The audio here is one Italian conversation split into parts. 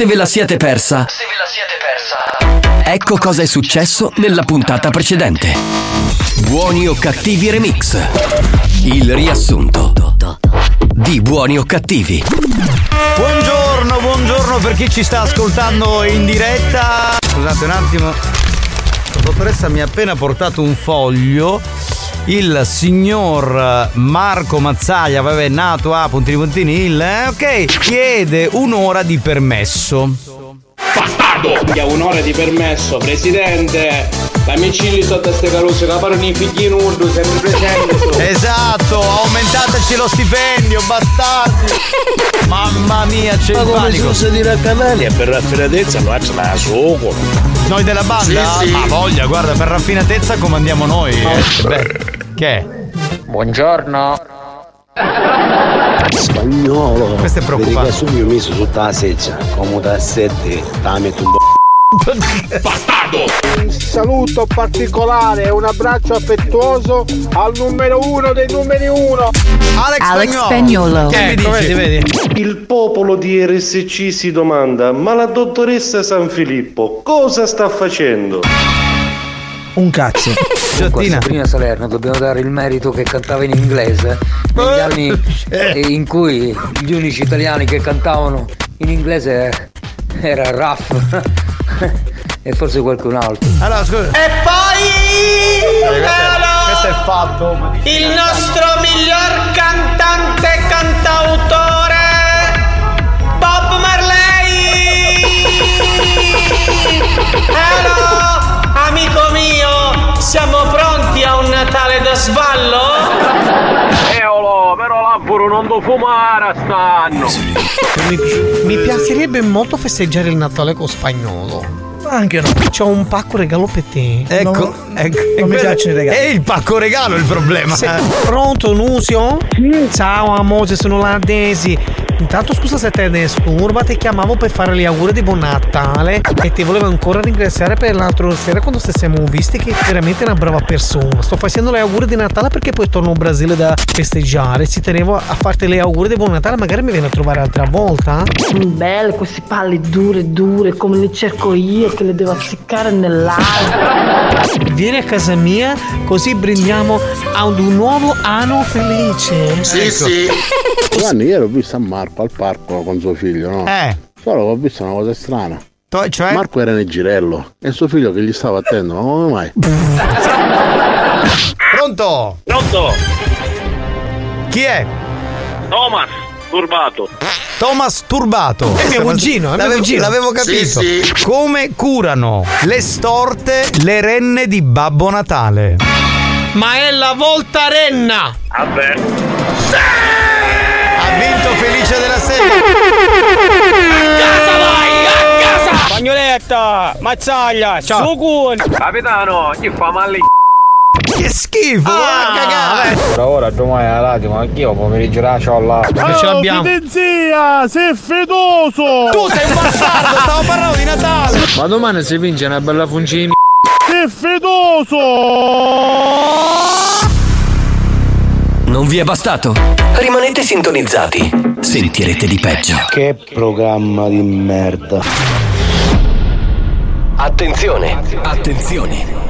Se ve la siete persa, Se ve la siete persa. ecco cosa è successo nella puntata precedente. Buoni o cattivi remix. Il riassunto di Buoni o cattivi. Buongiorno, buongiorno per chi ci sta ascoltando in diretta. Scusate un attimo. La dottoressa mi ha appena portato un foglio. Il signor Marco Mazzaia, vabbè, nato a puntini puntini il, eh, ok, chiede un'ora di permesso. Bastardo! Che ha un'ora di permesso, presidente! La micilli sotto queste calose che parlano i figli nudo, sempre presente. Esatto, aumentateci lo stipendio, bastardi! Mamma mia, c'è Ma il come panico. si dire a canali e per raffinatezza faccio la suoco. Noi della banda? Sì, sì. Ma voglia, guarda, per raffinatezza comandiamo noi. eh. Beh, che è? Buongiorno. Spagnolo. Questo è preoccupante. Su mio messo tutta la seccia, come da sette, la metto un po'. Un saluto particolare e un abbraccio affettuoso al numero uno dei numeri uno. Alex, Alex Spagnolo. Che Ecco, dici? vedi, Il popolo di RSC si domanda: ma la dottoressa San Filippo cosa sta facendo? Un cazzo. Giottina. Prima Salerno dobbiamo dare il merito che cantava in inglese. Negli anni eh, in cui gli unici italiani che cantavano in inglese era Raff e forse qualcun altro. Allora, scusa. E poi Questo è fatto. il nostro miglior cantante e cantautore Bob Marley. Hello, amico mio, siamo pronti a un Natale da sballo? Eolo, l'abburo non do fumare stanno. Mi, mi piacerebbe molto festeggiare il Natale con spagnolo. Anche no. C'ho un pacco regalo per te. Ecco, No? ecco. non mi piacciono i regali. È il pacco regalo il problema. Sì. Pronto, Nusio? Ciao amore, sono la Daisy. Intanto scusa se te ne disturba, ti chiamavo per fare gli auguri di buon Natale e ti volevo ancora ringraziare per l'altro sera quando ci siamo visti che veramente è una brava persona. Sto facendo le auguri di Natale perché poi torno in Brasile da festeggiare. Ci tenevo a farti le auguri di buon Natale, magari mi vieni a trovare altra volta. Belle queste palle dure dure come le cerco io che le devo azzeccare nell'alba. Vieni a casa mia così brindiamo ad un nuovo anno felice. Giovanni, ieri ho visto a Marco al parco con suo figlio, no? Eh. Solo che ho visto una cosa strana. cioè? Marco era nel girello e suo figlio che gli stava attento, ma come mai? Pronto? Pronto? Chi è? Thomas, turbato. Thomas Turbato. È mio cugino, è mio l'avevo, cugino. l'avevo capito. Sì, sì. Come curano le storte le renne di Babbo Natale? Ma è la volta renna! Vabbè. Ha vinto Felice della Sera. Casa vai, a casa! Spagnoletta, mazzaglia, Ciao. Capitano, chi fa male Che schifo, Ah, cagare. Ora ora domani alla radio, ma anch'io pomeriggio la c'ho là. Che ce l'abbiamo? zia, sei fedoso! Tu sei un bastardo, stavo parlando di Natale. Ma domani si vince una bella funcina. Sei fedoso! Non vi è bastato? Rimanete sintonizzati. Sentirete di peggio. Che programma di merda. Attenzione! Attenzione!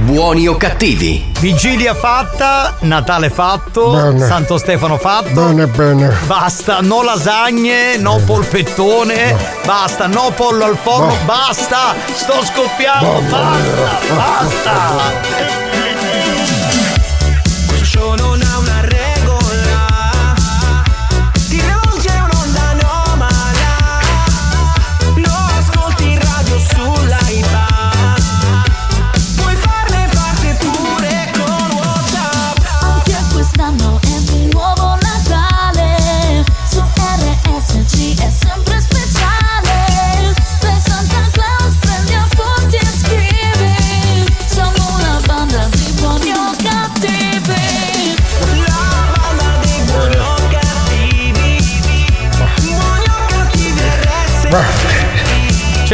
Buoni o cattivi? Vigilia fatta, Natale fatto, Bene. Santo Stefano fatto. Bene, bene. Basta, no lasagne, no polpettone, basta, no pollo al forno, basta, sto scoppiando, basta, basta.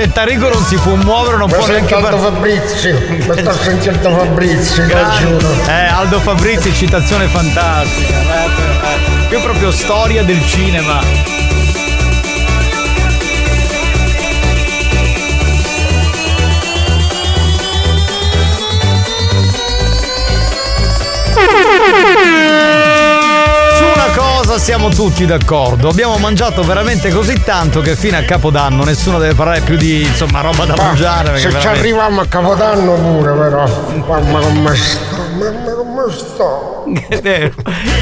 Cioè Tarico non si può muovere, non Mi può neanche Aldo Fabrizio, mi sto sentendo Fabrizio, te. Eh, Aldo Fabrizi, citazione fantastica. Eh, Io proprio storia del cinema. Cosa siamo tutti d'accordo. Abbiamo mangiato veramente così tanto che fino a Capodanno nessuno deve parlare più di insomma roba da Ma mangiare. se ci veramente- arriviamo a Capodanno pure però, mamma come sto, mamma come sto. E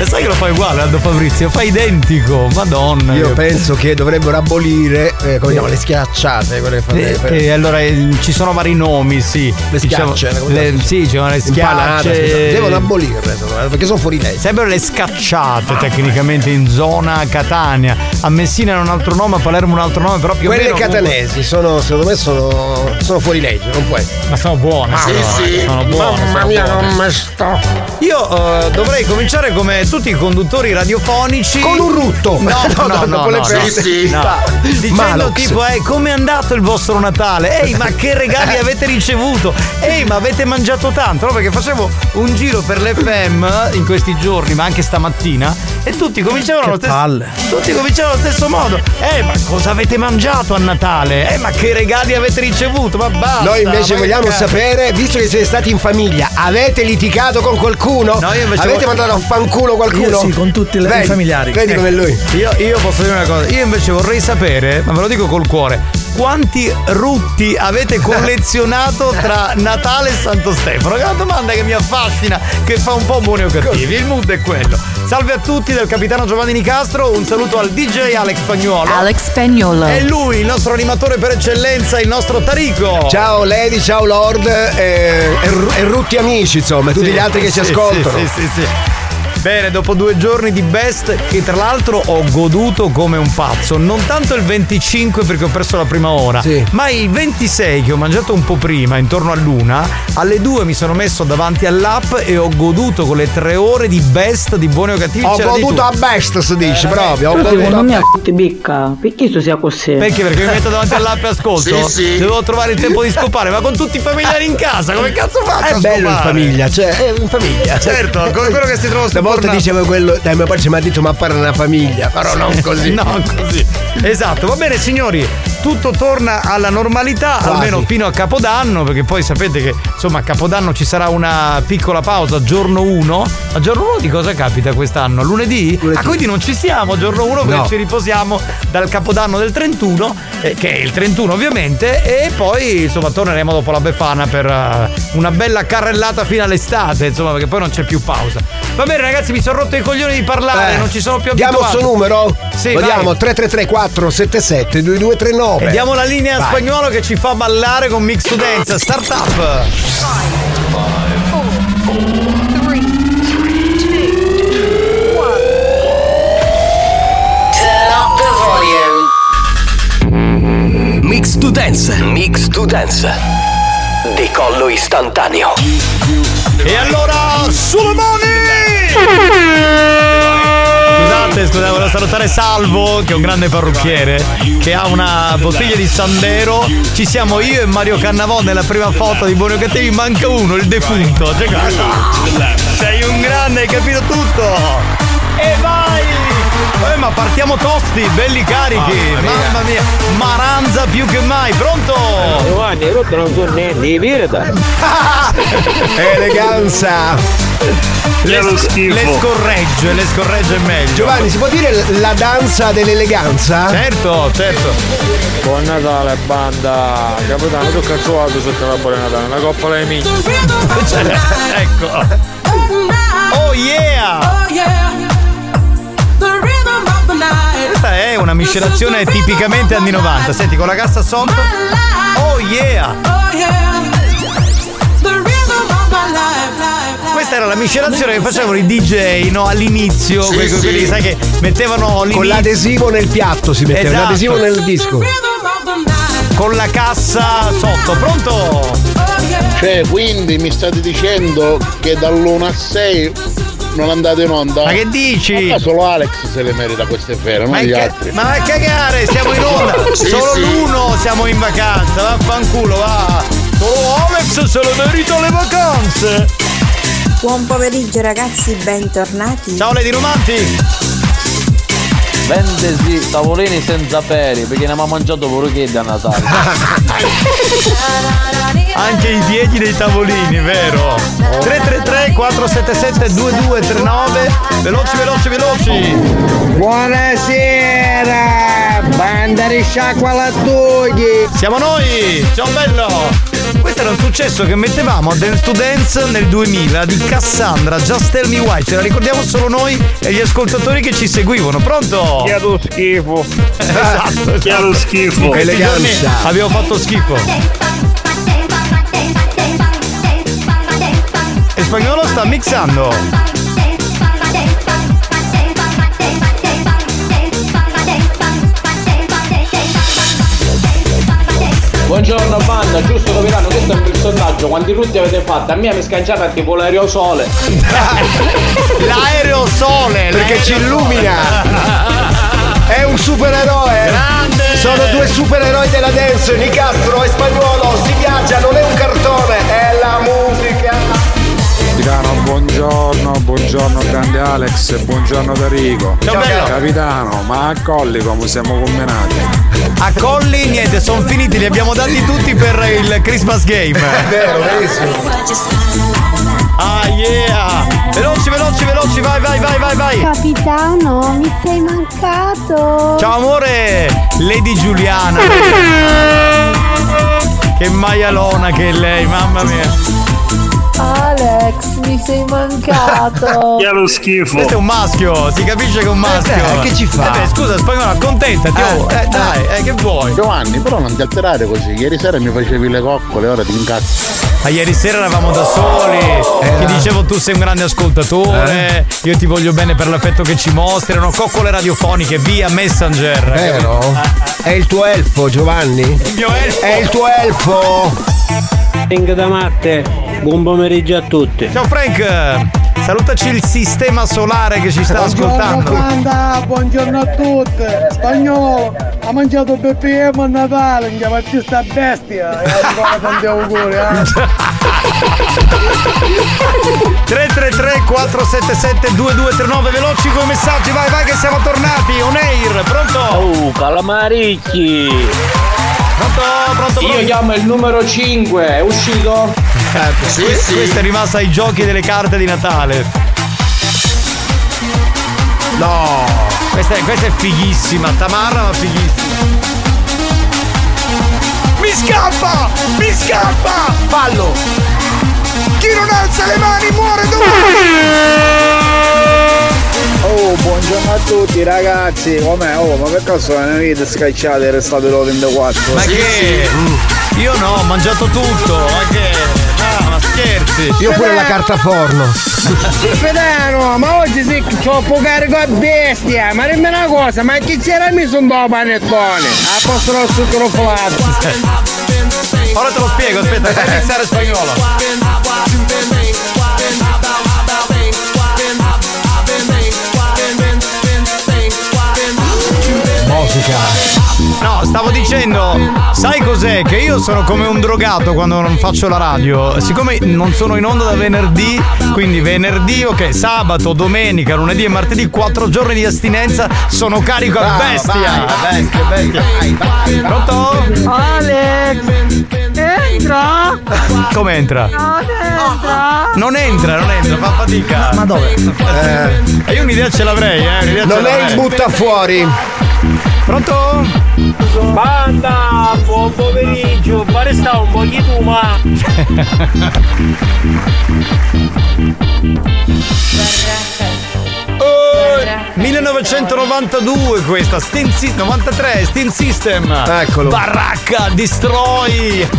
sai che lo fai uguale, Aldo Fabrizio? Fai identico, madonna. Io penso che dovrebbero abolire, eh, come si chiama, le schiacciate, quelle E, fatte. e allora eh, ci sono vari nomi, sì. Le Diciamo, schiacce, le- sì, ci sono le schiacce. devono abolirle, perché sono fuori legge. Sempre le scacciate tecnicamente in zona Catania. A Messina era un altro nome, a Palermo un altro nome, però più o Quelle meno. catanesi sono, secondo me, sono, sono fuori legge, non può essere. Ma sono buone, sì, però, sì. eh, sono buone. Mamma sono mia buone. come sto. Io eh, dovrei cominciare come tutti i conduttori radiofonici. Con un rutto. No, no, no, no, le no, feste. no. Sì, No. sta. Dicendo Malox. tipo, eh, come è andato il vostro Natale? Ehi, ma che regali avete ricevuto? Ehi, ma avete mangiato tanto? No, perché facevo un giro per l'FM in questi giorni, ma anche stamattina, e tutti cominciavano allo stesso. Tutti cominciavano allo stesso modo. Eh, ma cosa avete mangiato a Natale? Eh, ma che regali avete ricevuto? Ma basta. Noi invece vogliamo che sapere, visto che siete stati in famiglia, avete litigato con qualcuno? No, io invece avete voglio- mandato a fanculo qualcuno? Io sì, con tutti Vedi, Vedi come lui. Io, io posso dire una cosa, io invece vorrei sapere, ma ve lo dico col cuore, quanti rutti avete collezionato tra Natale e Santo Stefano? Che è una domanda che mi affascina, che fa un po' buoni o cattivi. Il mood è quello. Salve a tutti del capitano Giovanni Nicastro, un saluto al DJ Alex Spagnuolo. Alex Spagnolo. E lui, il nostro animatore per eccellenza, il nostro Tarico. Ciao Lady, ciao Lord eh, e, e Rutti amici, insomma, e tutti Sì, gli altri che ci sì, ascoltano. Sì, sì, sì, sì. Bene, dopo due giorni di best, che tra l'altro ho goduto come un pazzo. Non tanto il 25 perché ho perso la prima ora, ma il 26 che ho mangiato un po' prima, intorno all'una, alle due mi sono messo davanti all'app e ho goduto con le tre ore di best di buoni o cattivi. Ho goduto a best, si dice, Eh, proprio. Ho goduto secondo a me best. a ti becca, perché tu sia così? Perché? Perché mi metto davanti all'app e ascolto? Sì, sì. Devo trovare il tempo di scopare, ma con tutti i familiari in casa, come cazzo faccio? È a bello in scopare? famiglia, cioè, è in famiglia. Certo, come quello che si trova sul Porno- dicevo quello, dai, mio padre mi ha detto ma fare una famiglia, però non così. non così. Esatto, va bene signori, tutto torna alla normalità, Quasi. almeno fino a Capodanno, perché poi sapete che insomma a Capodanno ci sarà una piccola pausa, giorno 1. Ma giorno 1 di cosa capita quest'anno? Lunedì? Ah, quindi non ci siamo giorno 1 perché No. ci riposiamo dal Capodanno del 31, eh, che è il 31 ovviamente, e poi insomma torneremo dopo la Befana per eh, una bella carrellata fino all'estate, insomma, perché poi non c'è più pausa. Va bene ragazzi, mi sono rotto i coglioni di parlare, Eh, non ci sono più Diamo il abituato. suo numero? Sì, Lo vai. diamo 333 477 2239. E diamo la linea Vai. spagnolo che ci fa ballare con Mix to Dance. Startup. Turn up the volume. Mix to Dance. Mix to Dance. Decollo istantaneo. E allora, sulle mani! Scusate, scusate, volevo salutare Salvo, che è un grande parrucchiere, che ha una bottiglia di Sandero. Ci siamo io e Mario Cannavò nella prima foto di Buoni o Cattivi, manca uno, il defunto. Sei un grande, hai capito tutto! E vai! Eh, ma partiamo tosti, belli carichi! Mamma mia, Maranza più che mai, pronto? Giovanni, i rotti non sono niente, i pirata. Eleganza. Le, sc- le scorreggio, le scorreggio è meglio. Giovanni, si può dire la danza dell'eleganza? Certo, certo. Buon Natale, banda. Capitano, tu trovato sotto la di Natale? Una coppola di minchia. ecco. Oh yeah! Questa è una miscelazione tipicamente anni 90. Senti, con la cassa sotto. Oh yeah! Questa era la miscelazione che facevano i DJ no, all'inizio, Sì, quelli, sì. quelli, sai che mettevano Con l'inizio- l'adesivo nel piatto si metteva, Esatto. l'adesivo nel disco. con la cassa sotto. Pronto? Cioè, quindi mi state dicendo che dall'1 a 6 non andate in onda? Ma che dici? Ma solo Alex se le merita queste ferie, non Ma, gli che- altri. ma vai a cagare, siamo in onda! Sì, Solo sì. l'uno siamo in vacanza, vaffanculo, va! Solo Alex se le merita le vacanze! Buon pomeriggio ragazzi, bentornati. Ciao Lady Romanti! Vendesi tavolini senza peri perché ne abbiamo mangiato pure che da Natale. Anche i piedi dei tavolini, vero? 333 477 2239 Veloci, veloci, veloci! Buonasera, banda di sciacqua lattugli. Siamo noi! Ciao bello! Questo era un successo che mettevamo a Dance to Dance nel 2000 di Cassandra, Just Tell Me Why. Ce la ricordiamo solo noi e gli ascoltatori che ci seguivano. Pronto? Che lo schifo. Esatto, Che lo schifo. Giorni abbiamo fatto schifo. E spagnolo sta mixando. Buongiorno banda, giusto capitano, questo è un bel sondaggio. Quanti rutti avete fatto? A me mi scanciata tipo l'aerosole. L'aerosole! Perché ci illumina. È un supereroe. Grande. Sono due supereroi della dance, Nicastro e Spagnolo. Si viaggia, non è un cartone, è la musica. Capitano, buongiorno, buongiorno grande Alex buongiorno Darico. Ciao, bello. Capitano, ma a Colli come siamo combinati? A Colli niente, sono finiti, li abbiamo dati tutti per il Christmas game. È vero, verissimo. Ah yeah! Veloci, veloci, veloci, vai, vai, vai, vai, vai! Capitano, mi sei mancato. Ciao amore! Lady Giuliana! che maialona che è lei, mamma mia! Alex, mi sei mancato. Che lo schifo. Questo è un maschio, si capisce che è un maschio. Eh, che ci fa? Eh beh, scusa, spagnolo, accontentati. oh. Eh, dai, eh, che vuoi? Giovanni, però non ti alterare così. Ieri sera mi facevi le coccole, ora ti incazzo. Ma ieri sera eravamo da soli, ti dicevo tu sei un grande ascoltatore, io ti voglio bene per l'affetto che ci mostri, erano coccole radiofoniche via Messenger. Vero? È il tuo elfo, Giovanni? Il mio elfo? È il tuo elfo! Link da Marte, buon pomeriggio a tutti. Ciao Frank, salutaci il sistema solare che ci sta ascoltando. banda, buongiorno a tutti. Spagnolo, ha mangiato BPM a Natale, mi chiama sta bestia. E ancora tanti auguri, eh. 333 477 2239 veloci con i messaggi, vai vai che siamo tornati, on air, pronto? Oh, calamaricchi! Pronto, pronto, Io pronto? chiamo il numero 5, è uscito? Sì, sì. Questa è rimasta ai giochi delle carte di Natale. No, questa è, questa è fighissima, Tamarra ma fighissima. Mi scappa! Mi scappa! Fallo! Chi non alza le mani muore domani! Oh, buongiorno a tutti ragazzi. Com'è? Oh, ma per caso non avete scacciato e restate lo 24? Ma che? Io no, ho mangiato tutto, ma che? Ah, ma scherzi! Io pure la carta forno. Fedano, ma oggi sì che troppo carico a bestia. Ma dimmi una cosa, ma chi c'era messo un po' panettone? A posto lo zucchero. Ora te lo spiego, aspetta, fai iniziare spagnolo. Musica. No, stavo dicendo, sai cos'è? Che io sono come un drogato quando non faccio la radio. Siccome non sono in onda da venerdì, quindi venerdì, ok, sabato, domenica, lunedì e martedì, quattro giorni di astinenza, sono carico a bestia. vai, bestia, bestia. Pronto? Alex, entra! Come entra? Non entra! Non entra, non entra, fa fatica. Ma dove? Eh, io un'idea ce l'avrei, eh. Un'idea ce Non è l'avrei. il butta fuori. Pronto? Banda, buon pomeriggio, pare sta un po' di tu, ma. 1992 questa, Steam Sy- 93, Steam System. Eccolo. Baracca, destroy.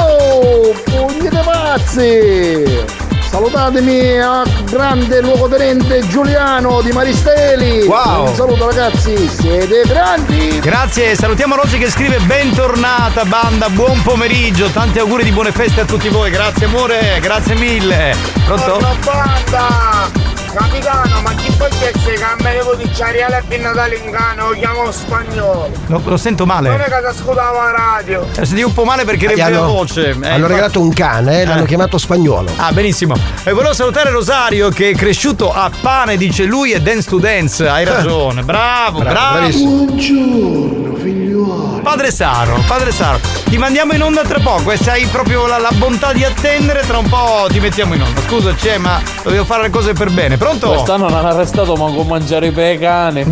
Oh, pugni di pazzi! Salutatemi a grande luogotenente Giuliano di Maristeli. Wow. Un saluto ragazzi, siete grandi. Grazie, salutiamo Rosy che scrive bentornata banda, buon pomeriggio, tanti auguri di buone feste a tutti voi, grazie amore, grazie mille. Pronto? Buona banda! Capitano, ma chi può che a per Natale in Ghana lo chiamo spagnolo? Lo, lo sento Non è male. che ti ascoltavo la radio. Eh, Senti un po' male perché riempie la voce. Eh, hanno infatti- regalato un cane, eh, l'hanno Eh. chiamato spagnolo. Ah, benissimo. E volevo salutare Rosario che è cresciuto a pane, dice lui, e dance to dance. Hai ragione. Bravo, bravo. Bravo, bravissimo. Buongiorno figliuolo. Padre Saro, padre Saro, ti mandiamo in onda tra poco e se hai proprio la, la bontà di attendere, tra un po' ti mettiamo in onda. Scusaci, eh, ma dobbiamo fare le cose per bene. Pronto? Quest'anno non ha arrestato manco mangiare per cane.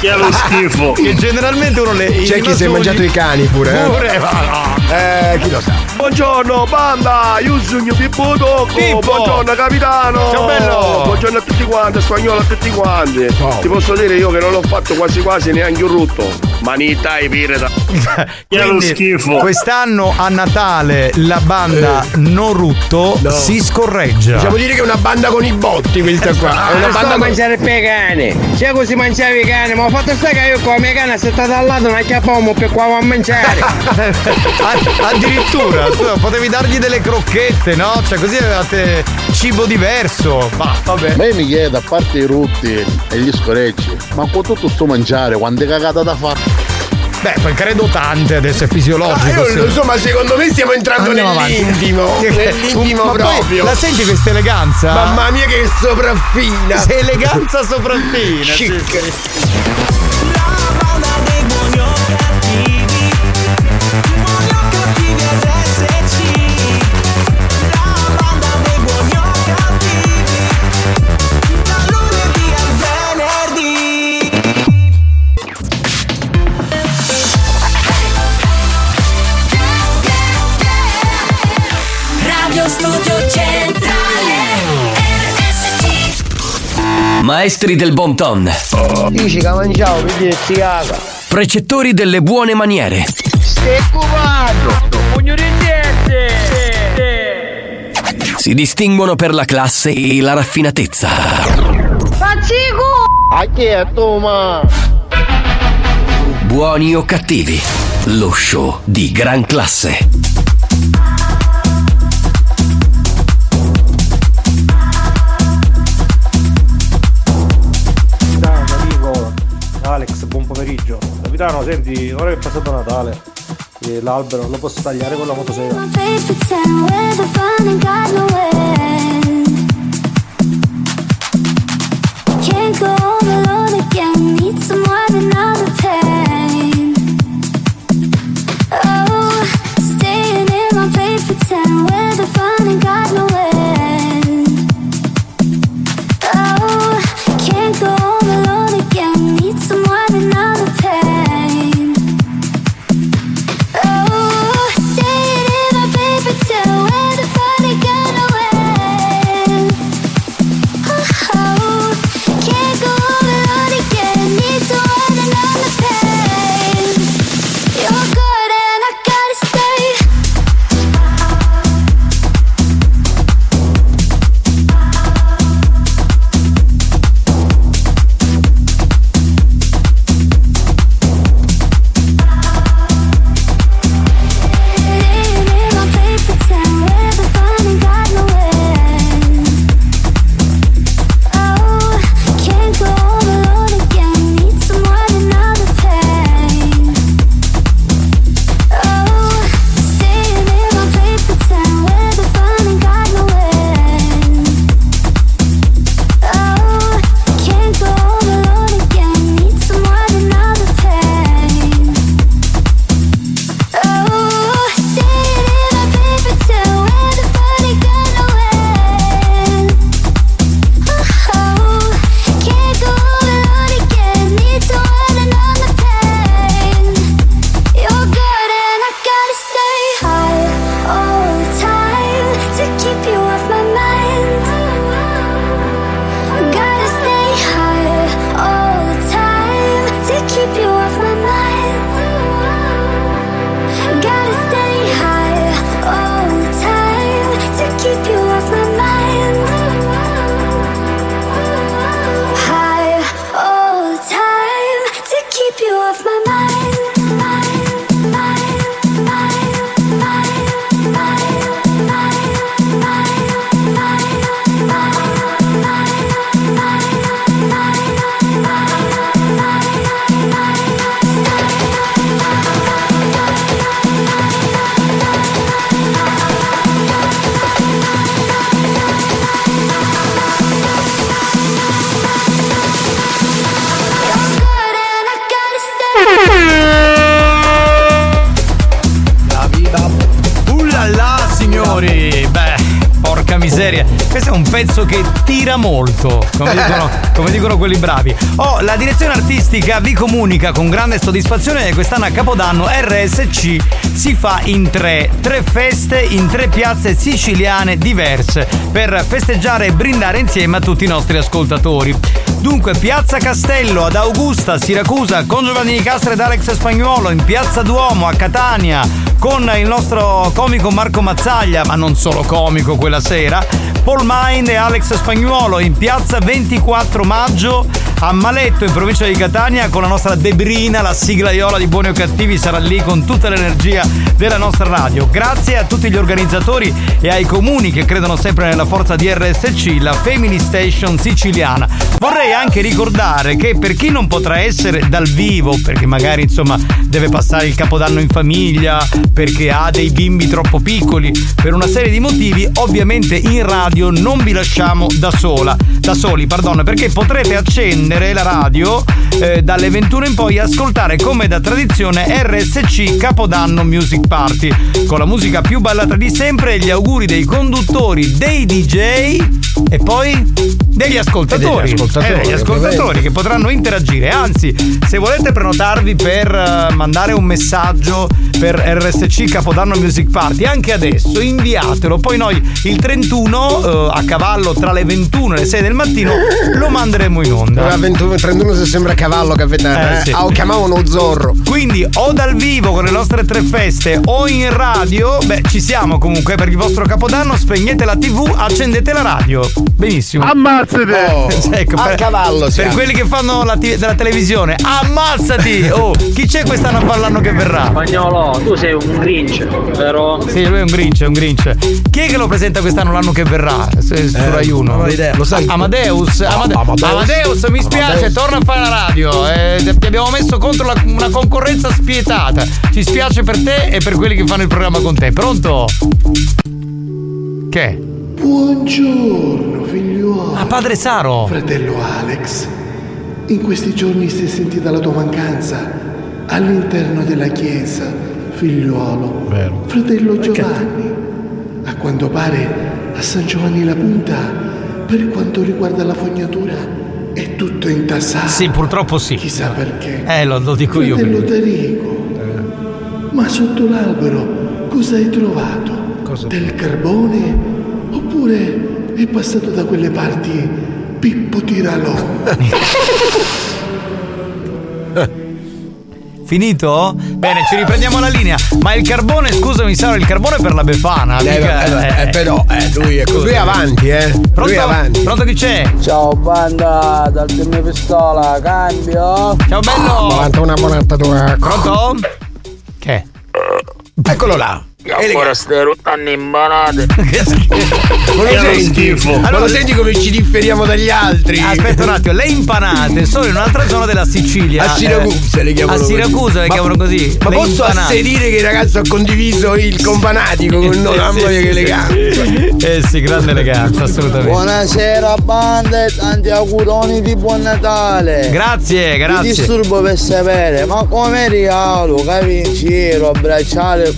Che è lo schifo. Che generalmente uno le. C'è chi si è mangiato i cani pure. eh. Pure, ma no. Eh, chi lo sa. Buongiorno banda, io sono Pippo Tocco, Pippo. buongiorno capitano Ciao, bello. Buongiorno a tutti quanti, spagnolo a tutti quanti Ti posso dire io che non l'ho fatto quasi quasi neanche un rutto Manita e pirata Quindi, Quest'anno a Natale la banda Non Rutto No. si scorreggia. Possiamo dire che è una banda con i botti questa qua. È una banda con... mangiare per cane Se così mangiavi i cani, ma ho fatto sta che io con la mia cane se stata al lato non acchiappavo per qua a mangiare addirittura tu potevi dargli delle crocchette, no? Cioè così avevate cibo diverso. Ma vabbè. Io mi chiedo, a parte i rutti e gli scoreggi, ma con tutto sto mangiare, quante cagate da fare? Beh, poi credo tante, adesso è fisiologico. Ah, io sì. non lo so, ma secondo me stiamo entrando Andiamo avanti. nell'intimo. Che- Nell'intimo ma proprio. La senti questa eleganza? Mamma mia che sopraffina. Sei eleganza sopraffina. sì, Chic. sì. Radio Maestri del bon ton. Precettori delle buone maniere. Si distinguono per la classe e la raffinatezza. Buoni o cattivi. Lo show di gran classe. Capitano, senti, ora che è passato Natale, eh, l'albero lo posso tagliare con la motosega? Can't go all alone again Need someone the fun and got no tira molto, come dicono, come dicono quelli bravi. Oh, la direzione artistica vi comunica con grande soddisfazione che quest'anno a Capodanno RSC si fa in tre, tre feste in tre piazze siciliane diverse per festeggiare e brindare insieme a tutti i nostri ascoltatori. Dunque, Piazza Castello ad Augusta, Siracusa, con Giovanni Nicastro ed Alex Spagnuolo, in Piazza Duomo a Catania, con il nostro comico Marco Mazzaglia, ma non solo comico quella sera, Paul Mind e Alex Spagnuolo, in Piazza 24 Maggio a Maletto, in provincia di Catania, con la nostra Debrina, la siglaiola di Buoni o Cattivi, sarà lì con tutta l'energia della nostra radio. Grazie a tutti gli organizzatori e ai comuni che credono sempre nella forza di RSC, la Family Station siciliana. Vorrei anche ricordare che per chi non potrà essere dal vivo, perché magari insomma deve passare il capodanno in famiglia, perché ha dei bimbi troppo piccoli, per una serie di motivi, ovviamente in radio non vi lasciamo da sola, da soli, pardon, perché potrete accendere la radio eh, dalle 21 in poi e ascoltare come da tradizione RSC Capodanno Music Party, con la musica più ballata di sempre e gli auguri dei conduttori, dei DJ e poi degli ascoltatori. E degli ascoltatori, Eh, degli ascoltatori che potranno interagire. Anzi, se volete prenotarvi per eh, mandare un messaggio per RSC Capodanno Music Party, anche adesso inviatelo. Poi noi il 31 eh, a cavallo tra le 21 e le 6 del mattino lo manderemo in onda. La 21, 31 se sembra cavallo capitano. Eh, Eh, sì. Ah, chiamavano zorro. Quindi o dal vivo con le nostre tre feste o in radio, beh ci siamo comunque per il vostro capodanno, spegnete la tv, accendete la radio. Benissimo. Ammazzate! Oh, ecco, a per, cavallo Per siamo. quelli che fanno la t- della televisione, ammazzati! Oh, chi c'è quest'anno a fare l'anno che verrà? Spagnolo, tu sei un grinch, vero? Sì, lui è un grinch, è un grinch. Chi è che lo presenta quest'anno l'anno che verrà? Se- Su Rai 1. non ho idea. Lo sai? Amadeus. Amade- Amadeus. Amadeus, mi spiace, Amadeus. torna a fare la radio. Eh, ti abbiamo messo contro la- una concorrenza spietata. Ci spiace per te e per quelli che fanno il programma con te. Pronto? Che? Buongiorno, figliuolo. Ah, padre Saro. Fratello Alex, in questi giorni si è sentita la tua mancanza all'interno della chiesa, figliuolo. Fratello Giovanni. A quanto pare a San Giovanni la Punta, per quanto riguarda la fognatura, è tutto intassato. Sì, purtroppo sì. Chissà perché. Eh, lo, lo dico io. Fratello. Tarico, ma sotto l'albero cosa hai trovato? Del carbone? Oppure è passato da quelle parti Pippo Tiralò? Finito? Bene, ci riprendiamo la linea. Ma il carbone, scusami, Saro, il carbone è per la Befana. Eh, mica- eh, eh, però, eh, lui è- lui è avanti, eh. Lui è Pronto? avanti. Pronto chi c'è? Ciao banda, dal mio pistola, cambio. Ciao bello. Davanti a una buonata tua. Pronto? Che? Eccolo là. Ancora ste rottane imbanate. Non lo senti? Non lo senti come ci differiamo dagli altri? Aspetta un attimo, le impanate sono in un'altra zona della Sicilia. A Siracusa le chiamano A così. Siracusa le Ma- chiamano così. Ma Le posso impanate. asserire che il ragazzo ha condiviso il companatico con noi? Mamma mia che eleganza. Eh sì, grande eleganza, assolutamente. Buonasera banda e tanti auguroni di buon Natale. Grazie, grazie. Ti disturbo per sapere, ma come regalo, cavinciero, bracciale,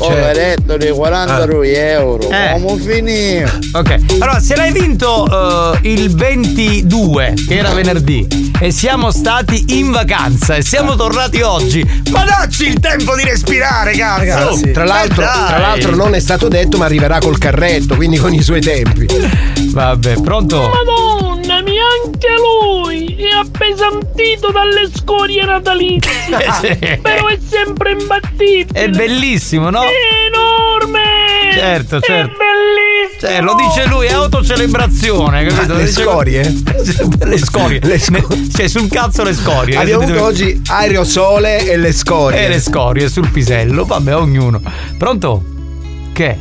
coveretto di 42 euro. Eh. Come finì? Ok, allora se l'hai vinto eh, il 22, che era venerdì, e siamo stati in vacanza e siamo tornati oggi, ma dacci il tempo di respirare, cazzo! Ragazzi, tra l'altro, Eh, tra l'altro non è stato detto, ma arriverà col carretto, quindi con i suoi tempi. Vabbè, pronto? Madonna mia, anche lui è appesantito dalle scorie natalizie. Eh, sì. Però è sempre imbattibile. È bellissimo, no? Enorme. Certo, certo. È bellissimo. Cioè, lo dice lui, è autocelebrazione, capito? le Dice- scorie? le scorie. Ne- cioè, sul cazzo le scorie. Abbiamo avuto oggi aerosole e le scorie. E le scorie sul pisello, vabbè, ognuno. Pronto? Che?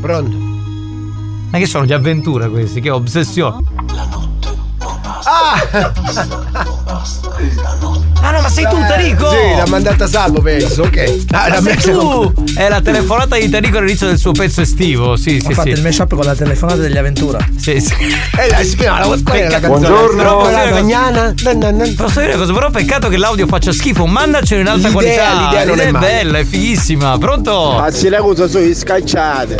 Pronto? Ma che sono di avventura questi? Che ossessione? Ah! Ah no, ma sei tu, Tarico? Sì, l'ha mandata salvo, penso, ok. Ah, Ma l'ha sei tu! È la telefonata di Tarico all'inizio del suo pezzo estivo, sì, sì, Ho fatto sì. il mashup con la telefonata degli avventura. Sì, sì. Eh, la qual è la canzone? Buongiorno. Però Posso la dire una magnana. nan, nan, nan. Posso dire una cosa? Però peccato che l'audio faccia schifo, mandacelo in alta L'idea- qualità. l'idea non è bella, è fighissima. Pronto? A Siracusa sono scacciate.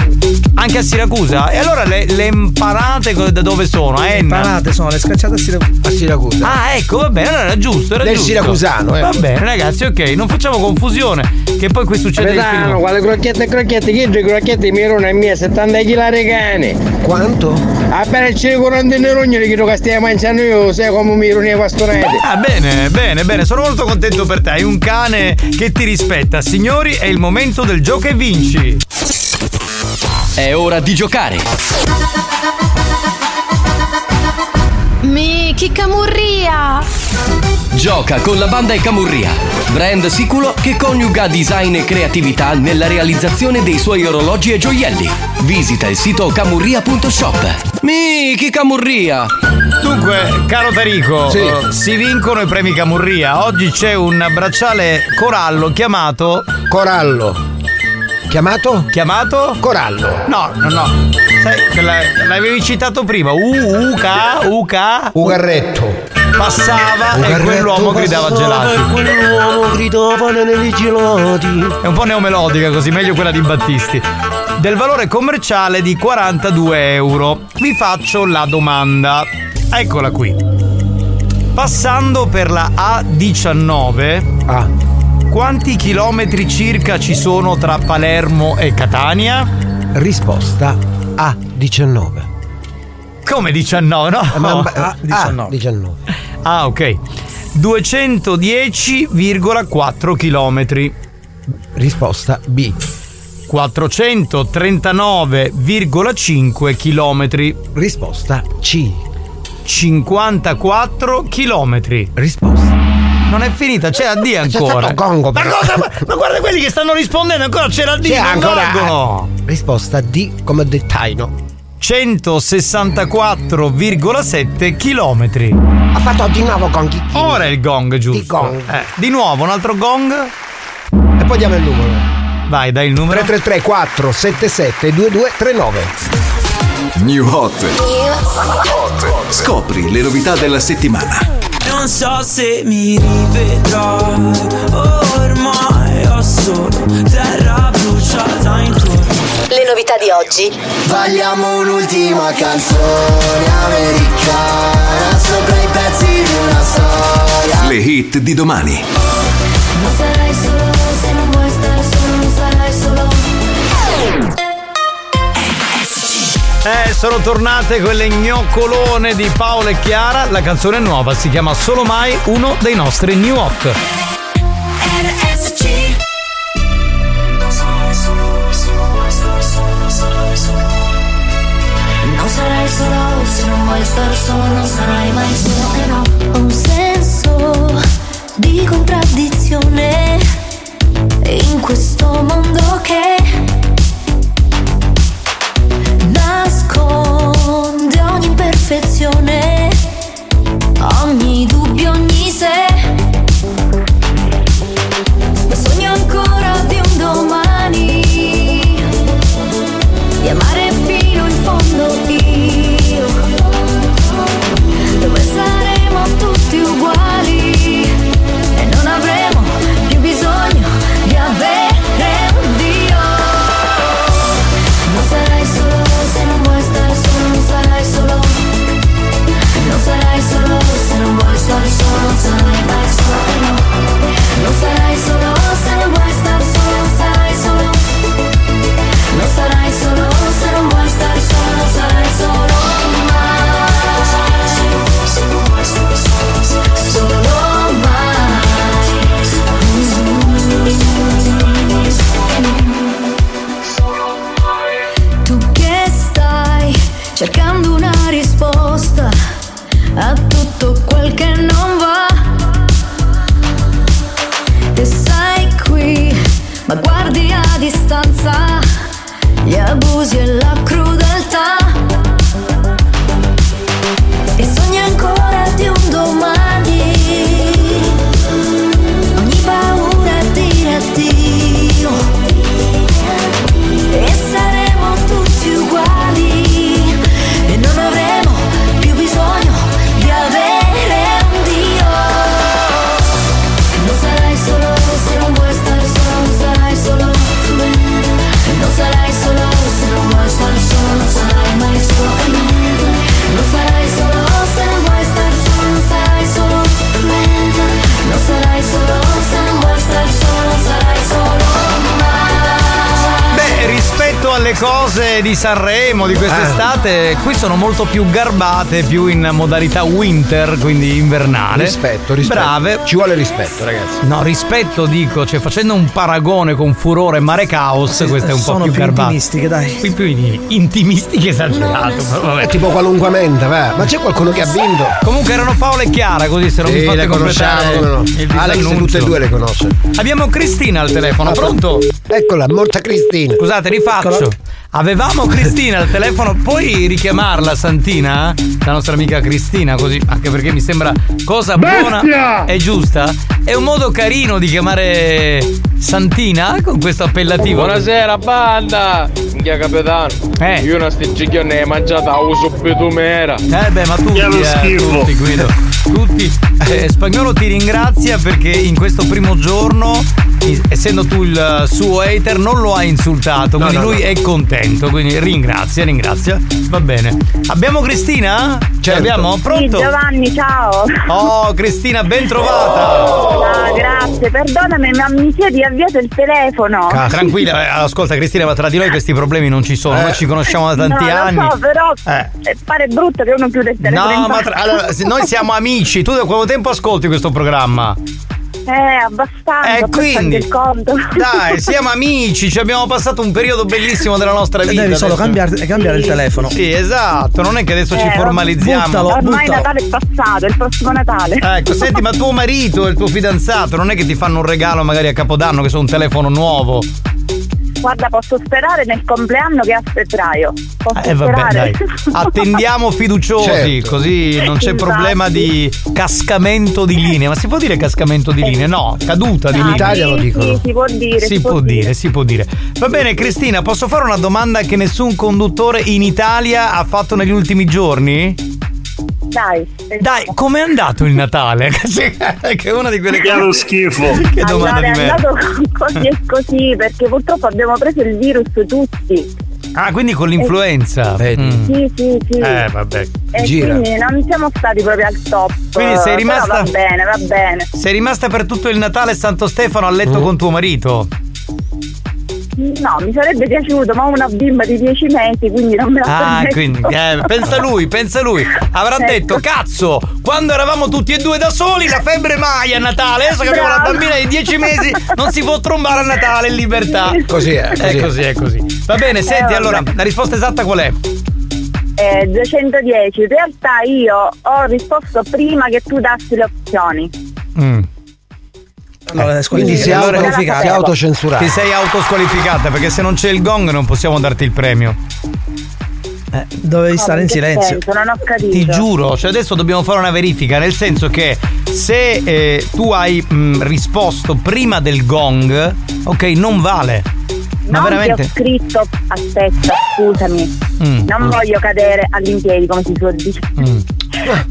Anche a Siracusa? E allora le, le imparate da dove sono? A Enna? Impanate sono le scacciate a Siracusa. A Siracusa. Ah, ecco, va bene, allora era giusto, era Del giusto. Siracusano, eh. Va bene, ragazzi, ok, non facciamo confusione. Che poi qui succede il Capitano, film. quale crocchette e crocchette? Che due crocchette mi erano mia 70 kg regane. Quanto? Appena il cielo curante nei rogni che che stiamo mangiando io, sai come mi ero nei pastorati. Ah, bene, bene, bene, sono molto contento per te. Hai un cane che ti rispetta. Signori, è il momento del gioco e vinci. È ora di giocare. Mi, chi camurria! Gioca con la banda e Camurria, brand sicuro che coniuga design e creatività nella realizzazione dei suoi orologi e gioielli. Visita il sito camurria.shop. Miki Camurria! Dunque, caro Tarico, Sì. si vincono i premi Camurria. Oggi c'è un bracciale corallo chiamato. Corallo. Chiamato? Chiamato? Corallo. No, no, no. Sai, l'avevi citato prima. U, Uca, Uca. Ugarretto. Passava e Ugarretto quell'uomo gridava gelati. e quell'uomo gridava nei gelati. È un po' neomelodica così, meglio quella di Battisti. Del valore commerciale di 42 euro. Vi faccio la domanda. Eccola qui. Passando per la A19, Ah. Quanti chilometri circa ci sono tra Palermo e Catania? Risposta A 19. Come 19, no? Eh, ma- Ah, ah, 19. 19. Ah, ok. 210,4 chilometri. Risposta B. 439,5 chilometri. Risposta C. 54 chilometri. Risposta. Non è finita, c'è la D ancora. gongo, ma, cosa, ma, ma guarda quelli che stanno rispondendo ancora, c'è la D, C'è ancora leggono. Risposta D come dettaino. 164,7 chilometri. Ha fatto di nuovo con chi? Ora è il gong, giusto? Di gong. Eh, di nuovo, un altro gong. E poi diamo il numero. Vai, dai il numero. 333 477 2239. New Hot. Scopri le novità della settimana. Non so se mi rivedrai, ormai ho solo terra bruciata intorno. Le novità di oggi. Balliamo un'ultima canzone americana sopra i pezzi di una storia. Le hit di domani. Non Eh, sono tornate quelle gnoccolone di Paolo e Chiara. La canzone nuova, si chiama Solo Mai, uno dei nostri new hot. Non sarai solo se non vuoi stare solo, non sarai mai solo e no. Ho un senso di contraddizione in questo mondo che nasconde ogni imperfezione, ogni dubbio, cose di Sanremo di quest'estate qui sono molto più garbate, più in modalità winter, quindi invernale. Rispetto, rispetto. Brave. Ci vuole rispetto, ragazzi. No, rispetto dico, cioè facendo un paragone con Furore e Mare Caos, questa è un po' più più garbata. intimistiche, dai. Più, più in- intimistiche esagerato, però vabbè. È tipo qualunquamente, va. Ma c'è qualcuno che ha vinto? Comunque erano Paola e Chiara, così se non Sì, mi fate completare no. il Alex tutte e due le conosce. Abbiamo Cristina al telefono, pronto? Eccola, morta Cristina. Scusate, rifaccio. Avevamo Cristina al telefono, puoi richiamarla Santina? La nostra amica Cristina, così, anche perché mi sembra cosa buona Bestia! e giusta. È un modo carino di chiamare Santina con questo appellativo. Buonasera banda! Minchia capitano! Eh. Io una sticciglione ne mangiata a uso pitumera! Eh beh, ma lo eh, tutti Guido. Tutti. Eh, Spagnolo ti ringrazia perché in questo primo giorno, essendo tu il suo hater, non lo ha insultato, quindi no, lui no. è contento, quindi ringrazia, ringrazia. Va bene. Abbiamo Cristina? Ce l'abbiamo? Pronto? Sì, Giovanni, ciao. Oh, Cristina, ben trovata. Ah, grazie, perdonami, ma mi siedi avviato il telefono. Ah, tranquilla, eh, ascolta Cristina, ma tra di noi questi problemi non ci sono, noi ci conosciamo da tanti no, anni. Lo so, però Eh. eh, pare brutto che uno chiude il telefono. No, ma tra- allora, noi siamo amici, tu da quanto tempo ascolti questo programma? Eh, abbastanza. Eh, quindi, il conto. Dai, siamo amici, ci abbiamo passato un periodo bellissimo della nostra vita. Devi solo cambiare, cambiare il telefono. Sì, esatto, non è che adesso ci Eh, formalizziamo. buttalo. Ormai Natale è passato, è il prossimo Natale. Ecco, senti, ma tuo marito e il tuo fidanzato non è che ti fanno un regalo magari a Capodanno che sono un telefono nuovo? Guarda, posso sperare nel compleanno che è a febbraio. Posso Eh vabbè, sperare. dai. Attendiamo fiduciosi, Certo. così non c'è Infatti. problema di cascamento di linee. Ma si può dire cascamento di linee? No, caduta di Ah, linee. Italia lo dicono. Sì, si può dire. Si può dire, si può dire. Va bene, Cristina, posso fare una domanda che nessun conduttore in Italia ha fatto negli ultimi giorni? Dai. Dai, com'è andato il Natale? che è una di quelle Che è lo schifo. Che domanda allora, di è me. andato così e così perché purtroppo abbiamo preso il virus tutti. Ah, quindi con l'influenza. Mm. Sì, sì, sì. Eh, vabbè. e Gira. quindi non siamo stati proprio al top. Quindi sei Però rimasta- Va bene, va bene. Sei rimasta per tutto il Natale e Santo Stefano a letto con tuo marito? No, mi sarebbe piaciuto, ma ho una bimba di 10 mesi, quindi non me la Ah, permetto. quindi eh, pensa lui, pensa lui. Avrà Ecco. detto, cazzo, quando eravamo tutti e due da soli, la febbre mai a Natale. Adesso che abbiamo una bambina di 10 mesi, non si può trombare a Natale in libertà. Così è, così È è. così, è così. Va bene, senti, vabbè. allora, la risposta esatta qual è? Eh, 210. In realtà io ho risposto prima che tu dassi le opzioni. Mm. Allora, Quindi si, allora, auto, si autocensurata. Ti sei autosqualificata perché se non c'è il gong non possiamo darti il premio. Dovevi stare in silenzio. senso? Non ho capito. Ti giuro, cioè adesso dobbiamo fare una verifica, nel senso che se eh, tu hai mh, risposto prima del gong, ok, non vale. Ma non veramente? ti ho scritto, aspetta, scusami. Mm, non mm. voglio cadere all'impiedi, come si suol dire. Mm.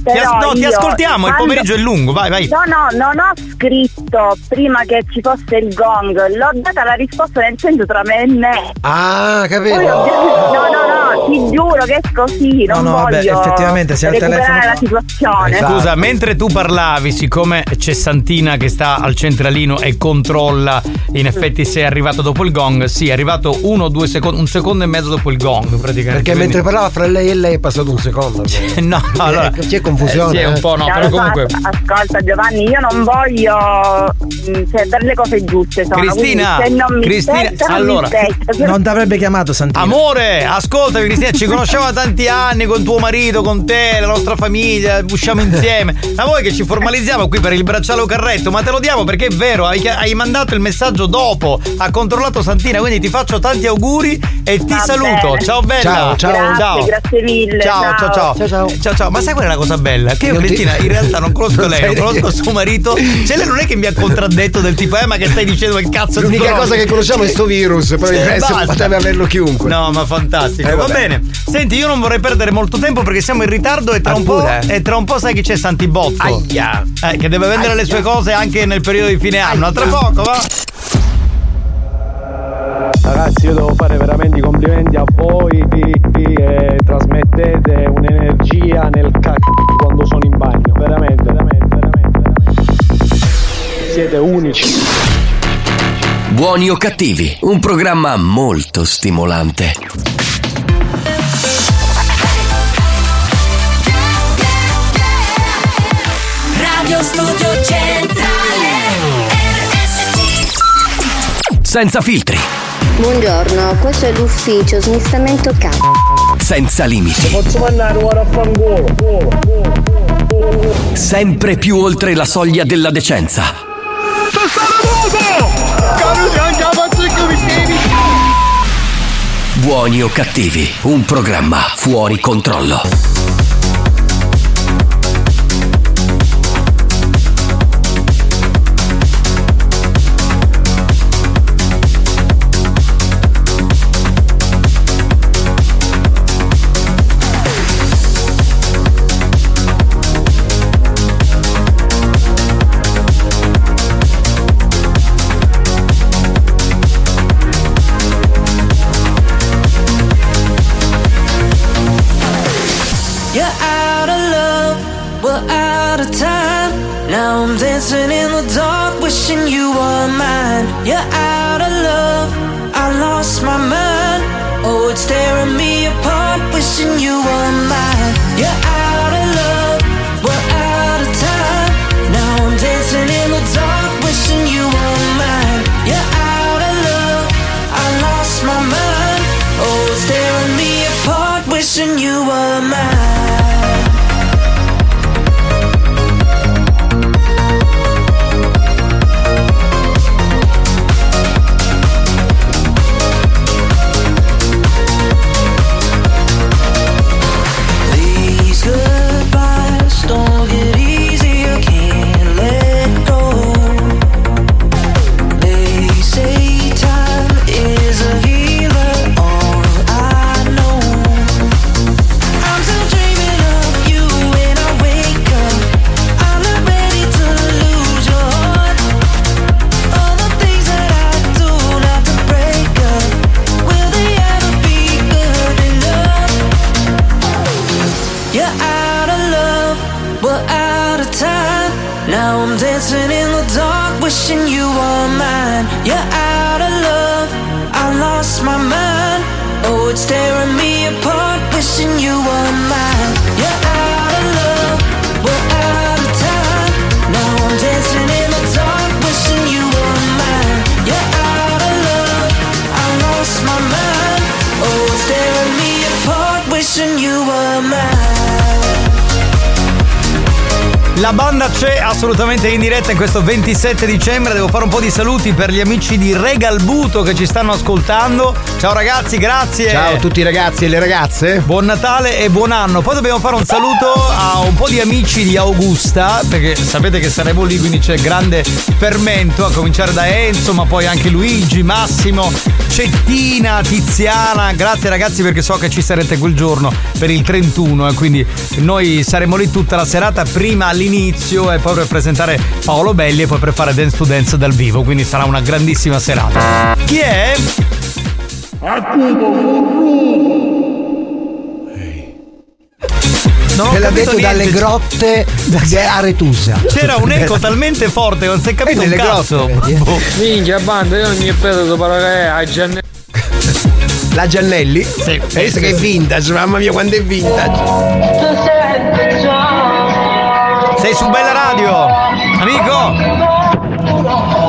Ti, as- no, ti ascoltiamo, il quando- pomeriggio è lungo, vai, vai. No, no, non ho scritto prima che ci fosse il gong, l'ho data la risposta nel senso tra me e me. Ah, capito. Poi ho- no, no, no, ti giuro che è così, non No, no, vabbè, voglio effettivamente, se al recuperare telefono- la situazione. Scusa, mentre tu parlavi, siccome c'è Santina che sta al centralino e controlla in effetti se è arrivato dopo il gong, sì, è arrivato uno o due secondi, un secondo e mezzo dopo il gong praticamente. Perché Quindi- mentre parlava fra lei e lei è passato un secondo. No, no, allora c'è confusione. eh, sì, è un po' no, No, però comunque as- ascolta Giovanni, io non voglio mm, cioè, per le cose giuste sono, Cristina, quindi se non mi Cristina, non allora. Se- Non ti avrebbe chiamato Santino. Amore, ascoltami Cristina, ci conosciamo da tanti anni con tuo marito, con te, la nostra famiglia, usciamo insieme. Ma vuoi che ci formalizziamo qui per il bracciale carretto? Ma te lo diamo perché è vero, hai, hai mandato il messaggio dopo, ha controllato Santina, quindi ti faccio tanti auguri e ti Va saluto. bene. Ciao bella. Ciao, ciao. Grazie, ciao. grazie mille. Ciao, ciao, ciao. Ciao, ciao. Ciao, ciao. Ma sai qual è la cosa bella? Che io, Cristina, in realtà non conosco Non lei, non conosco suo marito. Cioè, lei non è che mi ha contraddetto del tipo, eh, ma che stai dicendo che cazzo ti L'unica cosa che conosciamo è sto virus, poi il Sì, resto potrebbe averlo chiunque. No, ma fantastico. Eh, Va bene. Senti, io non vorrei perdere molto tempo perché siamo in ritardo e tra Ah, un po'. pure? E tra un po' sai che c'è Santibotto. Aia. Eh, che deve vendere le sue cose anche nel periodo di fine anno. A tra poco, va. Ragazzi, io devo fare veramente i complimenti a voi che trasmettete un'energia nel Buoni o cattivi, un programma molto stimolante. Radio Studio Centrale Senza filtri, Buongiorno, questo è l'ufficio smistamento capo. senza limiti, Posso mandare ora a fangolo? sempre più oltre la soglia della decenza. Buoni o cattivi, un programma fuori controllo. C'è assolutamente in diretta in questo 27 dicembre. Devo fare un po' di saluti per gli amici di Regalbuto che ci stanno ascoltando. Ciao ragazzi, grazie. Ciao a tutti i ragazzi e le ragazze. Buon Natale e buon anno. Poi dobbiamo fare un saluto a un po' di amici di Augusta, perché sapete che saremo lì, quindi c'è grande fermento, a cominciare da Enzo, ma poi anche Luigi, Massimo, Cettina, Tiziana. Grazie ragazzi perché so che ci sarete quel giorno per il 31 e quindi noi saremo lì tutta la serata, prima all'inizio e poi per presentare Paolo Belli e poi per fare Dance to Dance dal vivo, quindi sarà una grandissima serata. Chi è? Non ho Te l'ha capito detto dalle grotte di Aretusa. C'era un eco talmente forte che non si è capito Eh, un cazzo. grotte, vedi, Boh. Minchia banda, io non mi pedo per che a Gianni. La Giannelli? Sì. Pensa sì, che è vintage, mamma mia quando è vintage. Sei su Bella Radio, amico.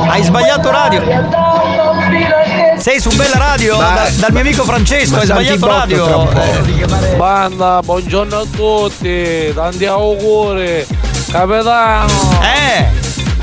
Hai sbagliato radio. Sei su Bella Radio da- dal mio amico Francesco, ma hai sbagliato radio. Eh, Banda, buongiorno a tutti, tanti auguri. Capitano. Eh!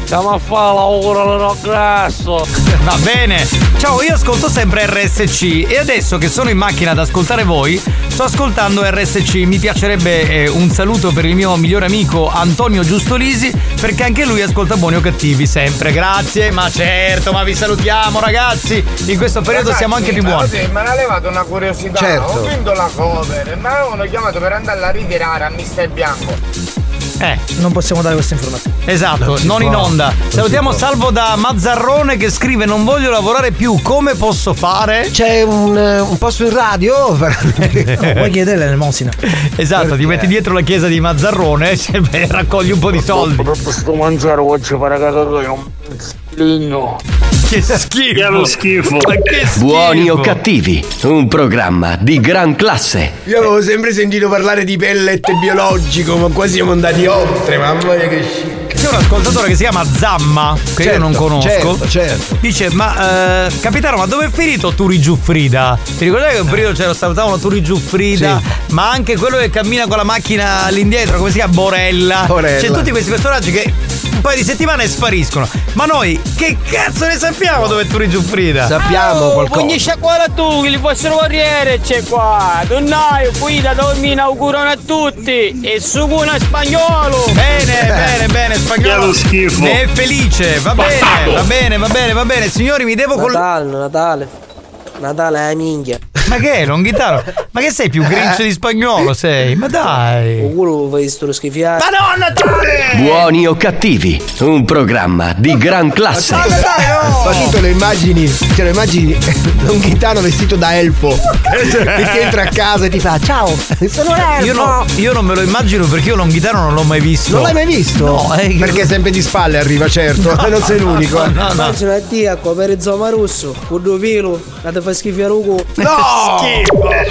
Siamo a fare l'auguro al grasso. Va bene. Ciao, io ascolto sempre RSC e adesso che sono in macchina ad ascoltare voi, sto ascoltando RSC. Mi piacerebbe eh, un saluto per il mio migliore amico Antonio Giustolisi, perché anche lui ascolta buoni o cattivi sempre. Grazie, ma certo, ma vi salutiamo ragazzi. In questo periodo Ragazzi, siamo anche più ma buoni. così, Me l'ha levato una curiosità. Certo. Ho vinto la cover mi avevano chiamato per andarla a ritirare a Mister Bianco. Eh. Non possiamo dare queste informazioni. Esatto, Non non in onda. Non Salutiamo. Salvo da Mazzarrone che scrive: Non voglio lavorare più, come posso fare? C'è un, eh, un posto in radio? Puoi chiederle l'elemosina. Esatto, ti metti dietro la chiesa di Mazzarrone e raccogli un po' di soldi. Sto mangiare oggi cagare un ligno. Che schifo! Che lo schifo. Ma che schifo! Buoni o cattivi, un programma di gran classe. Io avevo sempre sentito parlare di pellet biologico, ma qua siamo andati oltre, mamma mia che scicco. C'è un ascoltatore che si chiama Zamma, che io Certo, non conosco. certo, certo. Dice: Ma eh, capitano, ma dove è finito Turi Giuffrida? Ti ricordi che un periodo ce lo salutavano Turi Giuffrida? Ma anche quello che cammina con la macchina all'indietro, come si chiama? Borella. Borella. C'è tutti questi personaggi che paio di settimane spariscono. Ma noi che cazzo ne sappiamo dove è Turi Giuffrida? Sappiamo qualcosa. Ogni sciacquola tu, che il vostro corriere c'è qua. Donnaio, guida, dormi, inaugurano a tutti. E su buona spagnolo. Bene, bene, bene, spagnolo. Schifo. Ne è felice, va bene, va bene, va bene, va bene. Signori, mi devo col. Natale, Natale. Natale è la minchia. Ma che è, Longhitano? Ma che sei più grinch di spagnolo sei? Ma dai! O culo fai sto schifiare. Madonna Natale! Buoni o cattivi, un programma di gran classe. Ma tu te lo immagini, te lo immagini un ghitano vestito da elfo che entra a casa e ti fa ciao, sono l'elfo. Io, no- io non me lo immagino perché io Longhitano non l'ho mai visto. Non l'hai mai visto? No, è che- Perché sempre di spalle arriva, certo, No, non sei l'unico. no, no, no. Immagina a te a per zoma due pelo, la fa schifare un culo. No!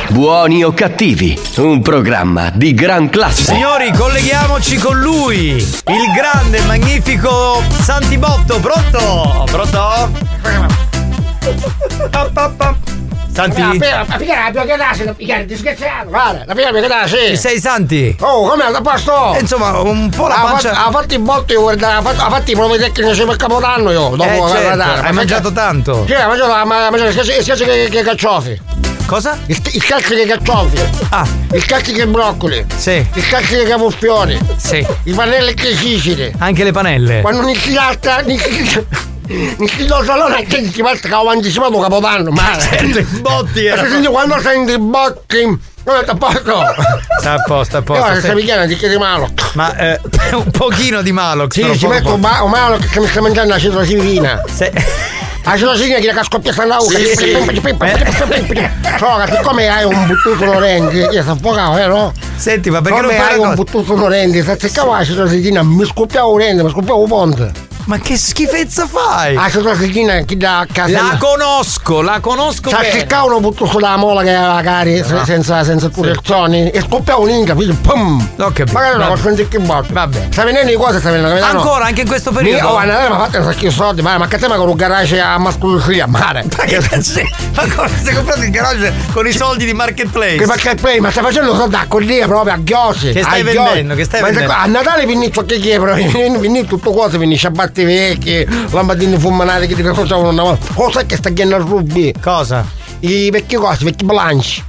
Buoni o cattivi, un programma di gran classe. Signori, colleghiamoci con lui, il grande, magnifico Santibotto. Pronto? Pronto? Pa, pa, pa. Santi? La pigliare la più che da pigliare, ti scherziamo. Guarda, la pigliare che Ci sì. sei Santi? Oh, come a posto? Eh, Insomma, un po' la Ha pancia. fatto- ha fatto i botti, guarda, ha fatto, i propri tecnici per Capodanno io. Dopo Eh, la certo, Natale. hai mangiato tanto. Sì, ha mangiato, ha mangiato il scacci che, caccioffi. Cosa? Il, il cacci che caccioffi. Ah, Il cacci che broccoli. sì, Il cacci che cavolfiori. sì. I pannelli che sicili. Anche le panelle. Quando non si latta, do salone che si parte che ho anticipato Capodanno, ma... Certo, i botti Perché erano. senti, quando senti i botti, non è a posto. Sta a posto, a posto. questa sì. pigliana di che di malo. Ma eh, un pochino di però Sì, ci metto un ma- un malo che mi sta mangiando la citrosilina. Se- La citrosilina che la scoppia sta lauca. So, che siccome hai un buttuto onorenti, io sto fuocato, vero? Senti, ma perché non fai hai un buttuto onorenti, se cercavo la citrosilina, mi scoppiavo un rende, mi scoppiavo un ponte. Ma che schifezza fai? La citrosilina chi da a casa. La conosco, la conosco Sa bene. cercavo uno buttuto dalla mola che era cari, se- senza, senza protezioni, e scoppiavo un'inca, figlio, pum! Ho capito. Magari una cosa che botte. Vabbè. Sta venendo di cose, sta venendo, capitano? Ancora, anche in questo periodo? oh, a Natale mi ha fatto un sacco di soldi, ma, ma che te ma con un garage a mascologia, mare. Ma che cazzo? Ma come stai comprando il garage con i soldi di Marketplace? Che poi, ma stai facendo soldi a collia proprio a ghiosi. Che stai a vendendo, che stai ma vendendo? A Natale finisco che chiedere, finisce tutto cosa, finisce a batti vecchi, lampadine fumanate che ti facevano una volta. Cosa che sta chiedendo a rubi? Cosa? I vecchi cosi, i vecchi bilanci.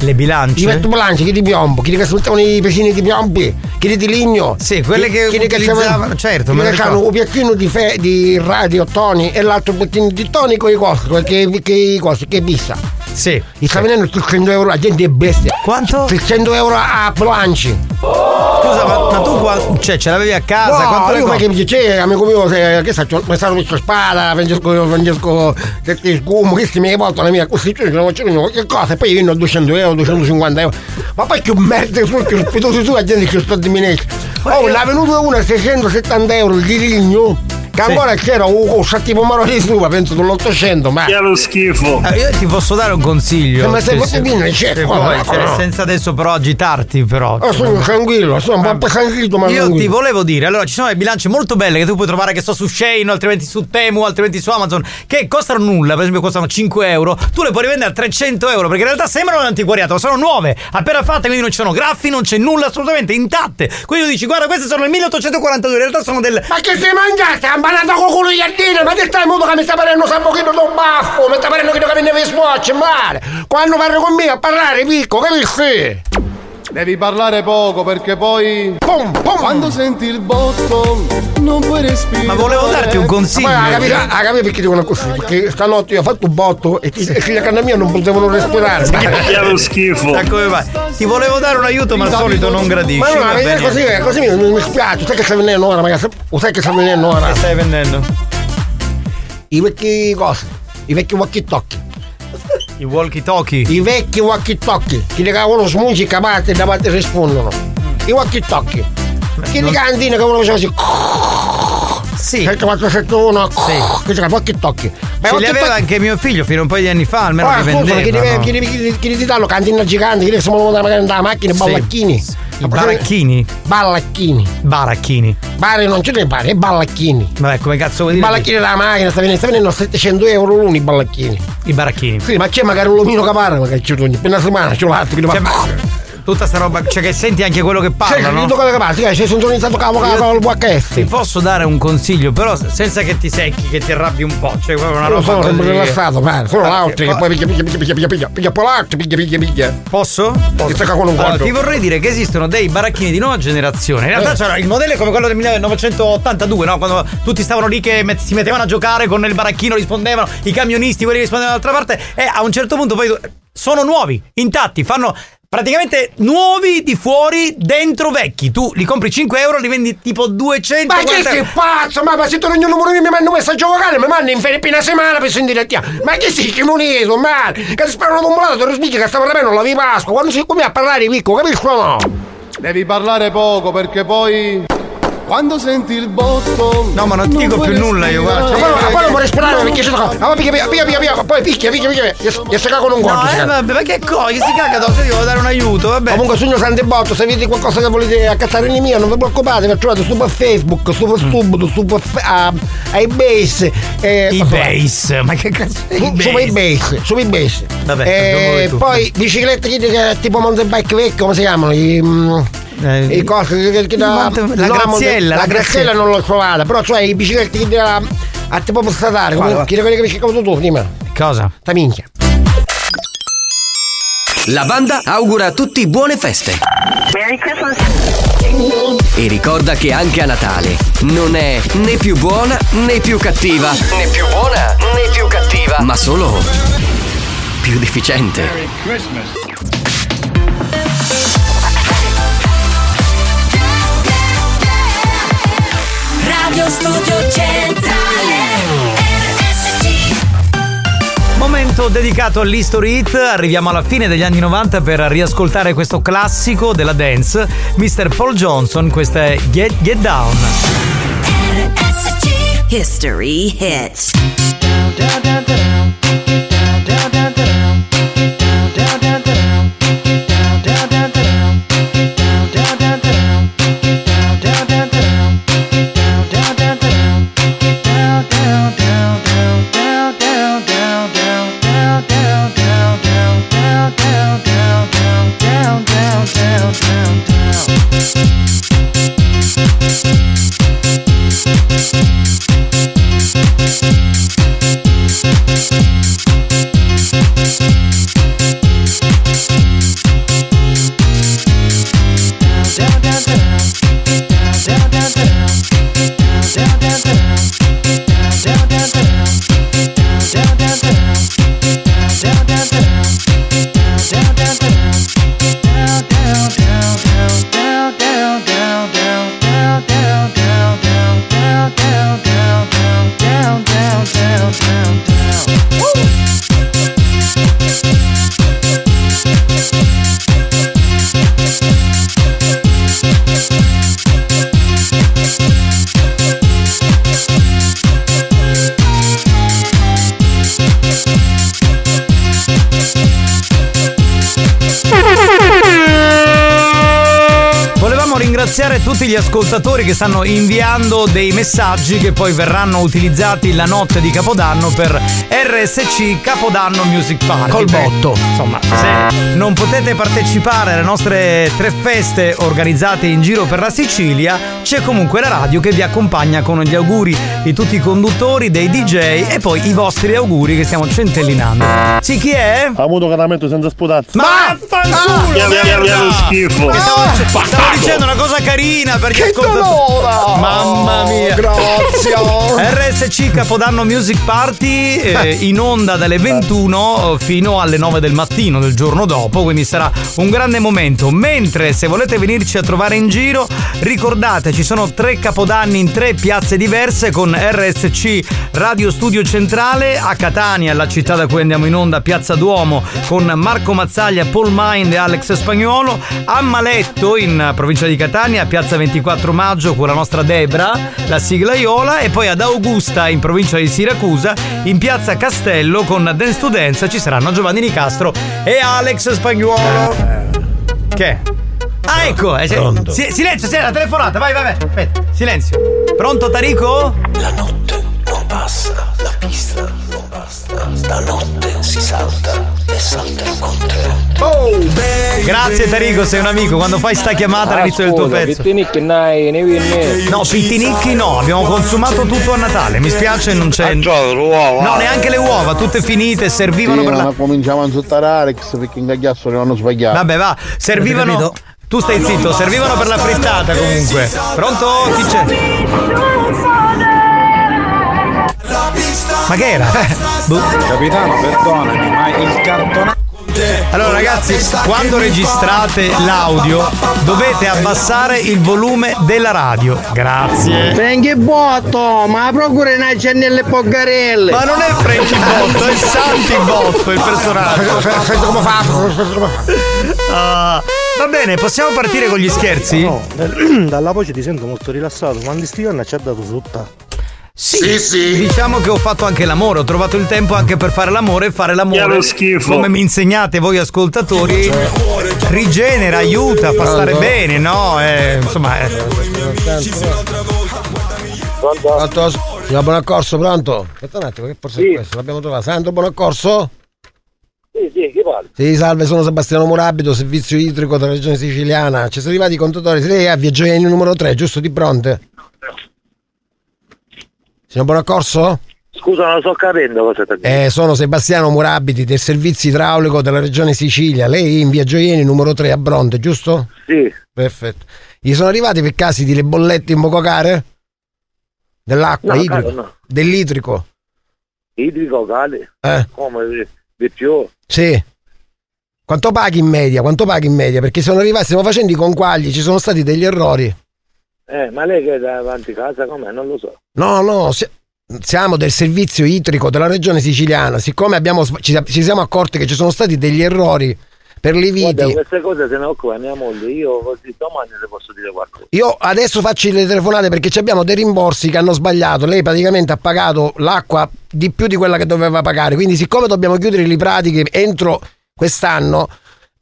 Le bilance? I vecchi bilanci, che di piombo, quelli che sfruttavano i pesini di piombi, quelli di ligno. Sì, quelle che quelli utilizzavano, certo, lo che un piattino di, fe, di radio toni e l'altro piattino di toni con i costi, che, che i costi, che vista. Sì. Mi sta venendo 300 euro, la gente è bestia. Quanto? 300 euro a bilanci. Scusa, ma, ma tu qua, cioè, ce l'avevi a casa? No, Quanto io co- perché mi dice, amico mio, se, che sta, mi stanno messo spada, Francesco, Francesco, che sgumo, che si mi hai volto la mia costituzione, non faccio che cosa, e poi io vendo 200 euro, 250 euro. Ma poi che merda, che rispettoso tu, la gente che sto di minezza. Oh, è venuto uno a 670 euro di ligno, che Sì. ancora c'era un, un tipo mano di suva, penso dell'800, ma... Che lo schifo. Eh, io ti posso dare un consiglio. Ma se se- venire, c'è cioè, senza adesso però agitarti però. Oh, sono tranquillo, sono un po' appesantito, ma Io ti tranquillo. volevo dire, allora ci sono delle bilance molto belle che tu puoi trovare che so su Shane, altrimenti su Temu, altrimenti su Amazon, che costano nulla, per esempio costano 5 euro, tu le puoi rivendere a 300 euro perché in realtà sembrano un'antiquariato, ma sono nuove, appena fatte, quindi non ci sono graffi, non c'è nulla assolutamente, intatte. Quindi tu dici, guarda, queste sono del 1842, in realtà sono del... Ma che sei mangiato? Campanata con culo di giardino, ma che stai modo che mi sta parendo un pochino da un baffo, mi sta parendo che mi deve swatch, male. Quando parlo con me a parlare, picco, capisci? Devi parlare poco perché poi. Pum, pum. Quando senti il botto, non puoi respirare. Ma volevo darti un consiglio. Ma capito, ha capito perché dicono così? Perché stanotte io ho fatto un botto e i figli a casa mia non potevano respirare. Che lo schifo. Da come vai? Ti volevo dare un aiuto, ma al solito non gradisci. Ma no, ma è così, è così mi, mi spiace, sai che sta venendo ora, ragazzi? Lo sai che sta venendo ora? Che stai vendendo? I vecchi cose, i vecchi walkie talkie. I walkie talkie. I vecchi walkie talkie, che le parte e da parte rispondono. I walkie talkie. Che le cantine che uno faceva così. Sì. 7471. Che c'era pochi tocchi. Ma Ce li aveva tocchi- anche mio figlio fino a un paio di anni fa, almeno Ah, li scusa, chi vendeva. no? chi chi chi chi deve cantina gigante, chi deve siamo magari andare alla macchina, i Sì. ballacchini. I baracchini? Ballacchini. Baracchini. Bari non ce ne pare, i ballacchini. Vabbè, come cazzo vuoi I dire? ballacchini della macchina, sta venendo, sta venendo 700 euro l'uno i ballacchini. I baracchini. Sì, ma c'è magari un lumino che parla, magari c'è ogni per una settimana, c'è l'altro che Cioè, va. Tutta sta roba, cioè che senti anche quello che parla, no? tutto quello che parla, sì, sei sintonizzato cavo cavo al VHS. Ti posso dare un consiglio, però senza che ti secchi, che ti arrabbi un po'. Cioè, proprio una Io roba sono così. sempre rilassato, guarda, sono Ah, l'altro che poi picchia picchia picchia picchia picchia poi l'altro picchia picchia picchia. Posso? Allora, quadro. ti vorrei dire che esistono dei baracchini di nuova generazione. In realtà Eh. c'era il modello è come quello del 1982, no? Quando tutti stavano lì che met- si mettevano a giocare con il baracchino, rispondevano i camionisti, quelli che rispondevano dall'altra parte. E a un certo punto poi sono nuovi, intatti, fanno. Praticamente nuovi di fuori, dentro vecchi. Tu li compri 5 euro, li vendi tipo 200 Ma che sei pazzo? Ma, ma se tu non il numero mio mi manda un messaggio vocale, mi manda in Filippina settimana per sentire te. Ma che sei che non è, ma che sparo una tombolata, tu respicchi che stava bene, non la vi Pasqua. Quando si come a parlare picco, capisci o no? Devi parlare poco perché poi. Quando senti il botto. No, ma non ti dico più nulla io, guarda. Ma poi, non può respirare No. perché c'è sta. Ma picchia picchia picchia picchia, poi picchia picchia picchia. E si caga con un No, conto. si eh, vabbè, ma che cosa? Che si caga addosso? Io devo dare un aiuto, vabbè. Comunque sogno Sante Botto, se vedete qualcosa che volete accattare in mio, non vi preoccupate, vi trovate su Facebook, su per Subito, su per a, a eBase. Eh, eBase, ma che cazzo è Su, eBase, su eBase. Vabbè, eh, poi biciclette che, che, tipo mountain bike vecchie, come si chiamano? Mm, i cose che, che, che da, mountain- la no, graziella, La, la graziella non l'ho trovata, però cioè i biciclette che da, a tipo statale, Quale, come, che quelli che mi tu, dimmi. Cosa? Ta minchia. La banda augura a tutti buone feste. Merry Christmas. E ricorda che anche a Natale non è né più buona né più cattiva. Né più buona né più cattiva. Ma solo più deficiente. Radio Studio Centrale Momento dedicato all'History Hit, arriviamo alla fine degli anni 90 per riascoltare questo classico della dance, Mr. Paul Johnson, questa è Get, Get Down. History Hits. Volevamo ascoltatori che stanno inviando dei messaggi che poi verranno utilizzati la notte di Capodanno per RSC Capodanno Music Party. Col Beh, botto. Insomma, se non potete partecipare alle nostre tre feste organizzate in giro per la Sicilia, c'è comunque la radio che vi accompagna con gli auguri di tutti i conduttori, dei DJ e poi i vostri auguri che stiamo centellinando. Sì, chi è? Avuto caramento senza sputazzo. Ma fanculo! Via, via, via, via, lo schifo. Che stavo, stavo dicendo una cosa carina per gli Che ascoltatori. Mamma mia. Oh, grazie. Oh. RSC Capodanno Music Party eh, in onda dalle 21 eh, fino alle 9 del mattino del giorno dopo, quindi sarà un grande momento. Mentre se volete venirci a trovare in giro, ricordate ci sono tre capodanni in tre piazze diverse con RSC Radio Studio Centrale a Catania, la città da cui andiamo in onda, Piazza Duomo con Marco Mazzaglia, Paul Mind e Alex Spagnuolo, a Maletto in provincia di Catania, Piazza 24 4 maggio con la nostra Debra, la sigla Iola, e poi ad Augusta, in provincia di Siracusa, in piazza Castello con Dance to Dance ci saranno Giovanni Nicastro e Alex Spagnuolo. Che? Ah, ecco, eh, Pronto. Si, silenzio, silenzio, la telefonata, vai, vai, vai. Aspetta, silenzio. Pronto, Tarico? La notte non passa, la pista non basta, stanotte si salta e salterò con te. Grazie Tarico, sei un amico. Quando fai sta chiamata all'inizio del tuo pezzo. Pittinicchi, nai, ne viene. No, pittinicchi no, abbiamo consumato tutto a Natale. Mi spiace, non c'è. No, neanche le uova, tutte finite, servivano Sì, per ma la. cominciamo a insultare Alex perché in gagliasso ne hanno sbagliato. Vabbè, va, servivano. Tu stai zitto, servivano per la frittata comunque. Pronto? Chi c'è? Ma che era? Boh. Capitano, perdonami, ma il cartonato. Allora ragazzi, quando registrate l'audio dovete abbassare il volume della radio. Grazie. Prendi botto, ma procura una cennelle poggarelle. Ma non è Frankie Botto, è Santi Botto il personaggio. Come fa? Ah, va bene, possiamo partire con gli scherzi? No, dalla voce ti sento molto rilassato. Quando sti giorni ci ha dato tutta. Sì, Diciamo che ho fatto anche l'amore, ho trovato il tempo anche per fare l'amore e fare l'amore. Schifo. Come mi insegnate voi ascoltatori, rigenera, aiuta, fa stare bene, no? Eh, insomma, eh. Pronto? Signor Bonaccorso, pronto? Aspetta un attimo, che forse è questo? L'abbiamo trovato. Sandro Bonaccorso? Sì, sì, chi parla? Sì, salve, sono Sebastiano Morabito, servizio idrico della regione siciliana. Ci sono arrivati i contatori. Lei è Via Gioielli numero 3, giusto di Bronte? Signor Bonaccorso? Scusa, non sto capendo cosa sta dicendo. Eh, sono Sebastiano Morabiti del servizio idraulico della regione Sicilia. Lei in Via Gioielli numero 3 a Bronte, giusto? Sì. Perfetto. Gli sono arrivati per casi di le bollette in poco care? Dell'acqua, No, idrico? caro, no. Dell'idrico? Idrico, cali. Eh. Come di più? Sì. Quanto paghi in media? Quanto paghi in media? Perché sono arrivati, stiamo facendo i conquagli, ci sono stati degli errori. Eh, ma lei che è davanti casa com'è? Non lo so. No, no, si- siamo del servizio idrico della regione siciliana. Siccome abbiamo, ci, ci siamo accorti che ci sono stati degli errori per le Guarda, viti, queste cose se ne occupa mia moglie. Io così domani le posso dire qualcosa. io adesso faccio le telefonate perché ci abbiamo dei rimborsi che hanno sbagliato. Lei praticamente ha pagato l'acqua di più di quella che doveva pagare. Quindi, siccome dobbiamo chiudere le pratiche entro quest'anno,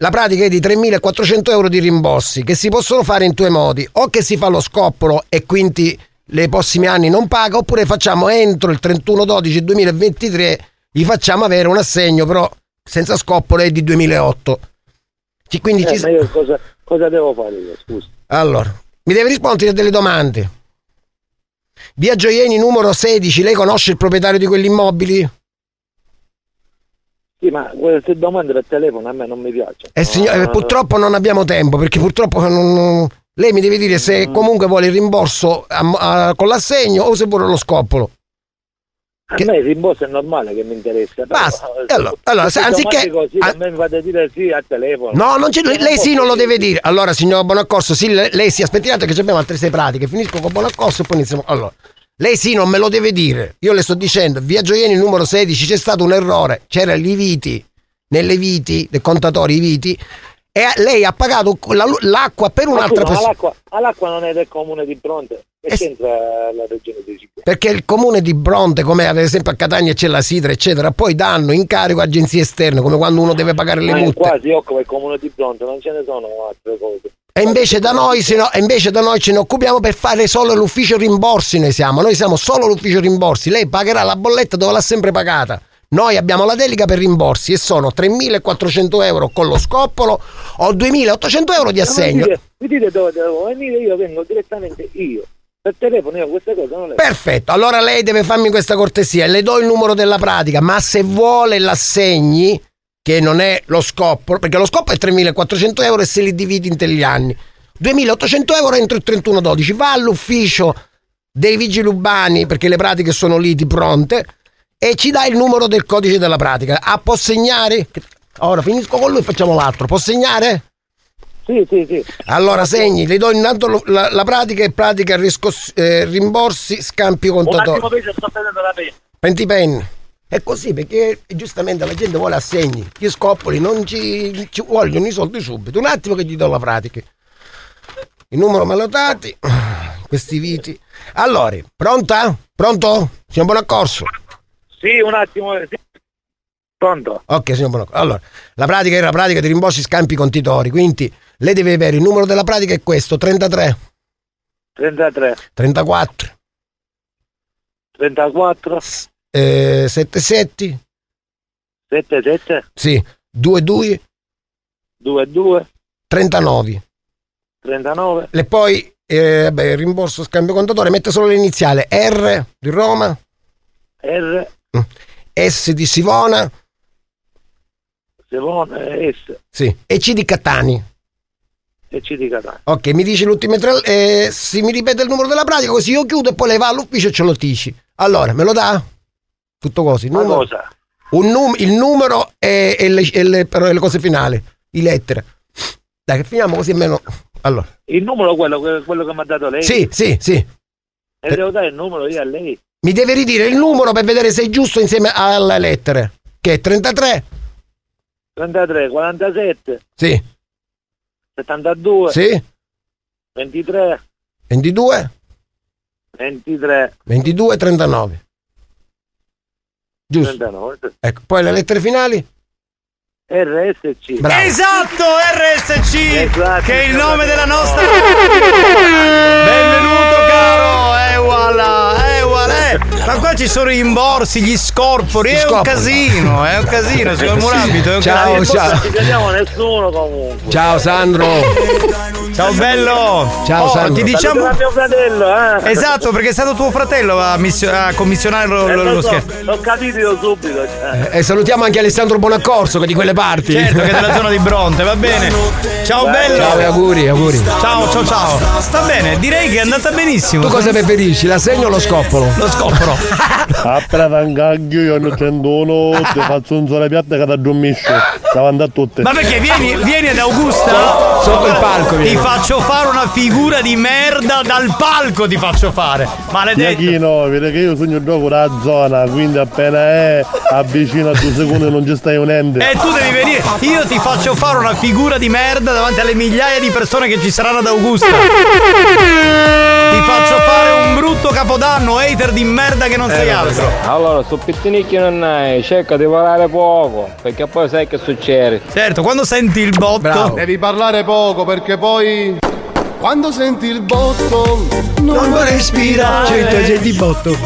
la pratica è di 3.400 euro di rimborsi che si possono fare in due modi: o che si fa lo scoppolo e quindi nei prossimi anni non paga, oppure facciamo entro il 31-12-2023 gli facciamo avere un assegno, però senza scoppolo è di 2008. Ci- Quindi Eh, ci- io cosa, cosa devo fare io? Scusa. allora, mi deve rispondere a delle domande. Via Gioieni numero 16, lei conosce il proprietario di quegli immobili? Sì, ma queste domande per telefono a me non mi piacciono. Eh, signor- eh, purtroppo non abbiamo tempo perché purtroppo non- lei mi deve dire se comunque vuole il rimborso a- a- con l'assegno o se vuole lo scoppolo. A me il rimborso è normale che mi interessa. però, Basta. eh, Allora- allora, se- anziché- Così, a me mi fate dire sì al telefono. No, non c'è- Io lei sì non lo deve dire. Allora, signor Bonaccorso, sì, le- lei si aspettate che abbiamo altre sei pratiche. Finisco con Bonaccorso e poi iniziamo. Allora, lei sì non me lo deve dire. Io le sto dicendo, via Gioieni numero 16 c'è stato un errore. C'erano i viti, nelle viti, del contatore i viti, e lei ha pagato la- l'acqua per un'altra persona. l'acqua, ma l'acqua non è del comune di Bronte e Eh, c'entra la regione di Sicilia. Perché il comune di Bronte, come ad esempio a Catania c'è la Sidra, eccetera, poi danno incarico a agenzie esterne, come quando uno deve pagare le Ma multe. qua si occupa il comune di Bronte, non ce ne sono altre cose. E invece da, noi, no- e invece da noi ce ne occupiamo per fare solo l'ufficio rimborsi noi siamo, noi siamo solo l'ufficio rimborsi, lei pagherà la bolletta dove l'ha sempre pagata. Noi abbiamo la delega per rimborsi e sono 3.400 euro con lo scoppolo o 2.800 euro di Ma mi assegno. dite, mi dite dove devo venire, io vengo direttamente io. Per telefono io queste cose non le Perfetto, allora lei deve farmi questa cortesia, le do il numero della pratica, ma se vuole l'assegni, che non è lo scoppolo, perché lo scoppolo è 3.400 euro e se li dividi in tre gli anni. 2.800 euro entro il 31-12, va all'ufficio dei vigili urbani, perché le pratiche sono lì di pronte, e ci dà il numero del codice della pratica. Ah, può segnare? Ora finisco con lui e facciamo l'altro. Può segnare? Sì, sì, sì. Allora segni, le do intanto lo- la, la pratica e pratica riscos- eh, rimborsi, scampi Un attimo contatori. invece sto prendendo la penna. Prendi pen. È così perché giustamente la gente vuole assegni. Gli scoppoli non ci, ci vogliono i soldi subito. Un attimo che gli do la pratica. Il numero me lo date. Questi viti. Allora, pronta? Pronto? Signor Bonaccorso? Sì, un attimo. sì. Pronto? Ok, signor Bonaccorso. Allora, la pratica è la pratica di rimborsi scampi contitori. Quindi lei deve avere il numero della pratica è questo: 33, 33, 34, 34, eh, 77, 77, sì, 22, 22, 39. 39, E poi, eh, il rimborso scambio contatore mette solo l'iniziale. R di Roma, R, S di Sivona, Simone, S. Sì, e C di Catani. e C di Catania. Ok, mi dici le ultime tre, eh, si mi ripete il numero della pratica così io chiudo e poi lei va all'ufficio e ce lo dici. Allora, me lo dà? Tutto così. Ma numero- cosa? Un num- il numero e, e le, e le- le cose finali, i lettere. Dai, che finiamo così almeno. Allora, Il numero quello, quello che mi ha dato lei? sì, sì, sì. E devo dare il numero io a lei? Mi deve ridire il numero per vedere se è giusto insieme alle lettere. Che è 33? 33, 47, Sì. 72, Sì. 23, 22? 23, 22, 39. Giusto. 39. Ecco, poi le lettere finali? RSC. Bravo. Esatto, RSC, Esatto, che è il esatto. nome della nostra. Benvenuto caro, eh voilà, eh voilà. eh. Ma qua ci sono i rimborsi, gli scorpori, è un casino, è un casino, signor Murabito, è un Ciao, casino. ciao. Non ci crediamo nessuno comunque. Ciao Sandro. Ciao bello. Ciao, Oh, Sandro. ti diciamo mio fratello, eh. Esatto, perché è stato tuo fratello a, missio- a commissionare lo, Eh, lo- lo so, scherzo. L'ho capito io subito. cioè. E salutiamo anche Alessandro Bonaccorso che è di quelle parti. Certo che è della zona di Bronte, va bene. Ciao bello. Ciao e auguri, auguri. Ciao, ciao, ciao. Sta bene, direi che è andata benissimo. Tu cosa preferisci, la segno o lo scoppolo? Lo scoppolo. Appena tangaglio io non uno, ti faccio un solo piatto che ti addormisce. Davanti a tutte. Ma perché vieni, vieni ad Augusta? Sotto il palco Ti vieni. faccio fare una figura di merda dal palco ti faccio fare. Maledetto. Iachino, vede che io sogno gioco da zona, quindi appena è avvicino a due secondi non ci stai unendo. E tu devi venire, io ti faccio fare una figura di merda davanti alle migliaia di persone che ci saranno ad Augusta. Ti faccio fare un brutto capodanno, hater di merda che non sei altro. Allora, su pittinicchi non hai, cerca di parlare poco, perché poi sai che succede. Certo, quando senti il botto. Devi parlare poco perché poi quando senti il botto non, Non respirare. Cioè, senti il botto.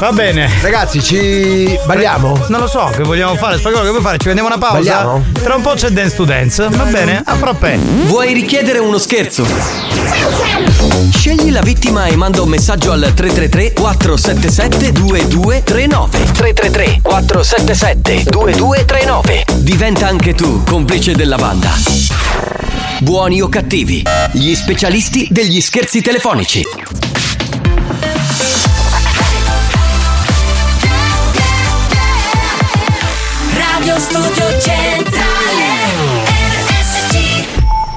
Va bene. Ragazzi, ci balliamo? Non lo so, che vogliamo fare? Spagnolo, che vuoi fare? Ci prendiamo una pausa? Balliamo? Tra un po' c'è Dance to Dance. Va bene? A frappè. Vuoi richiedere uno scherzo? Scegli la vittima e manda un messaggio al 333 477 2239 333 477 2239 Diventa anche tu complice della banda. Buoni o cattivi, gli specialisti degli scherzi telefonici.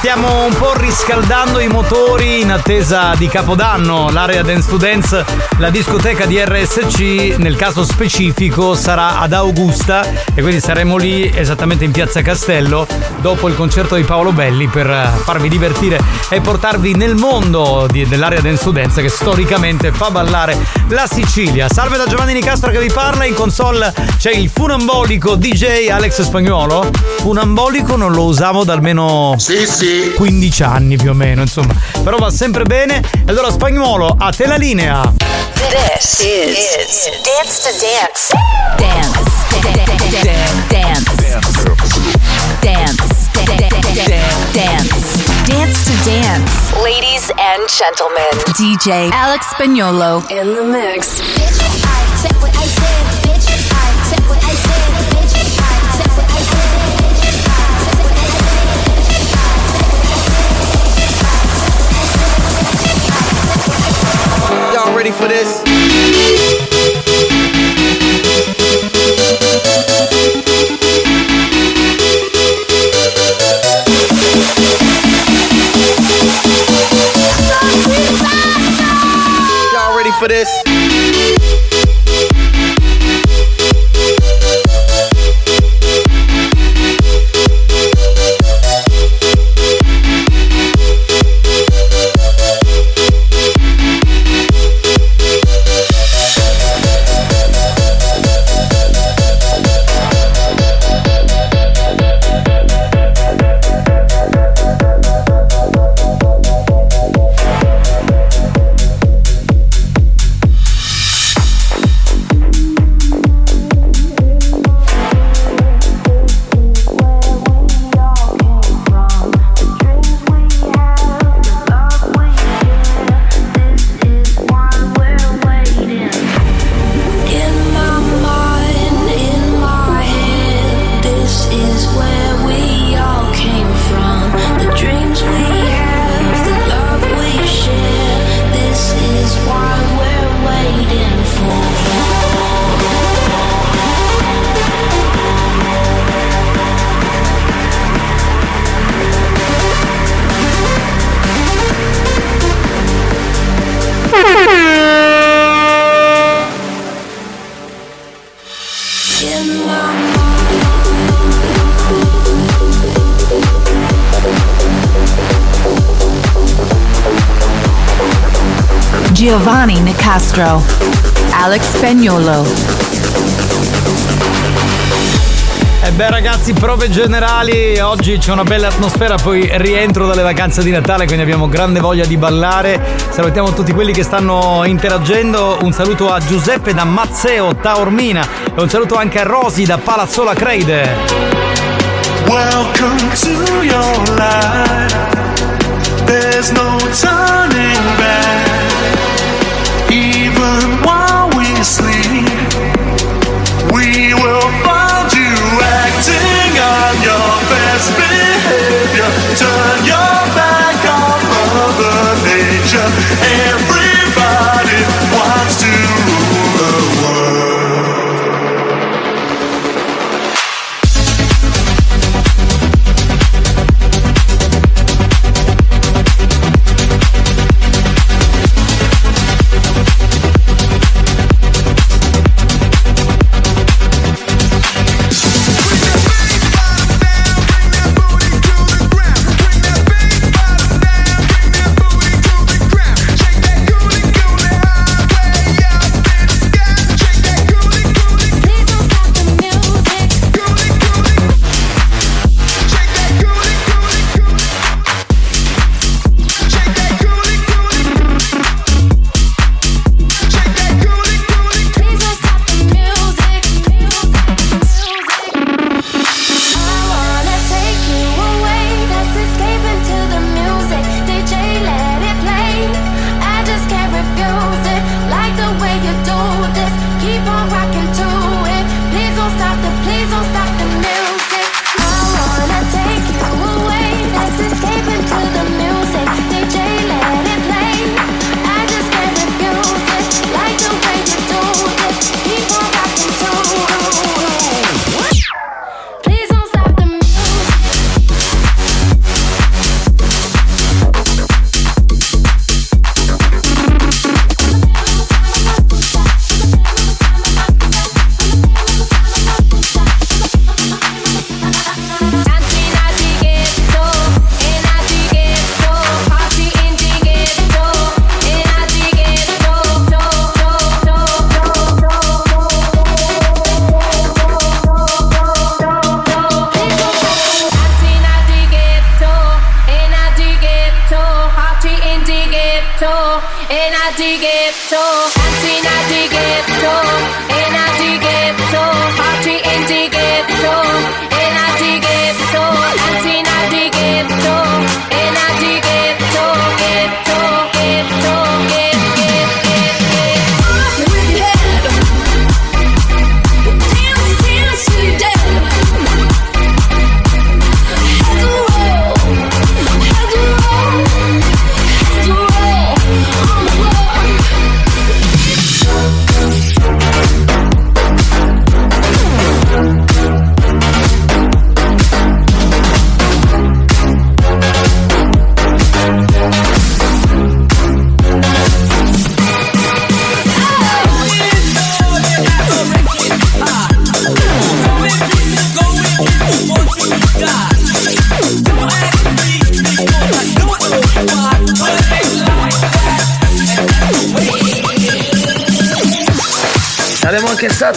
stiamo un po' riscaldando i motori in attesa di Capodanno. L'area Dance to Dance, la discoteca di RSC, nel caso specifico, sarà ad Augusta e quindi saremo lì esattamente in Piazza Castello dopo il concerto di Paolo Belli per farvi divertire e portarvi nel mondo di- dell'area Dance to Dance che storicamente fa ballare la Sicilia. Salve da Giovanni Nicastro che vi parla, in console c'è il funambolico DJ Alex Spagnuolo. Funambolico non lo usavo da almeno Sì, sì, 15 anni più o meno, insomma. Però va sempre bene. E allora spagnolo, a te la linea. This is, Dance to Dance. Dance. Dance. Dance. Dance. Dance to Dance. Ladies and gentlemen, DJ Alex Spagnolo in the mix. Y'all ready for this? Y'all ready for this? Nicastro, Alex Spagnolo. E beh ragazzi, prove generali, oggi c'è una bella atmosfera, poi rientro dalle vacanze di Natale, quindi abbiamo grande voglia di ballare. Salutiamo tutti quelli che stanno interagendo, un saluto a Giuseppe da Mazzeo Taormina e un saluto anche a Rosi da Palazzola Creide. Welcome to your life. There's no turning back.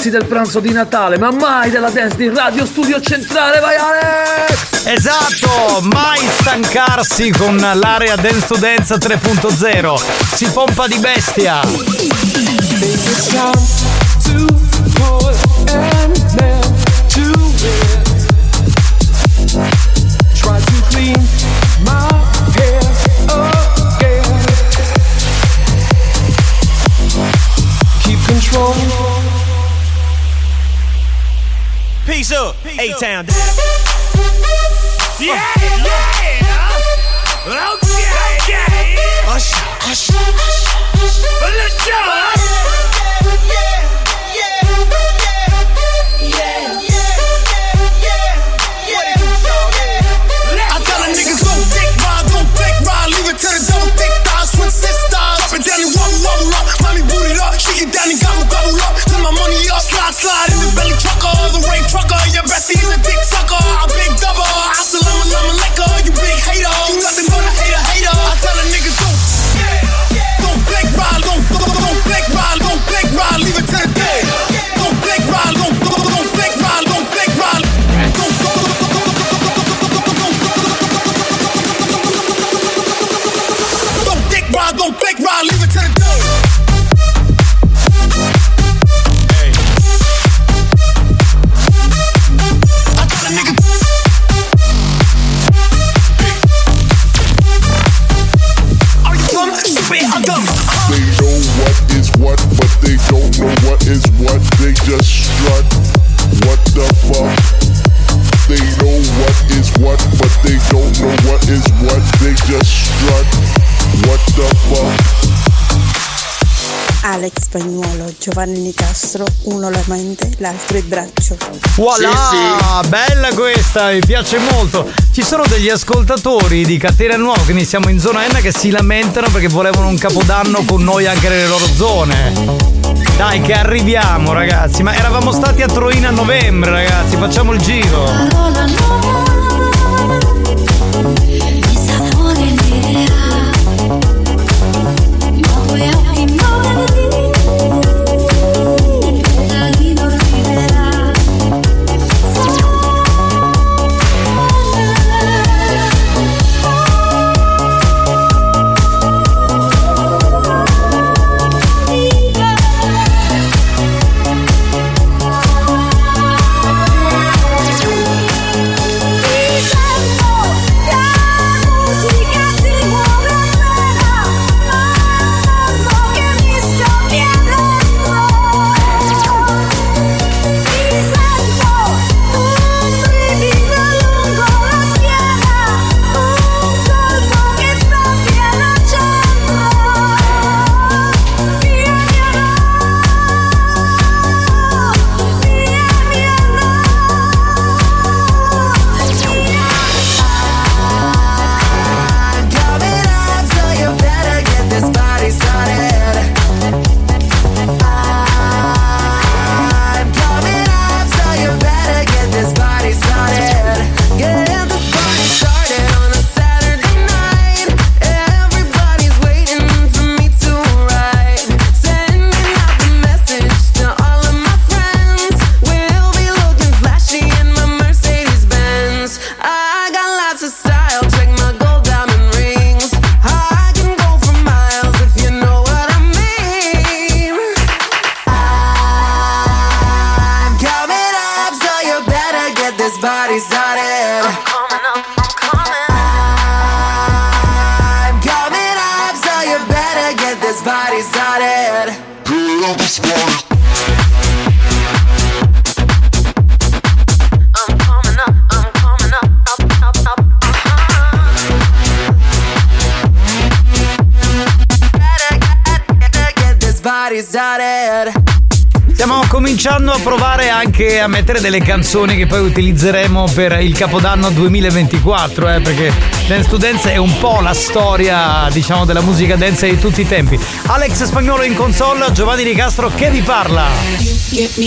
Sazi del pranzo di Natale, ma mai della dance di Radio Studio Centrale, vai Alex! Esatto, mai stancarsi con l'area Dance to Dance 3.0. Si pompa di bestia. A Town. Yeah, yeah. Okay, okay. Usher, Usher. Let's go. To the double thick thighs, switch sisters. Up and down, walk, walk, walk. Mommy booted up, she get down and gobble, gobble up. Put my money up, slide, slide. Giovanni Nicastro, uno la mente, l'altro il braccio. Voilà, bella questa, mi piace molto. Ci sono degli ascoltatori di Catena Nuova, quindi siamo in zona N, che si lamentano perché volevano un capodanno con noi anche nelle loro zone. Dai, che arriviamo, ragazzi. Ma eravamo stati a Troina a novembre, ragazzi. Facciamo il giro. Cominciando a provare anche a mettere delle canzoni che poi utilizzeremo per il Capodanno 2024, eh, perché Dance to Dance è un po' la storia, diciamo, della musica dance di tutti i tempi. Alex Spagnolo in console, Giovanni Di Castro che vi parla. Get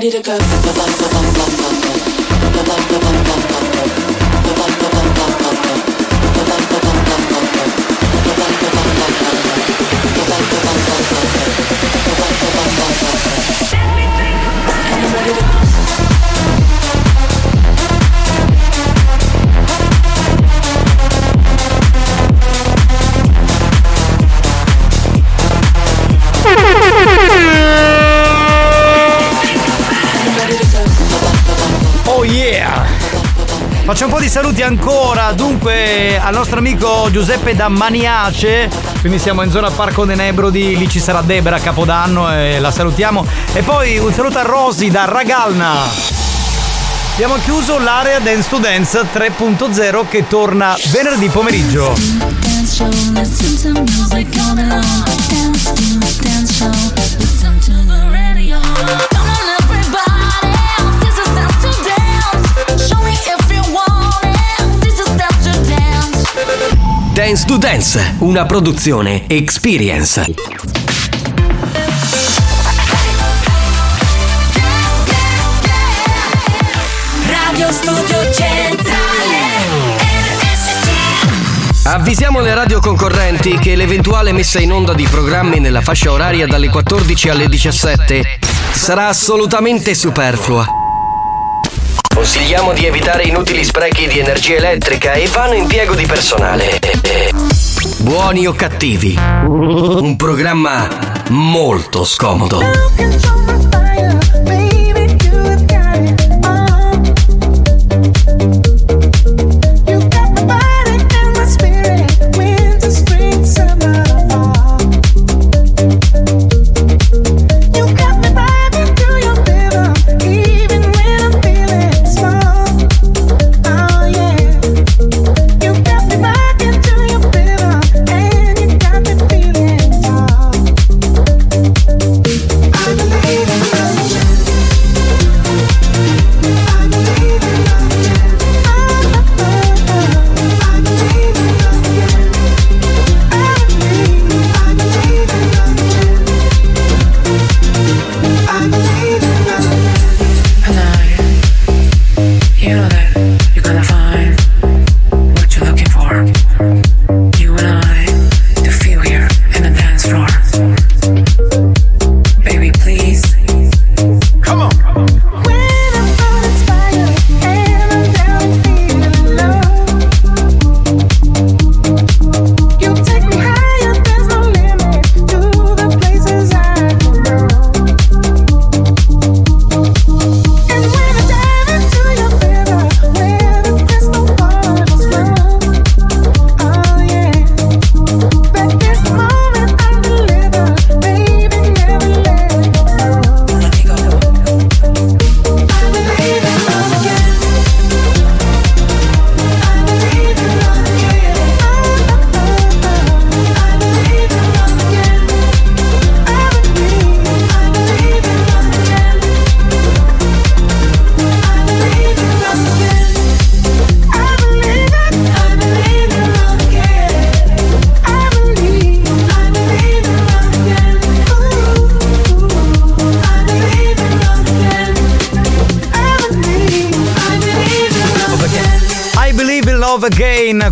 ready to go. Faccio un po' di saluti ancora, dunque al nostro amico Giuseppe da Maniace, quindi siamo in zona Parco de Nebrodi, lì ci sarà Debra a Capodanno e la salutiamo. E poi un saluto a Rosy da Ragalna. Abbiamo chiuso l'area Dance to Dance 3.0 che torna venerdì pomeriggio. Dance dance. To Dance, una produzione Experience. Radio Studio Centrale. Avvisiamo le radio concorrenti che l'eventuale messa in onda di programmi nella fascia oraria dalle 14 alle 17 sarà assolutamente superflua. Consigliamo di evitare inutili sprechi di energia elettrica e vano impiego di personale. Buoni o cattivi, un programma molto scomodo.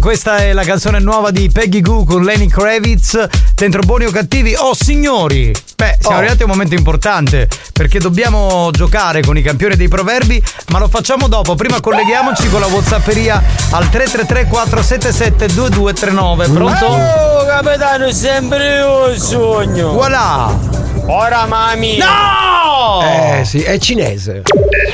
Questa è la canzone nuova di Peggy Goo con Lenny Kravitz, dentro buoni o cattivi. Oh signori, beh, siamo Oh. arrivati a un momento importante perché dobbiamo giocare con i campioni dei proverbi, ma lo facciamo dopo. Prima colleghiamoci con la Whatsapperia al 333 477 2239. Pronto? Oh, capitano, sempre un sogno. Voilà! Ora mami. No! Eh sì, è cinese.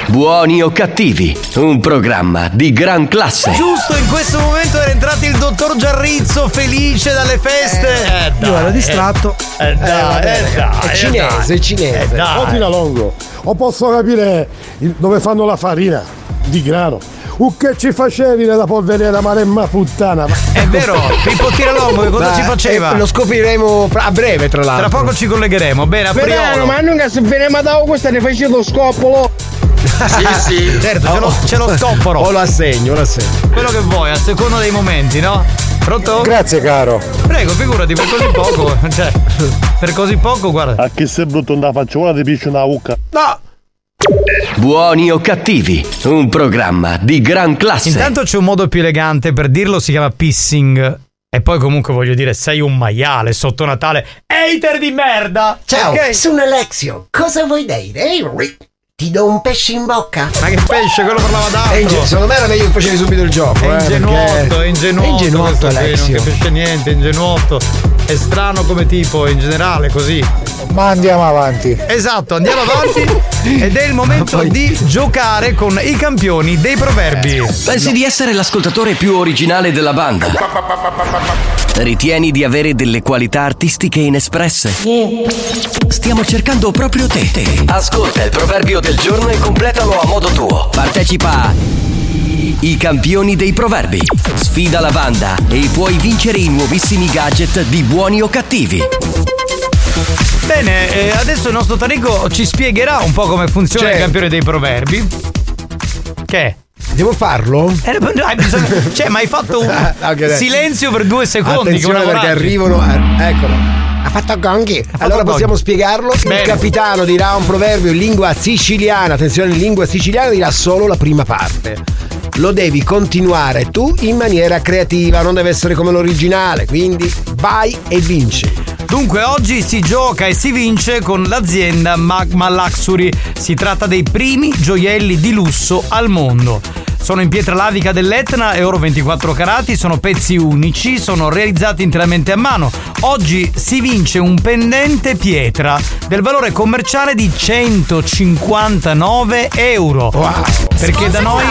Buoni o cattivi, un programma di gran classe. Giusto in questo momento era entrato il dottor Giarrizzo felice dalle feste. Eh, dai, io ero distratto. Eh, eh, dai, eh, dai, è eh, cinese, dai. è cinese. Eh, dai. Ottila Longo, o posso capire il- dove fanno la farina di grano? O che ci facevi nella polveriera Maremma puttana? È vero, Pippo Tiralongo che cosa Ma, ci faceva? eh, lo scopriremo a breve, tra l'altro. Tra poco ci collegheremo. Bene, Verano, apriamo. ma non che se ve ne mandavo questa ne facevo lo scoppolo. Sì, sì. Certo, ce lo, ce lo scopporo. O lo assegno, lo assegno. Quello che vuoi, a seconda dei momenti, no? Pronto? Grazie caro. Prego, figurati, per così poco. Cioè, per così poco, guarda. A che sei brutto non la faccio, ora ti piscio una ucca. No! Buoni o cattivi, un programma di gran classe. Intanto c'è un modo più elegante per dirlo, si chiama pissing. E poi comunque voglio dire, sei un maiale sotto Natale. Hater di merda! Ciao, Ok? sono Alexio. Cosa vuoi dire? Ti do un pesce in bocca? Ma che pesce, quello parlava d'altro. Inge- secondo me era meglio che facevi subito il gioco. È eh, ingenuotto, perché- è ingenuotto. È ingenuotto, Alexio. Non capisce niente, è ingenuotto. È strano come tipo, in generale, così. Ma andiamo avanti. Esatto, andiamo avanti. ed è il momento di giocare con i campioni dei proverbi. Pensi di essere l'ascoltatore più originale della banda? Ritieni di avere delle qualità artistiche inespresse? Stiamo cercando proprio te. Ascolta il proverbio del giorno e completalo a modo tuo. Partecipa a I campioni dei proverbi. Sfida la banda e puoi vincere i nuovissimi gadget di buoni o cattivi. Bene, eh, adesso il nostro Tarico ci spiegherà un po' come funziona Certo. il campione dei proverbi. Che è? Devo farlo? Eh, no, hai bisogno- cioè, ma hai fatto un Ah, ok, dai. silenzio per due secondi. Attenzione che perché arrivano. a- eccolo. Ha fatto gonghi. Allora gonghi. possiamo spiegarlo. Bene. Il capitano dirà un proverbio in lingua siciliana. Attenzione, in lingua siciliana dirà solo la prima parte. Lo devi continuare tu in maniera creativa, non deve essere come l'originale. Quindi vai e vinci. Dunque oggi si gioca e si vince con l'azienda Magma Luxury. Si tratta dei primi gioielli di lusso al mondo. Sono in pietra lavica dell'Etna e oro 24 carati, sono pezzi unici, sono realizzati interamente a mano. Oggi si vince un pendente pietra del valore commerciale di 159 euro. Perché da noi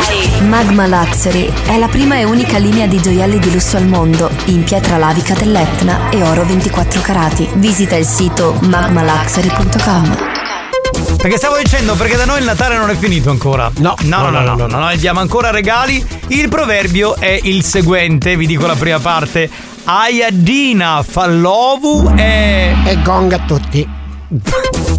Magma Luxury è la prima e unica linea di gioielli di lusso al mondo in pietra lavica dell'Etna e oro 24 carati. Visita il sito magmaluxury.com. Perché stavo dicendo, perché da noi il Natale non è finito ancora. No, no, no, no, no, no, noi diamo ancora regali. Il proverbio è il seguente, vi dico la prima parte. Ayadina fallovu e... E gong a tutti.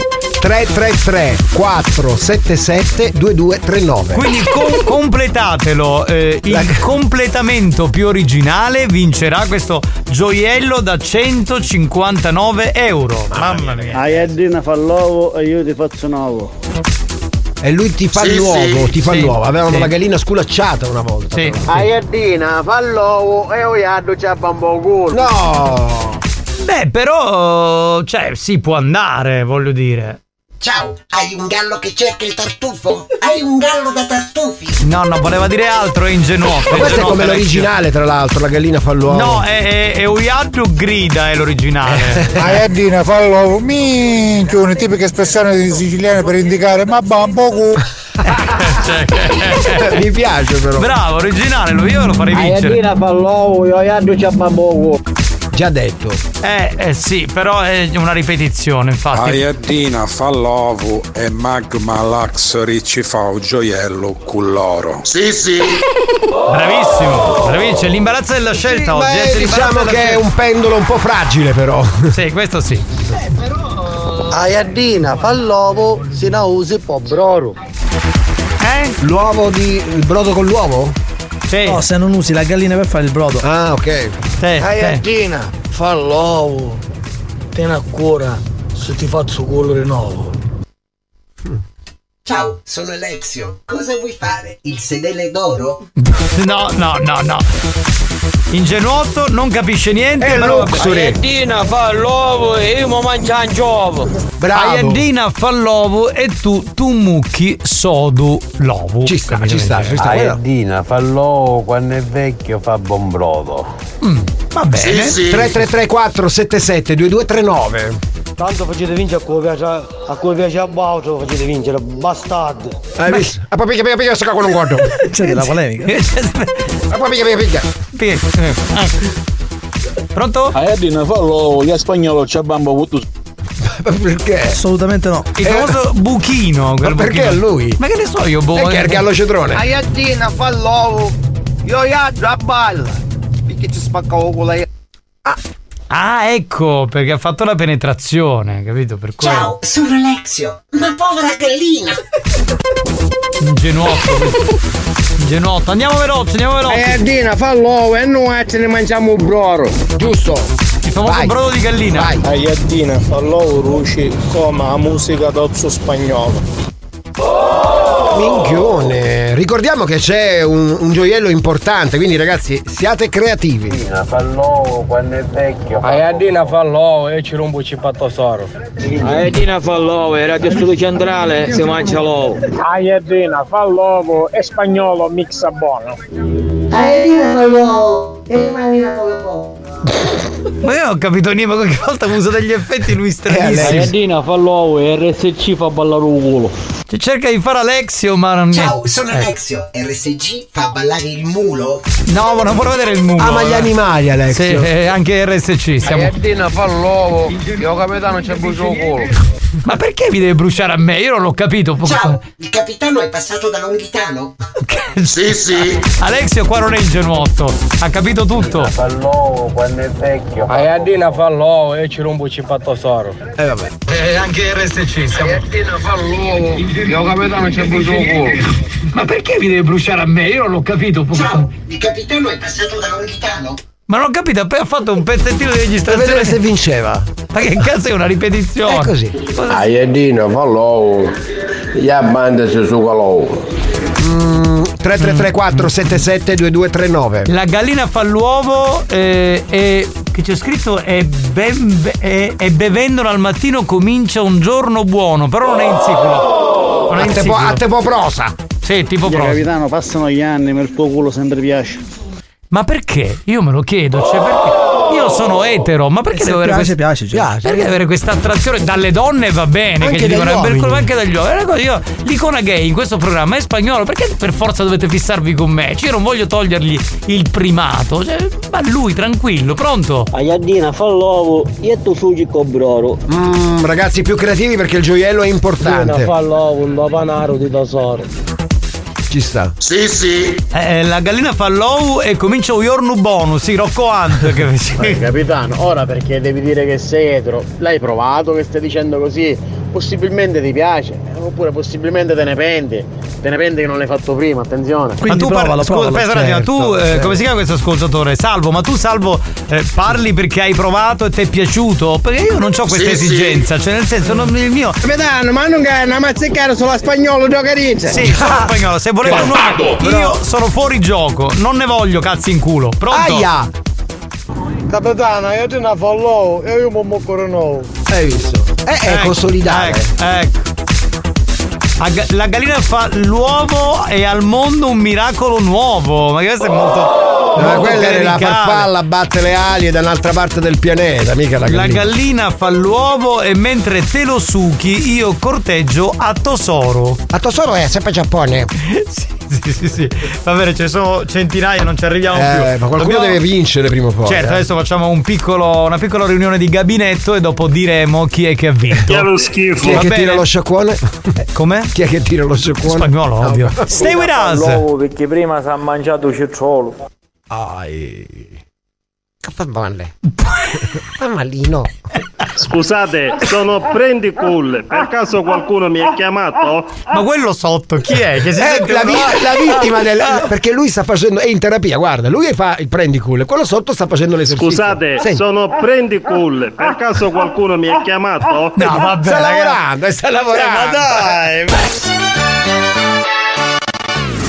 333 477 2239 Quindi com- completatelo. eh, il completamento più originale vincerà questo gioiello da 159 euro. Mamma mia. Ayadina fa l'uovo e io ti faccio un uovo. E lui ti fa Sì, l'uovo, sì, ti fa sì, l'uovo. Avevano sì. la gallina sculacciata una volta. Sì. Ayadina fa l'uovo e io iaddo c'è bambo culo. No! Beh, però, cioè, si può andare, voglio dire. Ciao, hai un gallo che cerca il tartufo? Hai un gallo da tartufi? No, no, voleva dire altro, è ingenuotto. Ma questo è come l'originale, tra l'altro, la gallina fa l'uovo. No, è, è, è Uyaddu grida, è l'originale. Ayadina, fallo. Minchia, una tipica espressione di siciliano per indicare ma bambo cu. Mi piace però. Bravo, originale, lo io lo farei vincere. Ayadina fa l'uovo, iaddo c'è bambo. Già detto. Eh, eh sì, però è una ripetizione, infatti. Ayadina fa l'ovo e Magma Luxury ci fa un gioiello con l'oro. Sì, sì. Bravissimo, bravissimo, c'è l'imbarazzo della scelta oggi. Beh, eh, diciamo che è un pendolo un po' fragile però. Sì, questo sì. Ayadina fa l'uovo, se ne usi po' broro. Eh? L'uovo di. il brodo con l'uovo? Sì. No, se non usi la gallina per fare il brodo. Ah, ok. Ayadina fa l'uovo, tieni a cuore se ti faccio colore nuovo. Ciao, sono Alexio. Cosa vuoi fare? Il sedele d'oro? No, no, no, no. Ingenuotto, non capisce niente. E però- Aiettina fa l'uovo e io mi mangio un uovo. Aiandina fa l'uovo e tu, tu mucchi sodu l'ovo. Ci sta, ci sta, ci sta. Aiardina fa l'uovo quando è vecchio fa buon brodo. Va bene. 3334 77 2239. Tanto facete vincere a cui piace a cui piace a Bauto, facete vincere, bastardi. Hai visto? Ah, poi picchia, picchia, sta qua con un guardo. C'è della polemica. Ah, poi picchia, picchia, picchia. Pronto? Aiardina fa l'uovo, gli spagnolo ci abbiamo avuto. Perché? Assolutamente no. Il famoso buchino. quel Ma perché buchino. a lui? Ma che ne so io, boh. Perché è il gallo cetrone? Aiatina fa l'uovo, io iadro a balla. Perché ci spacca o con lei. Ah, ecco, perché ha fatto la penetrazione, capito? Per quello. Ciao, sono Alexio. Ma povera gallina. Ingenuotto. Ingenuotto. Andiamo veloci, andiamo veloci. Aiardina fa l'uovo e noi ce ne mangiamo un broro. Giusto. Il famoso brodo di gallina. Aiardina fa l'uovo ruci come la musica d'ozzo spagnolo. Minchione. Ricordiamo che c'è un, un gioiello importante, quindi ragazzi siate creativi. Fa l'uovo quando è vecchio. Aiardina fa l'uovo e ci rompo cippato soro. Aiardina fa l'uovo e Radio Studio Centrale si mangia l'uovo. Aiardina fa l'uovo e spagnolo mixa buono. Aiardina fa l'uovo e mangia l'uovo. Ma io non ho capito niente, ma qualche volta uso degli effetti lui stranissimi. Aiardina fa l'uovo e RSC fa ballare un culo. Cioè, cerca di fare Alexio, ma non Ciao, sono Eh. Alexio. RSG fa ballare il mulo? No, ma non vorrei vedere il mulo. Ama gli eh. animali, Alexio. Sì, eh, anche RSC. Siamo... Aiardina fa l'uovo, io capitano c'è brucio il culo. Ma perché mi deve bruciare a me? Io non l'ho capito. Ciao, il capitano è passato da Longhitano? Sì, sì. Alexio qua non è ingenuotto. Ha capito tutto. Fa l'uovo quando è vecchio. Aiardina fa l'uovo e ci rompo cippato soro. Eh vabbè. Eh, anche RSC. Siamo... Aiardina fa l'uovo, io capitano c'è brucio il culo. Ma perché mi deve bruciare a me? Io non l'ho capito. Ciao, il capitano è passato da Longhitano? Ma non ho capito, appena ha fatto un pezzettino di Per registrazione. vedere se vinceva. Ma che cazzo è una ripetizione? È così. Aiardina fa l'uovo. Gli abbandasi su l'uovo. Mm, 3334 77 2239. La gallina fa l'uovo eh, e che c'è scritto e, be- e- e bevendolo al mattino comincia un giorno buono, però non è in siculo. Non è A in te, po- siculo. a te po' prosa. Sì, tipo prosa. capitano passano gli anni, ma il tuo culo sempre piace. Ma perché? Io me lo chiedo, cioè perché? Io sono etero, ma perché Se devo avere piace, questa piace, cioè. Perché avere questa attrazione dalle donne va bene, Anche che gli dicono "Eh, per uomini." colpa anche dagli uomini. Io, l'icona gay in questo programma è spagnolo, perché per forza dovete fissarvi con me? Cioè, io non voglio togliergli il primato. Cioè, ma lui tranquillo, pronto? Aiardina fa l'uovo e tu sugi con broro. Mm, ragazzi più creativi perché il gioiello è importante. l'uovo, un dopanaro di tesoro. Ci sta. Sì, sì. Eh, la gallina fa l'ou e comincia un giorno bonus, sì, Rocco Hunt. che Eh, capitano, ora perché devi dire che sei etero? L'hai provato che stai dicendo così? Possibilmente ti piace, oppure possibilmente te ne penti. Te ne penti che non l'hai fatto prima, attenzione. ma tu parli, scusa, aspetta un attimo, tu eh, come si chiama questo ascoltatore? Salvo, ma tu Salvo eh, parli perché hai provato e ti è piaciuto? Perché io non ho questa Sì, sì. esigenza, cioè nel senso non, il mio Capitano, ma non che una mazziccare sulla spagnolo giocarizza. Sì, sono spagnolo, se volete un nome, io sono fuori gioco, non ne voglio cazzi in culo. Pronto? Aia! Capitano, io te ne fallo e io mi muoco nuovo. Hai visto? Eh, è Ecco, consolidare. Ecco, ecco. La gallina fa l'uovo e al mondo un miracolo nuovo. Ma questo è molto. Ma molto quella era la farfalla, batte le ali da un'altra parte del pianeta, mica la La gallina. gallina fa l'uovo e mentre te lo succhi io corteggio a Tosoro. A Tosoro è sempre Giappone. sì, sì, sì, sì. Va bene, ce ne sono centinaia, non ci arriviamo più. Eh, ma qualcuno Dobbiamo- deve vincere prima o poi. Certo, eh. adesso facciamo un piccolo- una piccola riunione di gabinetto e dopo diremo chi è che ha vinto. Chi è lo schifo? Chi è che tira lo sciacquone? Come? Chi è che tira lo sciacquone? Spagnolo, ovvio. Stay with us. L'uovo perché prima si è mangiato il cetrolo. Ai. Che fa male? Fa malino. Scusate, sono prendi cool. Per caso qualcuno mi ha chiamato? Ma quello sotto chi è? Che si Eh, sente la, vi- la vittima del. Perché lui sta facendo. È in terapia, guarda, lui fa il prendi cool quello sotto sta facendo l'esercizio. Scusate, Senti. sono prendi cool. Per caso qualcuno mi ha chiamato? No, vabbè, sta lavorando, sta lavorando. ma dai!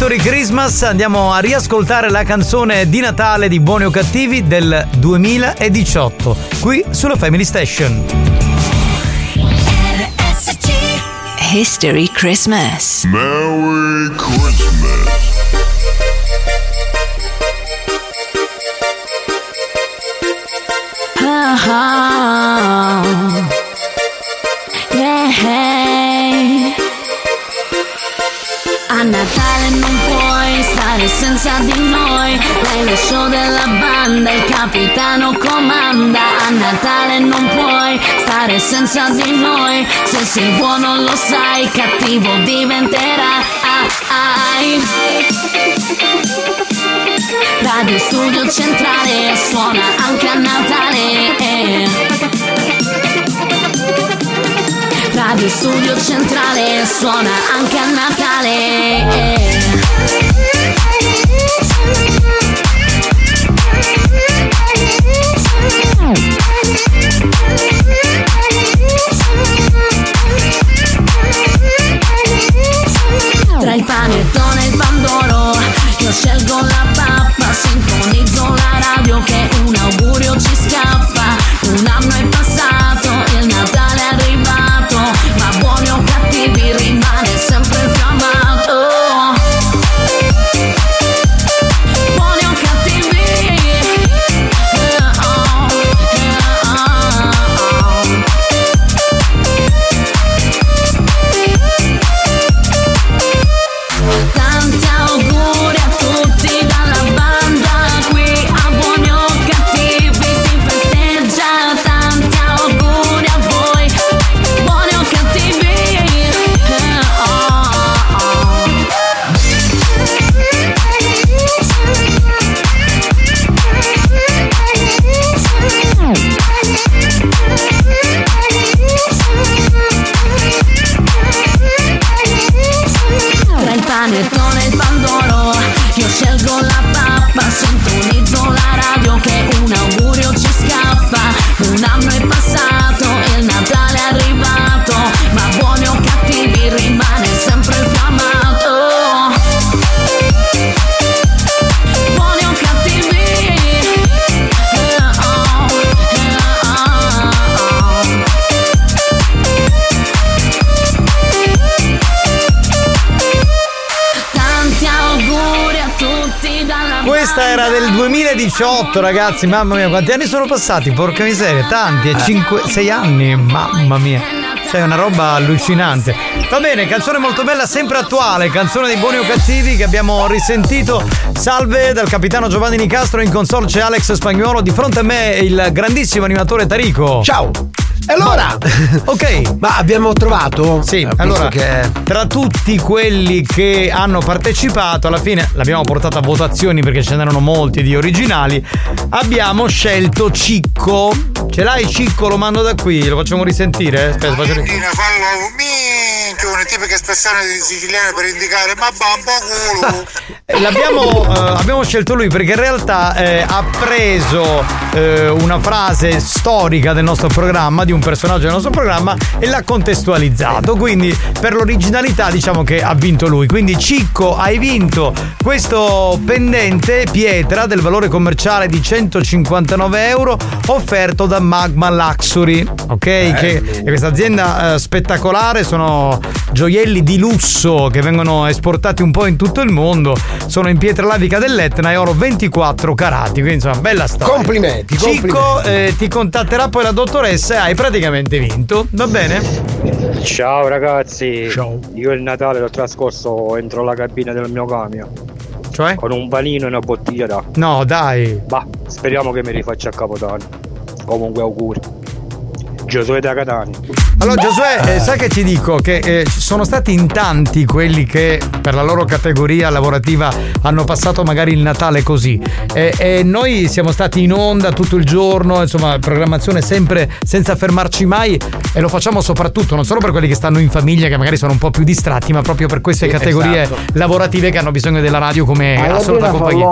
History Christmas andiamo a riascoltare la canzone di Natale di Buoni o Cattivi del 2018, qui sulla Family Station. History Christmas. Merry Christmas. Ah, yeah. A Natale non puoi stare senza di noi. Lei lo show della banda, il capitano comanda. A Natale non puoi stare senza di noi. Se sei buono lo sai, cattivo diventerà. Ai. Radio Studio Centrale suona anche a Natale Radio Studio Centrale suona anche a Natale. Tra il panettone e il pandoro Io scelgo la pappa Sintonizzo la radio Che un augurio ci scappa 2018 ragazzi, mamma mia quanti anni sono passati, porca miseria, tanti, 6 anni, mamma mia. C'è una roba allucinante. Va bene, canzone molto bella, sempre attuale, canzone dei buoni o cattivi che abbiamo risentito. Salve dal capitano Giovanni Nicastro, in console c'è Alex Spagnuolo, di fronte a me il grandissimo animatore Tarico. Ciao. E allora? ok. Ma abbiamo trovato? Sì, visto allora, che- tra tutti quelli che hanno partecipato, alla fine l'abbiamo portata a votazioni perché ce n'erano molti di originali, abbiamo scelto Cicco. Ce l'hai Cicco? Lo mando da qui, lo facciamo risentire? Aspetta, faccio Argentina fallo minchia una tipica espressione siciliana per indicare ma bamba culo Eh, L'abbiamo eh, abbiamo scelto lui perché in realtà eh, ha preso eh, una frase storica del nostro programma di un personaggio del nostro programma e l'ha contestualizzato. Quindi per l'originalità diciamo che ha vinto lui. Quindi Cicco hai vinto questo pendente pietra del valore commerciale di 159 euro offerto da Magma Luxury. Ok? Che è questa azienda eh, spettacolare, sono gioielli di lusso che vengono esportati un po' in tutto il mondo. Sono in pietra lavica dell'Etna e oro 24 carati. Quindi insomma, bella storia. Complimenti, Cicco complimenti. eh, ti contatterà poi la dottoressa e hai praticamente vinto. Va bene? Ciao ragazzi, io il Natale l'ho trascorso entro la cabina del mio camion. Cioè? Con un panino e una bottiglia d'acqua. No, dai. Bah, speriamo che mi rifaccia a Capodanno. Comunque auguri. Giosuè da Catania. Allora Giosuè, eh, sai che ti dico? Che eh, sono stati in tanti quelli che per la loro categoria lavorativa hanno passato magari il Natale così. E, e noi siamo stati in onda tutto il giorno, insomma, programmazione sempre senza fermarci mai e lo facciamo soprattutto non solo per quelli che stanno in famiglia, che magari sono un po' più distratti, ma proprio per queste Sì, categorie esatto. lavorative che hanno bisogno della radio come Alla assoluta compagnia.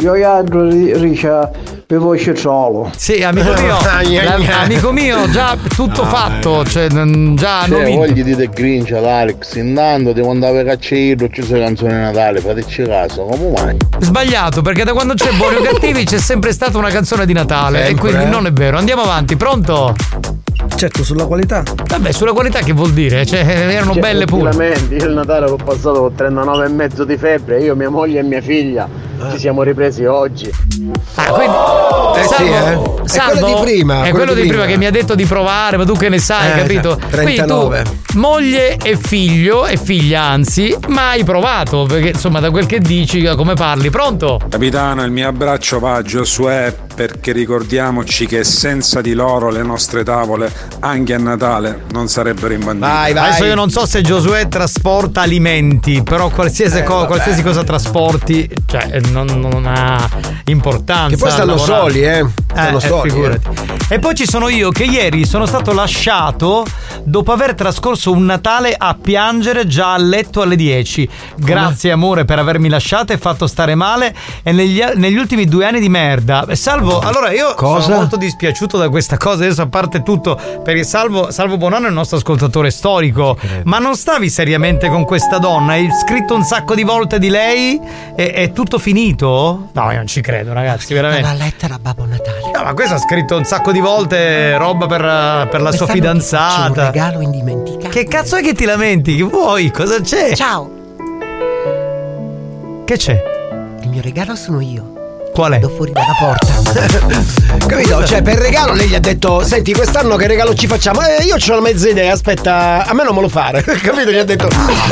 io e altro ricia per voce solo. Sì, amico mio, amico mio, già tutto fatto, cioè mm, già hanno Se vinto. vogli di The Grinch all'Alex, intanto devo andare a cacciare ci sono canzoni di Natale, fateci caso, come mai? Sbagliato, perché da quando c'è Buoni o Cattivi c'è sempre stata una canzone di Natale Sempre, e quindi eh? non è vero. Andiamo avanti, pronto? Certo, sulla qualità. Vabbè, sulla qualità che vuol dire? Cioè, erano Cioè, belle pure. Io il Natale l'ho passato con 39 e mezzo di febbre, io, mia moglie e mia figlia ci siamo ripresi oggi. Ah, quindi. Eh sì, eh. È quello di prima, È quello, di prima. che mi ha detto di provare, ma tu che ne sai, Eh, capito? già, Quindi 39. tu, moglie e figlio, e figlia anzi, ma hai provato, perché insomma da quel che dici, come parli, pronto? Capitano, il mio abbraccio va a Giosuè perché ricordiamoci che senza di loro le nostre tavole, anche a Natale, non sarebbero imbandite. Adesso io non so se Giosuè trasporta alimenti, però qualsiasi, Eh, co- qualsiasi cosa trasporti, cioè, non, non ha importanza. Che poi stanno lavorare. soli, eh. Stanno Eh, soli, figurati. E poi ci sono io che ieri sono stato lasciato dopo aver trascorso un Natale a piangere già a letto alle 10. Grazie amore per avermi lasciato e fatto stare male e negli, negli ultimi due anni di merda. Eh, Salvo, allora io Cosa? sono molto dispiaciuto da questa cosa, adesso a parte tutto, perché Salvo, Salvo Bonanno è il nostro ascoltatore storico, ma non stavi seriamente con questa donna? Hai scritto un sacco di volte di lei? E è tutto finito? No, io non ci credo ragazzi, veramente. La lettera a Babbo Natale. No, ma questo ha scritto un sacco di volte roba per, per la sua Quest'anno fidanzata. un regalo indimenticato. Che cazzo è che ti lamenti? Che vuoi? Cosa c'è? Ciao. Che c'è? Il mio regalo sono io. Qual è? Fuori dalla porta. Capito? Cioè, per regalo lei gli ha detto: Senti, quest'anno che regalo ci facciamo? Eh, io ho una mezza idea, aspetta, a me non me lo fare. Capito? Gli ha detto: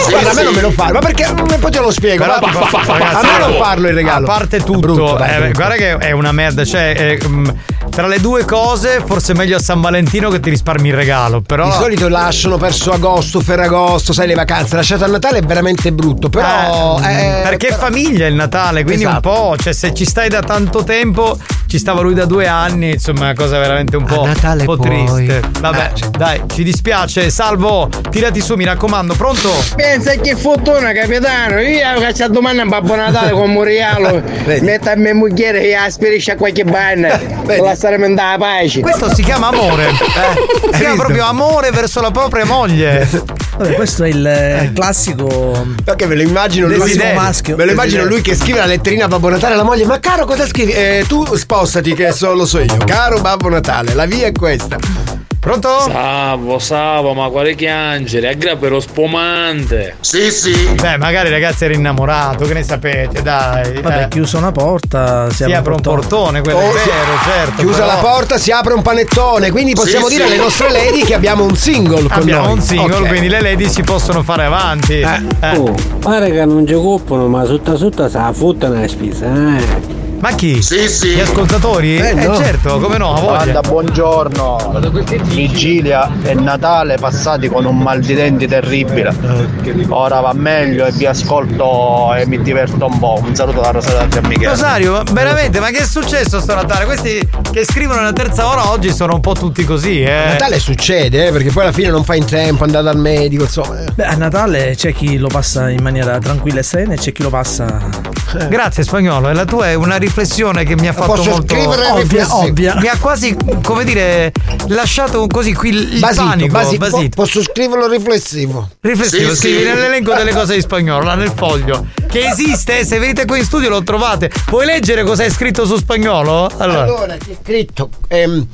Guarda, a me non me lo fare. Ma perché? E poi te lo spiego. Però va, posso- va, va, ragazzi, a me non farlo il regalo. A parte tutto, Brutto, eh, brutto. guarda che è una merda. Cioè, eh, mm, tra le due cose, forse è meglio a San Valentino che ti risparmi il regalo. Però. Di solito lasciano verso agosto, Ferragosto, sai le vacanze. Lasciato a Natale è veramente brutto. Però. Eh, eh, perché è però- famiglia il Natale, quindi Esatto. un po', cioè se ci stai da tanto tempo, ci stava lui da due anni, insomma cosa veramente un po', un po' triste. Vabbè, dai, ci dispiace. Salvo, tirati su, mi raccomando, pronto? Pensa che fortuna, capitano. Io che c'è domani a Babbo Natale con Murialo. Metto a mia moglie e aspirisce a qualche banna. La saremo andare a pace. Questo si chiama amore. Eh, si chiama proprio amore verso la propria moglie. Vabbè, questo è il eh, classico. Perché me lo immagino lui, maschio. me lo immagino lui che scrive la letterina a Babbo Natale alla moglie. Ma caro, cosa scrivi? Eh, tu spostati, che solo so io. Caro Babbo Natale, la via è questa. Pronto? Salvo, salvo, ma quale chiangere? Aggrappero spumante. Sì, sì. Beh, magari ragazzi era innamorato, che ne sapete, dai. Vabbè, eh. chiusa una porta, si, Si apre un portone, quello è Oh, sì. vero, certo. Chiusa però- la porta, si apre un panettone. Quindi possiamo Sì, dire sì. alle nostre lady che abbiamo un single con Abbiamo noi. un single, Ok. quindi le lady si possono fare avanti. Eh. Oh, pare che non ci occupano, ma sotto sotto sa fotta una spesa, eh. Ma chi? Sì, sì. Gli ascoltatori? Eh, no. certo, come no. Guarda, buongiorno. Vigilia e Natale passati con un mal di denti terribile. Ora va meglio e vi ascolto e mi diverto un po'. Un saluto da Rosario da Michele. Rosario, ma veramente, ma che è successo sto Natale? Questi che scrivono la terza ora oggi sono un po' tutti così, eh. Natale succede, eh, perché poi alla fine non fai in tempo, andare dal medico, insomma. eh. Beh, a Natale c'è chi lo passa in maniera tranquilla e serena e c'è chi lo passa Grazie spagnolo, e la tua è una riflessione che mi ha fatto Posso molto scrivere ovvia, riflessivo? ovvia. Mi ha quasi, come dire, lasciato così qui il Basito, panico. basito. Basito. Posso scriverlo riflessivo? Riflessivo, Sì, scrivi sì. nell'elenco delle cose di spagnolo, là nel foglio. Che esiste, eh, se venite qui in studio lo trovate. Puoi leggere cosa è scritto su spagnolo? Allora. Allora, c'è scritto ehm,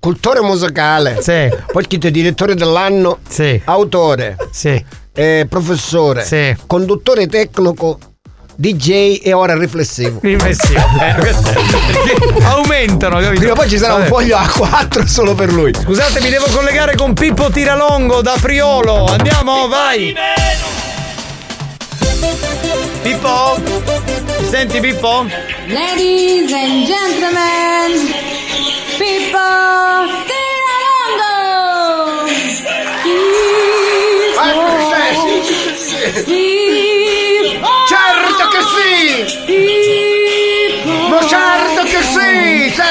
cultore musicale. Sì. Poi scritto direttore dell'anno. Sì. Autore. Sì. eh, professore. Sì. Conduttore tecnico. DJ e ora riflessivo. Riflessivo. Eh, aumentano, capito? Prima o poi ci sarà un Vabbè. foglio A4 solo per lui. Scusate, mi devo collegare con Pippo Tiralongo da Priolo. Andiamo, vai! Pippo? Mi senti Pippo? Ladies and gentlemen, Pippo Certo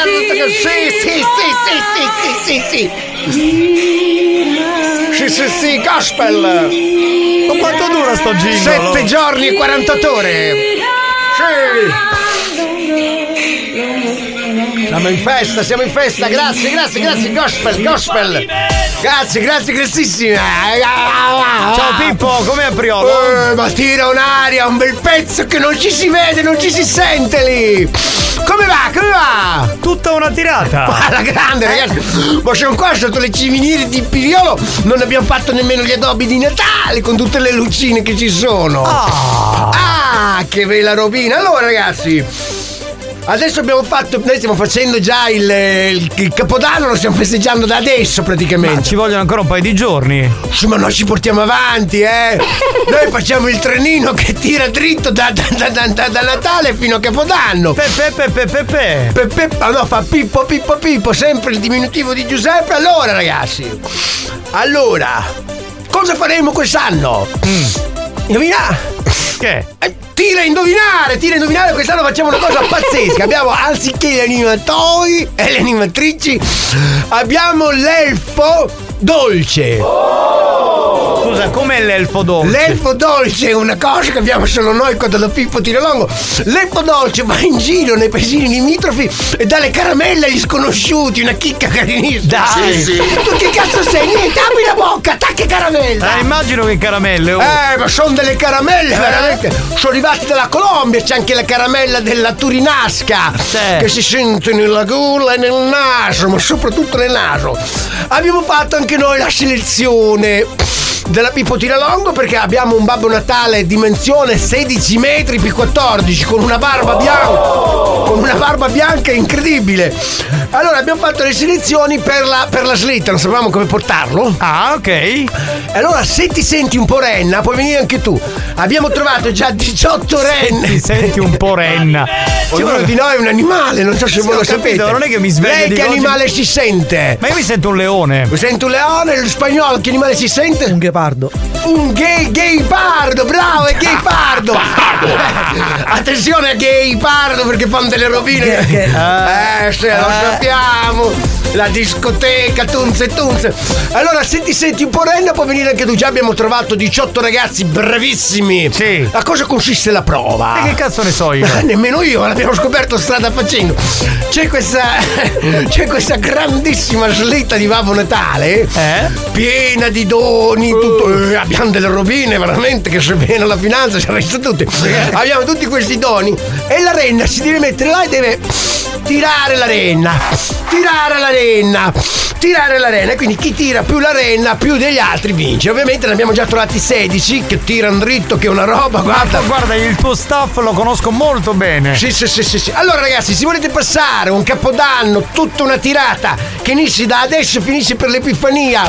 sì! Certo sì! Sì, sì, sì, sì, sì, sì! Sì, sì, gospel! Ma quanto dura sto jingle? Sette giorni e 48 ore! Sì! Siamo in festa, siamo in festa, grazie, grazie, grazie, gospel, gospel! Grazie, grazie, grandissima! Ciao Pippo, com'è a Priolo? Eh, ma tira un'aria, un bel pezzo che non ci si vede, non ci si sente lì! Come va? Come va? Tutta una tirata! Alla grande ragazzi! Ma siamo qua sotto le ciminiere di Piriolo, non abbiamo fatto nemmeno gli adobi di Natale con tutte le lucine che ci sono! Ah, che bella robina! Allora ragazzi! Adesso abbiamo fatto, noi stiamo facendo già il, il- il capodanno, lo stiamo festeggiando da adesso praticamente. Ma ci vogliono ancora un paio di giorni. Sì, ma noi ci portiamo avanti, eh! Noi facciamo il trenino che tira dritto da, da- da- da- da- da Natale fino a Capodanno! Pepe, pepe, pepe! Pepe, ah no, fa Pippo, Pippo, Pippo, sempre il diminutivo di Giuseppe. Allora, ragazzi, allora, cosa faremo quest'anno? Indovina? Che? Eh, Tira a indovinare, tira a indovinare, quest'anno facciamo una cosa pazzesca. Abbiamo anziché gli animatori e le animatrici, abbiamo l'elfo dolce. Scusa, com'è l'elfo dolce? L'elfo dolce è una cosa che abbiamo solo noi quando da Pippo Tirolongo. L'elfo dolce va in giro nei paesini limitrofi e dà le caramelle agli sconosciuti, una chicca carinissima. Dai! Sì, sì. Tu che cazzo sei? Niente, apri la bocca, tacca caramella! Ah, immagino che caramelle. oh. Eh, ma sono delle caramelle, veramente. Sono arrivati dalla Colombia, c'è anche la caramella della Turinasca. Che si sente nella gola e nel naso, ma soprattutto nel naso. Abbiamo fatto anche noi la selezione della Pippo Tiralongo perché abbiamo un Babbo Natale dimensione 16 metri più 14 con una barba bianca con una barba bianca incredibile allora abbiamo fatto le selezioni per la, per la slitta non sapevamo come portarlo ah ok allora se ti senti un po' renna puoi venire anche tu abbiamo trovato già 18 renne Ti senti un po' renna. ognuno di noi è un animale non so se Sì, voi lo capito, sapete non è che mi sveglio lei che oggi- animale si sente Ma io mi sento un leone. mi sento un leone, lo spagnolo, che animale si sente? Un ghepardo. Un gay, gay pardo, bravo, è gay pardo! Attenzione a gay pardo perché fanno delle rovine! Eh, se lo sappiamo! La discoteca, tunze tunze! Allora, se ti senti un po' renna, puoi venire anche tu. Già abbiamo trovato 18 ragazzi bravissimi! Sì. A cosa consiste la prova? E che cazzo ne so io? Nemmeno io, l'abbiamo scoperto strada facendo. C'è questa. C'è questa grandissima slitta di Babbo Natale. Piena di doni. Tutto, eh, abbiamo delle rovine veramente che se viene la finanza ci arresta tutti. Abbiamo tutti questi doni. E la renna si deve mettere là e deve tirare la renna. Tirare la renna. Tirare la renna. Quindi chi tira più la renna, più degli altri vince. Ovviamente ne abbiamo già trovati 16 che tirano dritto, che è una roba, guarda. Guarda, il tuo staff lo conosco molto bene. Sì, sì, sì, sì, sì. Allora, ragazzi, se volete passare un capodanno, tutta una tirata che inizia da adesso e finisce per l'Epifania.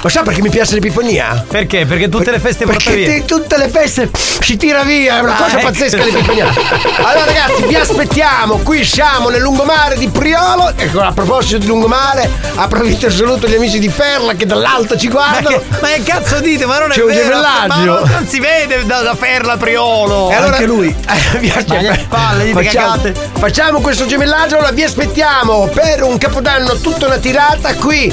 Lo sa perché mi piace l'Epifania? Perché? Perché tutte le feste porta Perché via. te- tutte le feste si tira via, è una Ah, cosa ecco. pazzesca l'Epifania. Allora, ragazzi, vi aspettiamo. Qui siamo nel lungomare di Priolo. Ecco, a proposito di lungomare, approfitto e saluto gli amici di Ferla che dall'alto ci Ma guardano. che, ma che cazzo dite? Ma non è C'è un vero. gemellaggio. Ma non, non si vede da, da Ferla Priolo. E allora, Anche lui. Eh, vi. Ma palle, facciamo, facciamo questo gemellaggio, allora vi aspettiamo per un capodanno tutta una tirata qui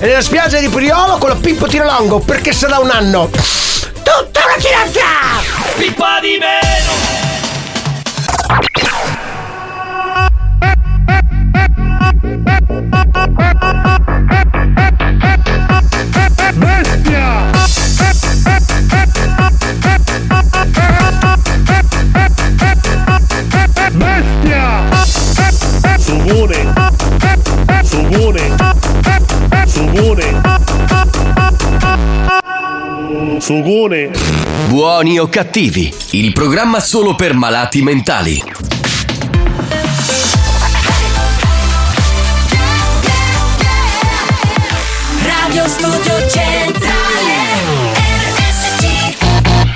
nella spiaggia di Priolo Andiamo con la Pippo Tirolongo perché sarà un anno. Tutta una finanza! Pippa di meno! Bestia! Bestia! Subone! Subone! Subone! Sugone. Buoni o cattivi, il programma solo per malati mentali. Radio Studio Centrale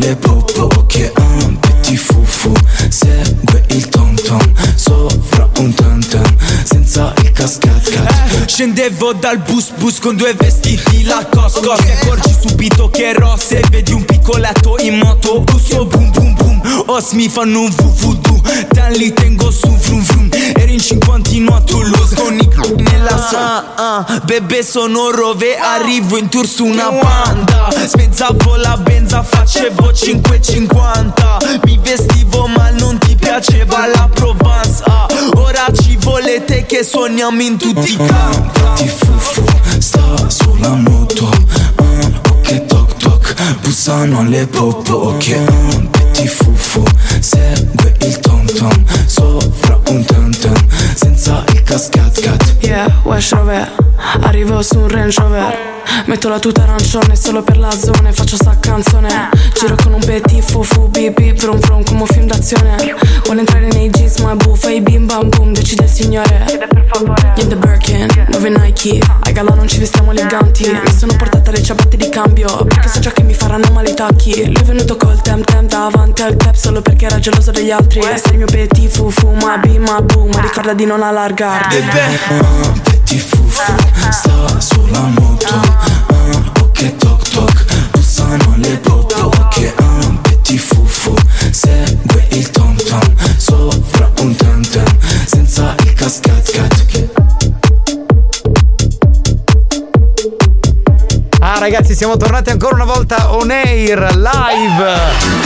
le popo Ok ah, Petit fufu Segue il tom tom Sopra un tam il cascat cat. Scendevo dal bus bus con due vestiti la cosco Ti accorgi subito che ero se vedi un piccoletto in moto. Busso boom boom boom Os mi fanno un vuvudu Dan li tengo su vrum vrum. Eri in cinquantino a Toulouse Con i nella so. Ah, ah, Bebe sono rove. Arrivo in tour su una banda Spezzavo la benza Facevo 5,50 Mi vestivo ma non piaceva la Provence ah, Ora ci volete che suoniamo in tutti i campi. Petit fufu sta sulla moto. Ah, Ok toc toc. Bussano le popo Ok. Ah, Petit fufu Segue il tom tom. Sopra un tam tam Senza il cascat cat. Yeah, West Rover. Arrivo su un Range Rover Metto la tuta arancione solo per la zona e Faccio sta canzone. Giro con un petit fufu Bip bip vrum vrum come un film d'azione. Vuole entrare nei jeans ma buffa I bim bam boom Decide il signore. In the Birkin Dove Nike. Ai gala non ci vestiamo eleganti. Mi sono portata le ciabatte di cambio Perché so già che mi faranno male i tacchi. Lui è venuto col tem tem davanti al club Solo perché era geloso degli altri. Sei il mio petit fufu Ma bim ma boom Ricorda di non allargarti. Ah, Petit fufu sta sulla moto. ah, Ok toc toc. Bussano le popo Ok ah, Petit fufu Segue il tom tom ragazzi siamo tornati ancora una volta on air, live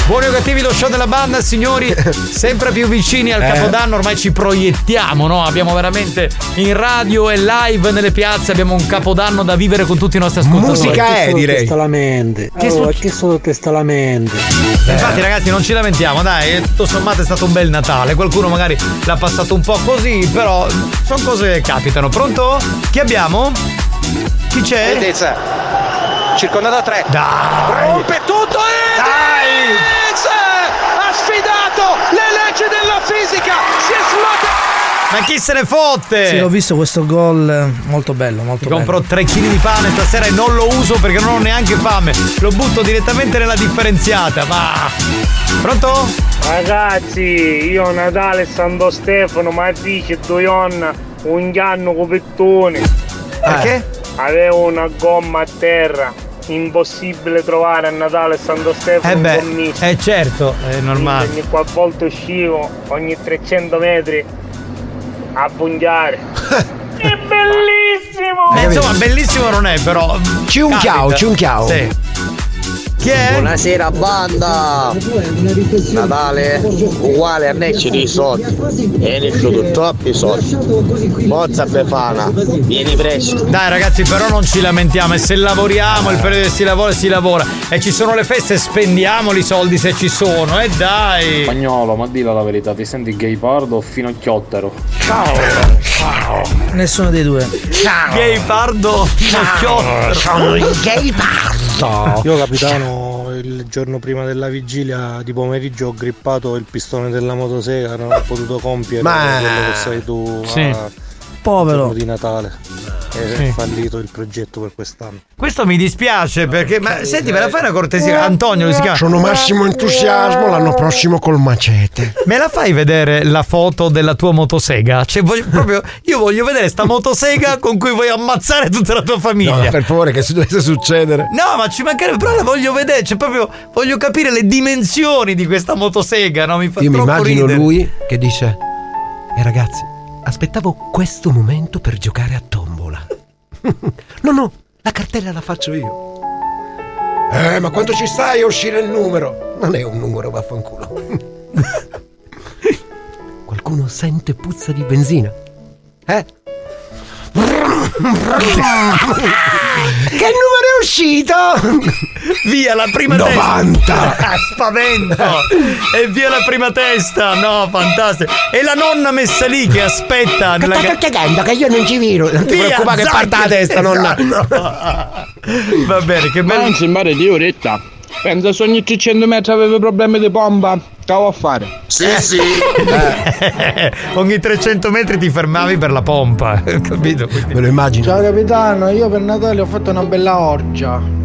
Buoni o cattivi lo show della banda signori Sempre più vicini al Eh. capodanno Ormai ci proiettiamo no? Abbiamo veramente in radio e live nelle piazze Abbiamo un capodanno da vivere con tutti i nostri ascoltatori Testa la mente. Che allora, succe- che solo testa la mente. Infatti ragazzi non ci lamentiamo dai Tutto sommato è stato un bel Natale Qualcuno magari l'ha passato un po' così Però sono cose che capitano Pronto? Chi abbiamo? Chi c'è? Altezza. Circondato a tre. Dai. Rompe tutto Edez! Ha sfidato le leggi della fisica. Si è smaterializzato. Ma chi se ne fotte? Sì, ho visto questo gol eh, molto bello, molto Mi bello. compro 3 kg di pane stasera e non lo uso perché non ho neanche fame. Lo butto direttamente nella differenziata. Ma. Pronto? Ragazzi, io Natale e Santo Stefano, ma dice Doionna, un anno copettone. Perché? Avevo una gomma a terra. Impossibile trovare a Natale e Santo Stefano Eh un beh, commisso. è certo, è normale. Ogni qualvolta uscivo, ogni 300 metri, a bungiare. è bellissimo! Eh, insomma, bellissimo non è, però. Ciunchiao, ciunchiao. Sì. Chi è? Buonasera banda! Natale uguale a Necci di soldi e ne sono troppi soldi. Forza Befana, vieni presto. Dai ragazzi, però non ci lamentiamo. E se lavoriamo, il periodo che si lavora, si lavora. E ci sono le feste, spendiamoli i soldi se ci sono. E dai. Spagnolo, ma dilla la verità, ti senti gay pardo o finocchiottero? Ciao. Ciao. Nessuno dei due. Gay pardo. Finocchiotto. sono il gay pardo. Io capitano il giorno prima della vigilia di pomeriggio ho grippato il pistone della motosega, non ho potuto compiere Ma- quello che sei tu Sì. a Povero. di Natale. È Sì. fallito il progetto per quest'anno. Questo mi dispiace perché. Ma senti, me la fai una cortesia? Antonio si chiama. Sono massimo entusiasmo l'anno prossimo col macete. Me la fai vedere la foto della tua motosega? Cioè, voglio, proprio, io voglio vedere sta motosega con cui vuoi ammazzare tutta la tua famiglia. No, per favore, che se dovesse succedere. No, ma ci mancherebbe, però la voglio vedere, cioè proprio voglio capire le dimensioni di questa motosega, no? Mi fa Io mi immagino ridere. lui che dice: E ragazzi, aspettavo questo momento per giocare a tombola. no, no, la cartella la faccio io. Eh, ma quanto ci stai a uscire il numero? Non è un numero, vaffanculo. Qualcuno sente puzza di benzina? Eh? Che numero è uscito? Via la prima 90. testa. Spavento. E via la prima testa. No, fantastico. E la nonna messa lì che aspetta. Che nella stai chiedendo che io non ci viro. Non ti Via, preoccupare che parte la testa, nonna. Va bene, che bello. Anzi, mare di oretta. Pensa se ogni 300 metri avevi problemi di pompa. Che vuoi fare? Sì, sì. Ogni 300 metri ti fermavi per la pompa. Capito? Me lo immagino. Ciao capitano, io per Natale ho fatto una bella orgia.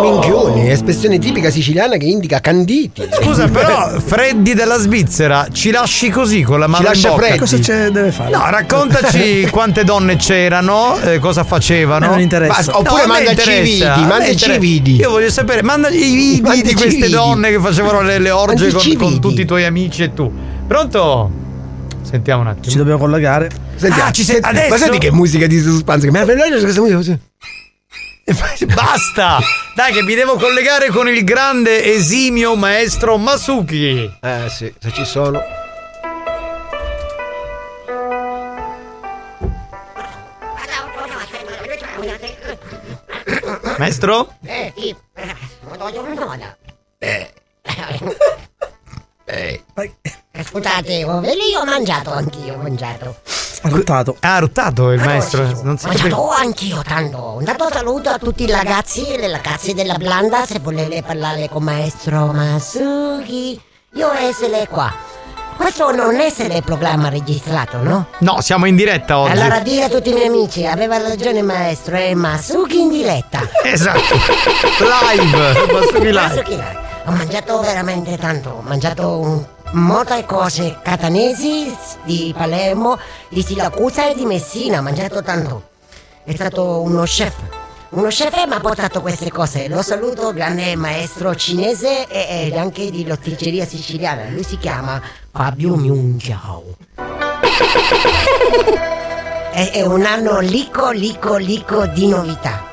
Minchioni, espressione tipica siciliana che indica canditi. Scusa, però, Freddy della Svizzera, ci lasci così con la mano lascia in bocca? Freddy? Cosa c'è deve fare? No, raccontaci quante donne c'erano, eh, cosa facevano. Non interessa. Ma- Oppure me mandaci i vidi, mandaci i vidi. Io voglio sapere, mandaci i vidi Mandaci di queste vidi. donne che facevano le, le orge con, con tutti i tuoi amici e tu. Pronto? Sentiamo un attimo. Ci dobbiamo collegare. Senti, Ah, ci sei- senti- adesso? Ma senti che musica di suspense? Che mi ha questa musica. Basta! Dai, che mi devo collegare con il grande esimio maestro Masuki. Eh sì, se ci sono. Maestro? Eh, sì. Scusate, io ho mangiato anch'io, ho mangiato. Ha ruttato. Ah, ha ruttato il maestro. Non si Ho capisce. mangiato anch'io tanto. Intanto saluto a tutti i ragazzi e le ragazze della Blanda se volete parlare con maestro Masuki. Io essere qua. Questo non essere programma registrato, no? No, siamo in diretta oggi. Allora dire a tutti i miei amici, aveva ragione il maestro, è Masuki in diretta. Esatto. Live. Masuki live. Masuki live. Ho mangiato veramente tanto, ho mangiato un- molte cose catanesi, di Palermo, di Siracusa e di Messina, ho mangiato tanto. È stato uno chef. Uno chef mi ha portato queste cose. Lo saluto, grande maestro cinese e, e anche di lotticeria siciliana. Lui si chiama Fabio Miungiao. È, è un anno lico, lico, lico di novità.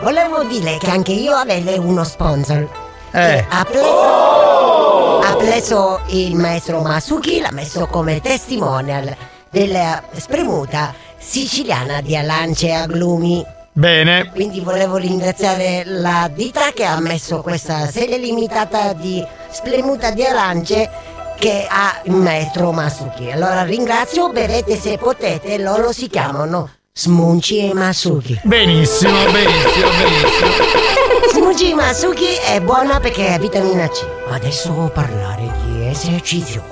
Volevo dire che anche io avevo uno sponsor. Eh. Ha preso, ha preso il maestro Masuki, l'ha messo come testimonial della spremuta siciliana di Alance e Aglumi. Bene. Quindi volevo ringraziare la ditta che ha messo questa serie limitata di spremuta di arance che ha il maestro Masuki. Allora ringrazio, bevete se potete, loro si chiamano Smunci e Masuki. Benissimo, benissimo, benissimo. E Masuki è buona perché è vitamina C. Adesso parlare di esercizio.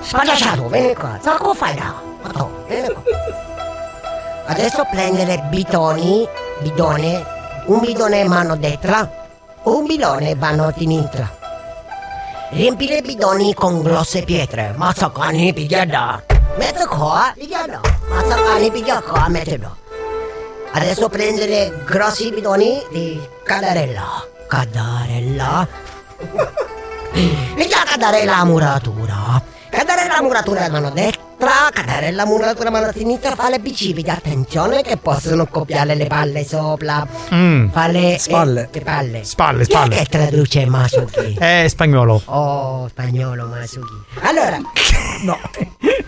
Spadaciato, vieni qua. Sa come fai là? Madò, vieni qua. Adesso prendere bidoni, bidone, un bidone mano destra, un bidone mano sinistra. Riempire i bidoni con grosse pietre, mazzacani pigliada. Metto qua, pigliada. Mazzacani piglia qua, metterlo. Adesso prendere grossi bidoni di cadarella. Cadarella. E già cadere la muratura. Cadere la muratura mano destra, cadere la muratura mano sinistra, fa le bicipiti. Attenzione che possono copiare le palle sopra. Mm. Fa le Spalle. eh, le palle. Spalle, Chi spalle. che traduce Masuki? È spagnolo. Oh, spagnolo Masuki. Allora. No.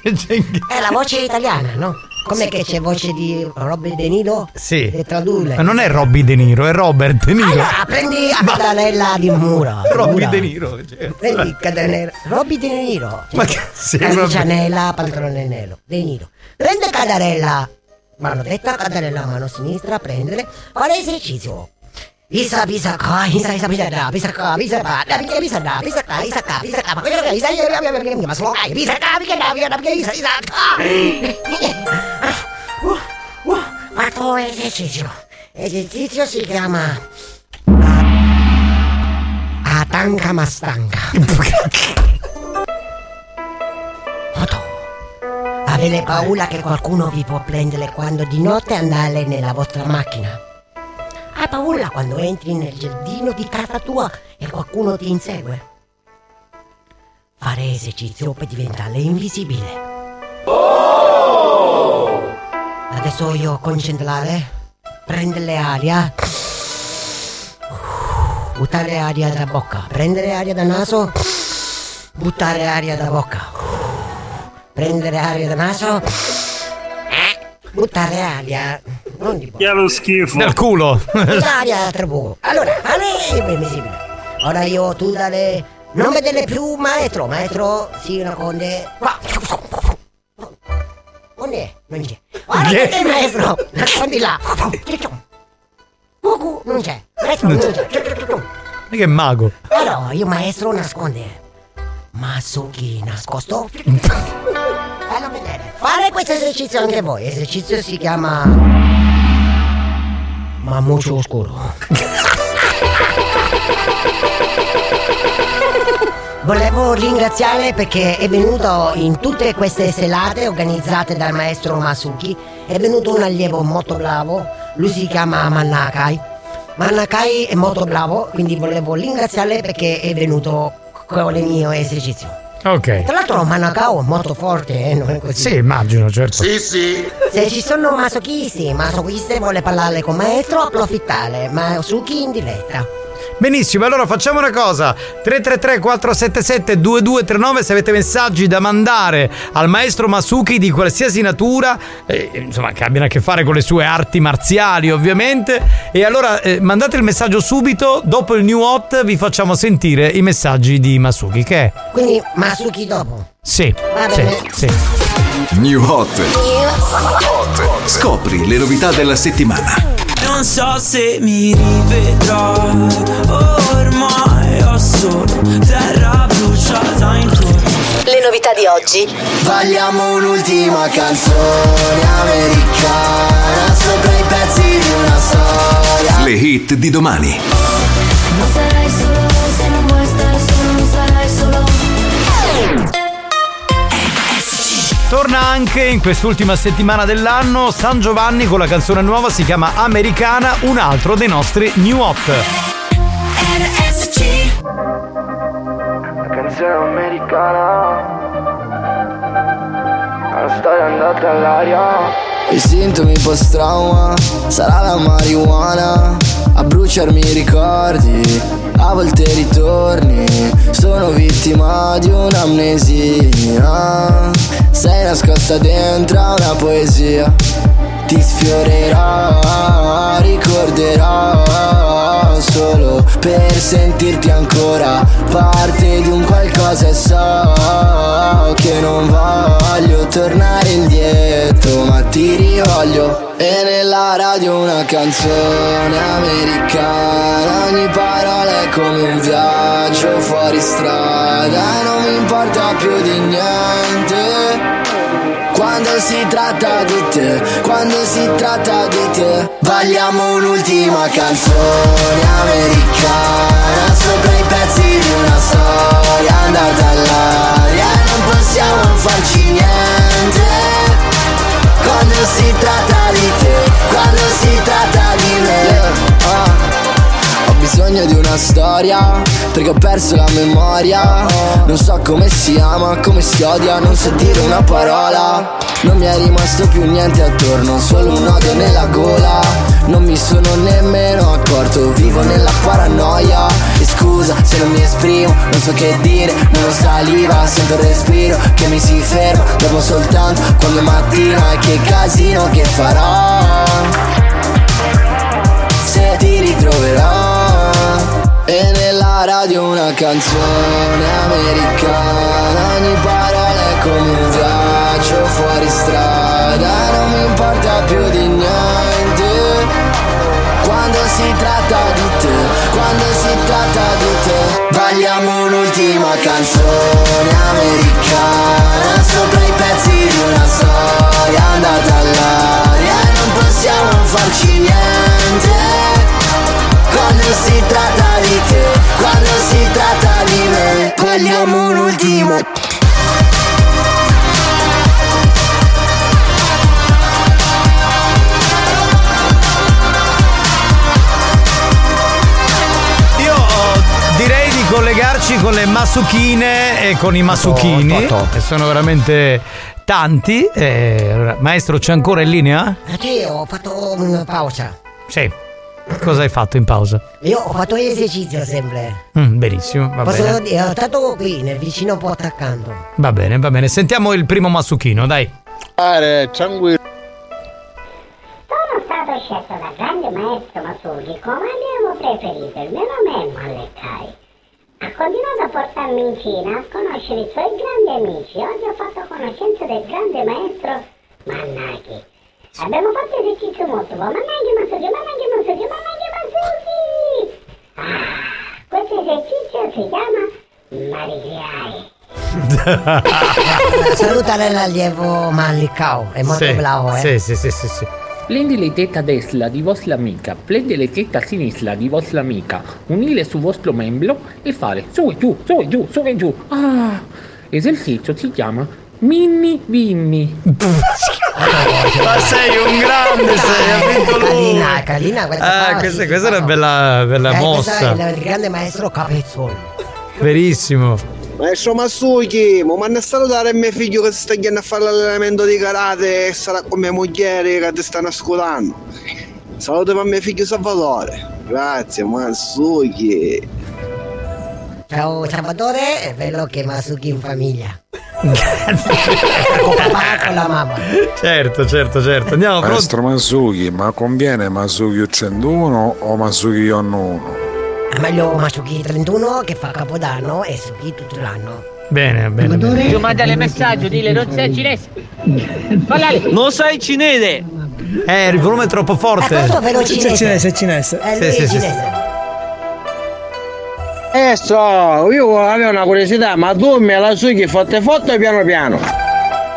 È la voce italiana, no? Come che c'è voce di Robby De Niro? Sì. E tradurle. Ma non è Robby De Niro, è Robert De Niro. Allora, prendi a cadarella di mura. Robby. De Niro. cioè. Prendi cadenera. Robby De Niro. Ma che sì, nera, pantalone nero. De Niro. Prende cadarella. Mano destra, cadarella, mano sinistra, prendere. Fare esercizio. Pisa là, pisa qua, pisa là, da, pisa, pisa là, pisa qua, pisa qua, pisa qua, ma quello che pisa, io, io, io, io, ma solo qua, pisa qua, pisa là, pisa là, pisa, pisa qua. Uh, uh, Fatto esercizio. Esercizio si chiama Atanka Mastanka. Otto. Avete paura che qualcuno vi può prendere quando di notte andate nella vostra macchina? Hai paura quando entri nel giardino di casa tua e qualcuno ti insegue? fare esercizio per diventare invisibile. Adesso io concentrare, prendere aria, buttare aria da bocca, prendere aria da naso, buttare aria da bocca, prendere aria da naso, buttare aria. Non di. Che lo schifo. Nel culo. Aria tra buco. Allora, fare invisibile. Ora io tu dare. Non vedere più maestro, maestro si nasconde. Qua. Onde è? Non c'è. Ora Che? che maestro! Nascondi là. Cucù, non c'è. Maestro non c'è. Ma che mago. Allora, io maestro nasconde. Masuki nascosto. Fallo vedere. Fare questo esercizio anche voi. Esercizio si chiama. Mamuccio oscuro. Volevo ringraziare perché è venuto in tutte queste serate organizzate dal maestro Masuki. È venuto un allievo molto bravo. Lui si chiama Mannakai. Mannakai è molto bravo, quindi volevo ringraziarle perché è venuto con il mio esercizio. Ok. Tra l'altro Manakao è molto forte, eh, non è così. Sì, immagino, certo. sì. Se ci sono masochisti, masochiste vuole parlare con maestro, approfittare. Masuki in diretta. Benissimo, allora facciamo una cosa. 333 477 2239 se avete messaggi da mandare al maestro Masuki di qualsiasi natura, eh, insomma che abbiano a che fare con le sue arti marziali ovviamente. E allora eh, mandate il messaggio subito, dopo il new hot vi facciamo sentire i messaggi di Masuki, che è? Quindi Masuki dopo. Sì, Va sì, bene. sì. New Hot. Scopri le novità della settimana. Non so se mi rivedrai, ormai ho solo terra bruciata intorno. Le novità di oggi. Balliamo un'ultima canzone americana sopra i pezzi di una storia. Le hit di domani. Non Torna anche in quest'ultima settimana dell'anno San Giovanni con la canzone nuova, si chiama Americana, un altro dei nostri new hot. La canzone americana. La storia è andata all'aria. I sintomi post trauma Sarà la marijuana A bruciarmi i ricordi. A volte ritorni Sono vittima di un'amnesia Sei nascosta dentro una poesia. Ti sfiorerò Ricorderò Solo per sentirti ancora Parte di un qualcosa e so Che non voglio tornare indietro Ma ti rivoglio. E nella radio una canzone americana Ogni parola è come un viaggio fuori strada non mi importa più di niente quando si tratta di te, quando si tratta di te Balliamo un'ultima canzone americana Sopra i pezzi di una storia andata all'aria E non possiamo farci niente Quando si tratta di te, quando si tratta di me Ah. Bisogno di una storia Perché ho perso la memoria. Non so come si ama, come si odia Non so dire una parola. Non mi è rimasto più niente attorno Solo un odio nella gola. Non mi sono nemmeno accorto Vivo nella paranoia. E scusa se non mi esprimo Non so che dire, non ho saliva Sento il respiro che mi si ferma Dormo soltanto quando è mattina. E che casino che farò E nella radio una canzone americana. Ogni parola è come un viaggio fuori strada. Non mi importa più di niente. Quando si tratta di te, quando si tratta di te Balliamo un'ultima canzone americana. Sopra i pezzi di una storia andata all'aria. Non possiamo farci niente. Quando si tratta me Vogliamo un ultimo Io direi di collegarci con le masuchine e con i masuchini. E sono veramente tanti. Eh, maestro, c'è ancora in linea? Eh, Sì, ho fatto una pausa. Sì. Cosa hai fatto in pausa? Io ho fatto esercizio sempre. Mm, benissimo, va Posso bene. dire, ho stato qui nel vicino porta accanto. Va bene, va bene. Sentiamo il primo masuchino, dai. Are, tranquillo. Sono stato scelto dal grande maestro Masugi come allievo preferito. Il mio nome è Mallekai. Ha continuato a portarmi in Cina a conoscere i suoi grandi amici. Oggi ho fatto conoscenza del grande maestro Mannaki. Abbiamo fatto esercizio molto buono. Mannaki Masugi, Mannaki Masugi, Mannaki Masugi! Ah, questo esercizio si chiama Marigliai. Salutare l'allievo Mallicao, è molto Sì, bravo, eh. sì, sì, sì, sì, sì. Prendi le tette destra di vostra amica, prendi le tette a sinistra di vostra amica, unire su vostro membro e fare su e giù, su e giù, su e giù. Ah, esercizio si chiama Minni Vinni. Ma sei un grande, sei, ha vinto lui. Carina, carina questa Ah, questa, questa è una bella, bella Eh, mossa. è il, il grande maestro Capezzolo. Verissimo. Maestro Masuki, ma manda a salutare mio figlio che si sta andando a fare l'allenamento di karate e sarà con mia moglie che ti stanno ascoltando. Salutami a mio figlio Salvatore. Grazie Masuki. Ciao Salvatore, è bello che Masuki in famiglia. con papà con la mamma. Certo, certo, certo. Andiamo, pronto? Maestro Masuki, ma conviene Masuki 101 o Masuki 101? È meglio Masuki 31 che fa capodanno e Suki tutto l'anno. Bene, bene. bene. Tu mandale messaggio, dile non sei cinese. Parlare. Non sei cinese. Eh, il volume è troppo forte. Eh, questo ve lo cinese. È cinese, è cinese. Eh, Sì, sì, è sì, cinese. Maestro, io avevo una curiosità, ma tu me la sui che fotte fotte piano piano?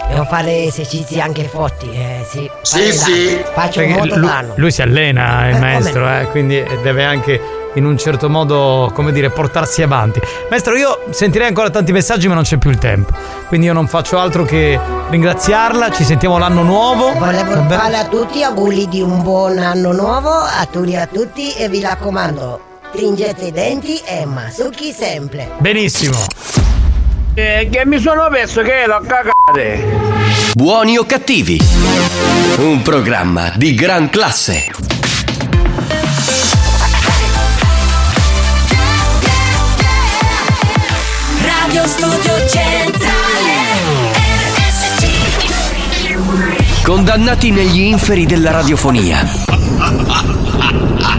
Devo fare esercizi anche forti, eh sì. Sì, Fare sì. Faccio Perché molto lui, danno. lui si allena, il Eh, maestro, eh, quindi deve anche in un certo modo, come dire, portarsi avanti. Maestro, io sentirei ancora tanti messaggi, ma non c'è più il tempo. Quindi io non faccio altro che ringraziarla. Ci sentiamo l'anno nuovo. Volevo fare a tutti auguri di un buon anno nuovo, a tutti a tutti e vi raccomando, stringete i denti e Masuki sempre. Benissimo. Eh, che mi sono perso che l'ho cagate. Buoni o cattivi? Un programma di gran classe. Radio Studio Centrale RSC Condannati negli inferi della radiofonia.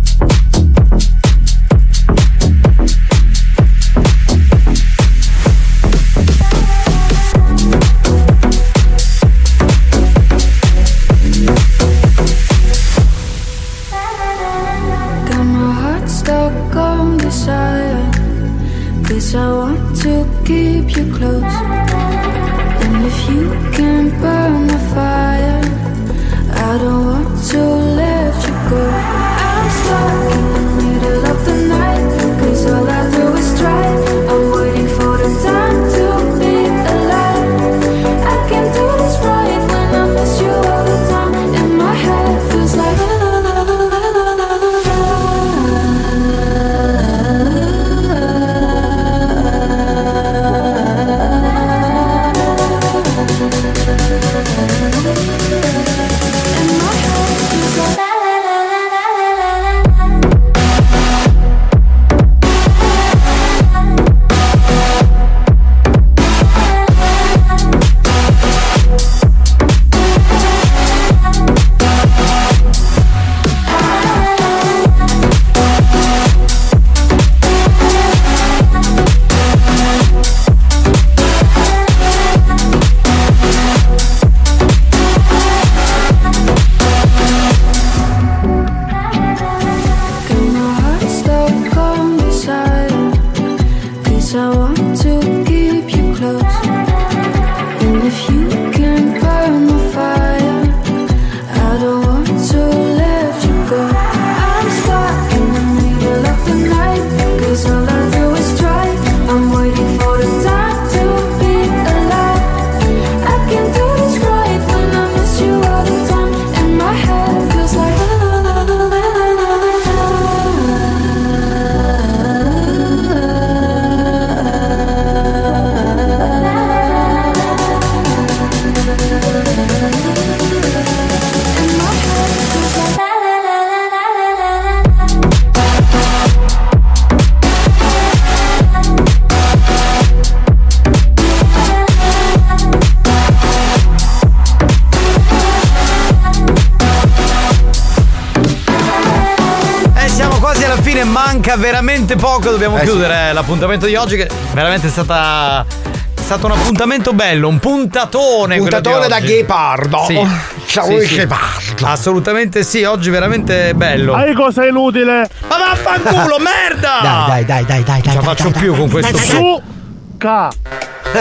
Poco, dobbiamo Eh, sì. chiudere l'appuntamento di oggi che veramente è stata è stato un appuntamento bello, un puntatone. Puntatone da ghepardo. Sì. Ciao, Sì, sì. ghepardo. Assolutamente sì, oggi veramente bello. Hai cosa inutile? Ma vaffanculo, merda! Dai, dai, dai, dai, dai. Non ce la faccio dai, più dai, con dai, questo su.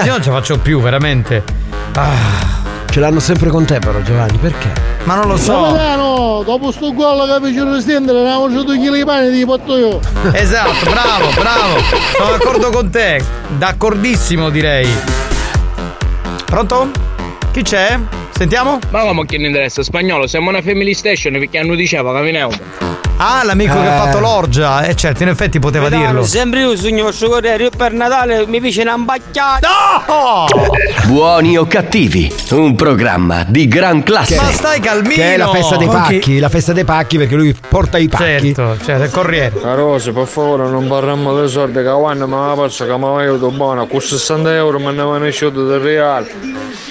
Io non ce la faccio più, veramente. Ah, Ce l'hanno sempre con te però Giovanni, perché? ma non lo so. Dopo sto gol che fece stendere, ne avevo mangiato due chili di pane di porto io. Esatto, bravo, bravo. Sono d'accordo con te. D'accordissimo direi. Pronto? Chi c'è? Sentiamo? Ma come che ne interessa? Spagnolo, siamo una family station perché hanno diceva che veniamo. Ah, l'amico che ha Eh. fatto l'orgia. Eh certo, in effetti poteva dirlo. Sempre io sogno posso correre, io per Natale mi piace una bacchiata. No! Buoni o cattivi, un programma di gran classe. Ma stai calmino! Che è la festa dei pacchi, la festa dei pacchi perché lui porta i pacchi. Certo, certo, il corriere. Carosi, per favore, non parliamo dei soldi che quando mi ha perso che mi aveva aiutato buono, con 60 euro mi ne avevano uscito del reale.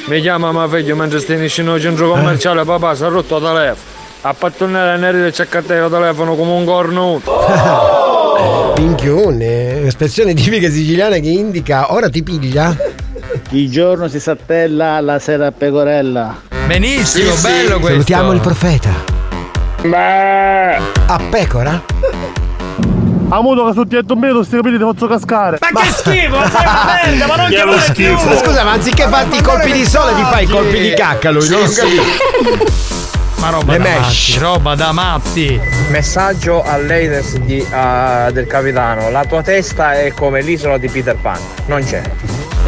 Mi chiama mio figlio mentre stai in un centro commerciale, papà, si è rotto il telefono. A pattonare la neri del ceccattero il telefono come un cornuto. Pinchione, espressione tipica siciliana che indica ora ti piglia. Il giorno si sattella, la sera a pecorella. Benissimo, bello questo. Salutiamo il profeta. A pecora? A modo che dietro un minuto sti capiti ti faccio cascare. Ma che schifo, ma sei una merda, ma non Che vuole schifo. più. Ma scusa, ma anziché farti i colpi di sole ti fai i colpi di cacca lui, non ho capito. Ma roba Le da mesh. matti, roba da matti. Messaggio all'Eiders di, ah, del capitano. La tua testa è come l'isola di Peter Pan. Non c'è.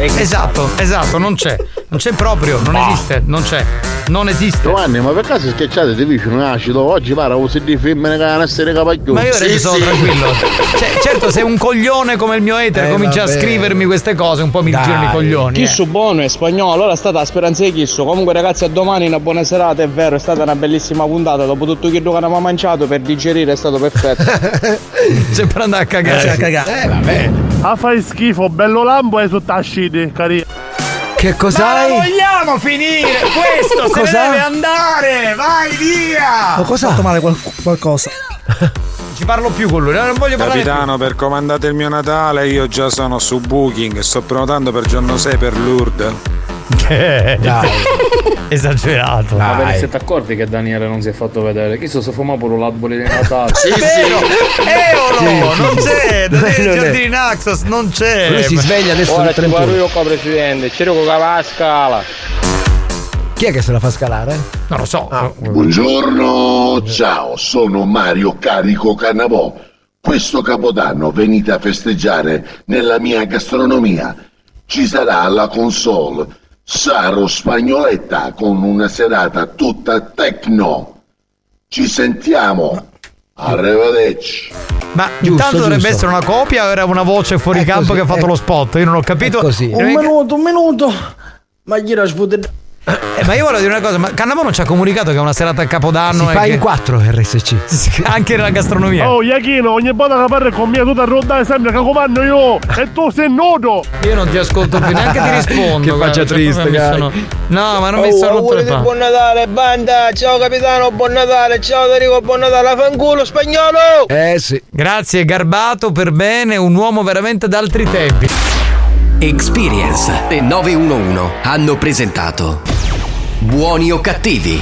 Esatto, esatto, non c'è. Non c'è proprio, non esiste, non c'è. Non esiste. Giovanni, ma per caso schiacciate ti vicino un acido? Oggi pare così di femmine che hanno essere capaglioni. Ma io adesso sono tranquillo. Cioè, certo, se un coglione come il mio eter Eh, comincia vabbè. a scrivermi queste cose, un po' mi Dai. girano i coglioni. Chi eh. buono è spagnolo, allora è stata la speranza di Chisso. Comunque ragazzi a domani una buona serata, è vero, è stata una bellissima puntata. Dopo tutto quello che abbiamo mangiato per digerire è stato perfetto. C'è per andare a cagare. C'è a cagare. Eh, vabbè. A fai schifo, bello lambo e su tascidi, carino. Che Ma la vogliamo finire? Questo se Cosa? deve andare! Vai via! Ma cosa? Ho fatto male qual- qualcosa. Ci parlo più con lui, non voglio parlare. Capitano, per comandare il mio Natale io già sono su Booking e sto prenotando per giorno 6 per Lourdes. Che Dai. Esagerato. Ma ve ne siete accorti che Daniele non si è fatto vedere? Chi so se fuma pure l'albero di Natale? Eolo! Sì, non sì. c'è! Da Non è. Giardini Naxos non c'è! Lui si sveglia adesso Ora alle ti 31. parlo io qua presidente, ci dico che va a scala. Chi è che se la fa scalare? Non lo so. Buongiorno, ciao, sono Mario Carico Cannavò. Questo capodanno venite a festeggiare nella mia gastronomia. Ci sarà la console Saro Spagnoletta con una serata tutta techno. Ci sentiamo. Arrivederci. Ma Giusto, intanto dovrebbe giusto. essere una copia o era una voce fuori È campo così, che ha fatto è- lo spot? Io non ho capito. è così. Un minuto, un minuto. Ma gli era sputere. Eh, ma io voglio dire una cosa, ma Cannavo non ci ha comunicato che è una serata a Capodanno Si e fa che- in 4 RSC. anche nella gastronomia. Oh, Iachino, ogni volta che parli con me tu ti arrotare sempre che comando io e tu sei nudo. Io non ti ascolto più, neanche ti rispondo. Che faccia cioè, triste, Gai. sono- No, ma non Oh, mi sono rotto le palle. buon Natale, banda! Ciao capitano, buon Natale! Ciao Enrico, buon Natale! Fanculo spagnolo! Eh sì. Grazie, garbato per bene, un uomo veramente d'altri tempi. Experience e 911 hanno presentato Buoni o cattivi?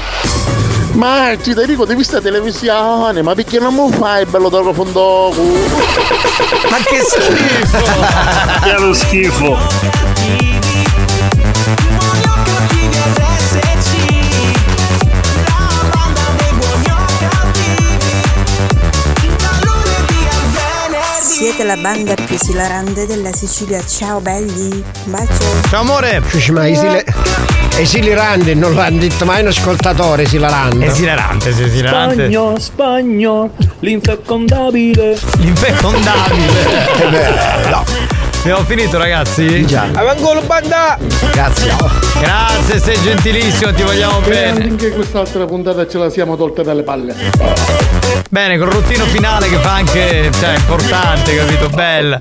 Ma ci ti dico, devi stare televisione, ma perché non mi fai bello da profondo? Ma che schifo! Che lo schifo. Siete la banda più esilarante della Sicilia. Ciao belli. Un bacio. Ciao amore! Ma esile... esilarante, non l'hanno detto mai un ascoltatore esilarante. Esilarante, sì, esilarante. Spagno, spagno, l'infecondabile. L'infecondabile. Che bello. Abbiamo finito ragazzi? Già. Fanculo banda! Grazie. Grazie, sei gentilissimo, ti vogliamo bene. Anche quest'altra puntata ce la siamo tolte dalle palle. Bene, col routino finale che fa anche, cioè, importante, capito? Bella.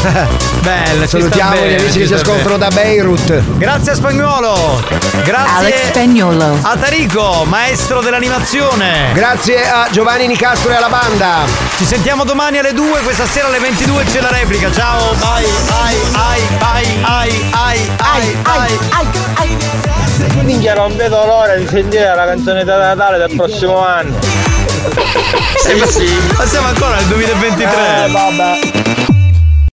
Bello, Salutiamo gli amici che ci sta ascoltano da Beirut. Grazie a Spagnuolo. Grazie Alex Spagnuolo. a Tarico, maestro dell'animazione. Grazie a Giovanni Nicastro e alla banda. Ci sentiamo domani alle 2, questa sera alle 22 c'è la replica. Ciao, bye, ai, ai, ai, ai, ai, ai, ai. Minchia non vedo l'ora di sentire la canzone da Natale del prossimo anno. Sì, sì. Ma siamo ancora nel 2023. Eh, vabbè.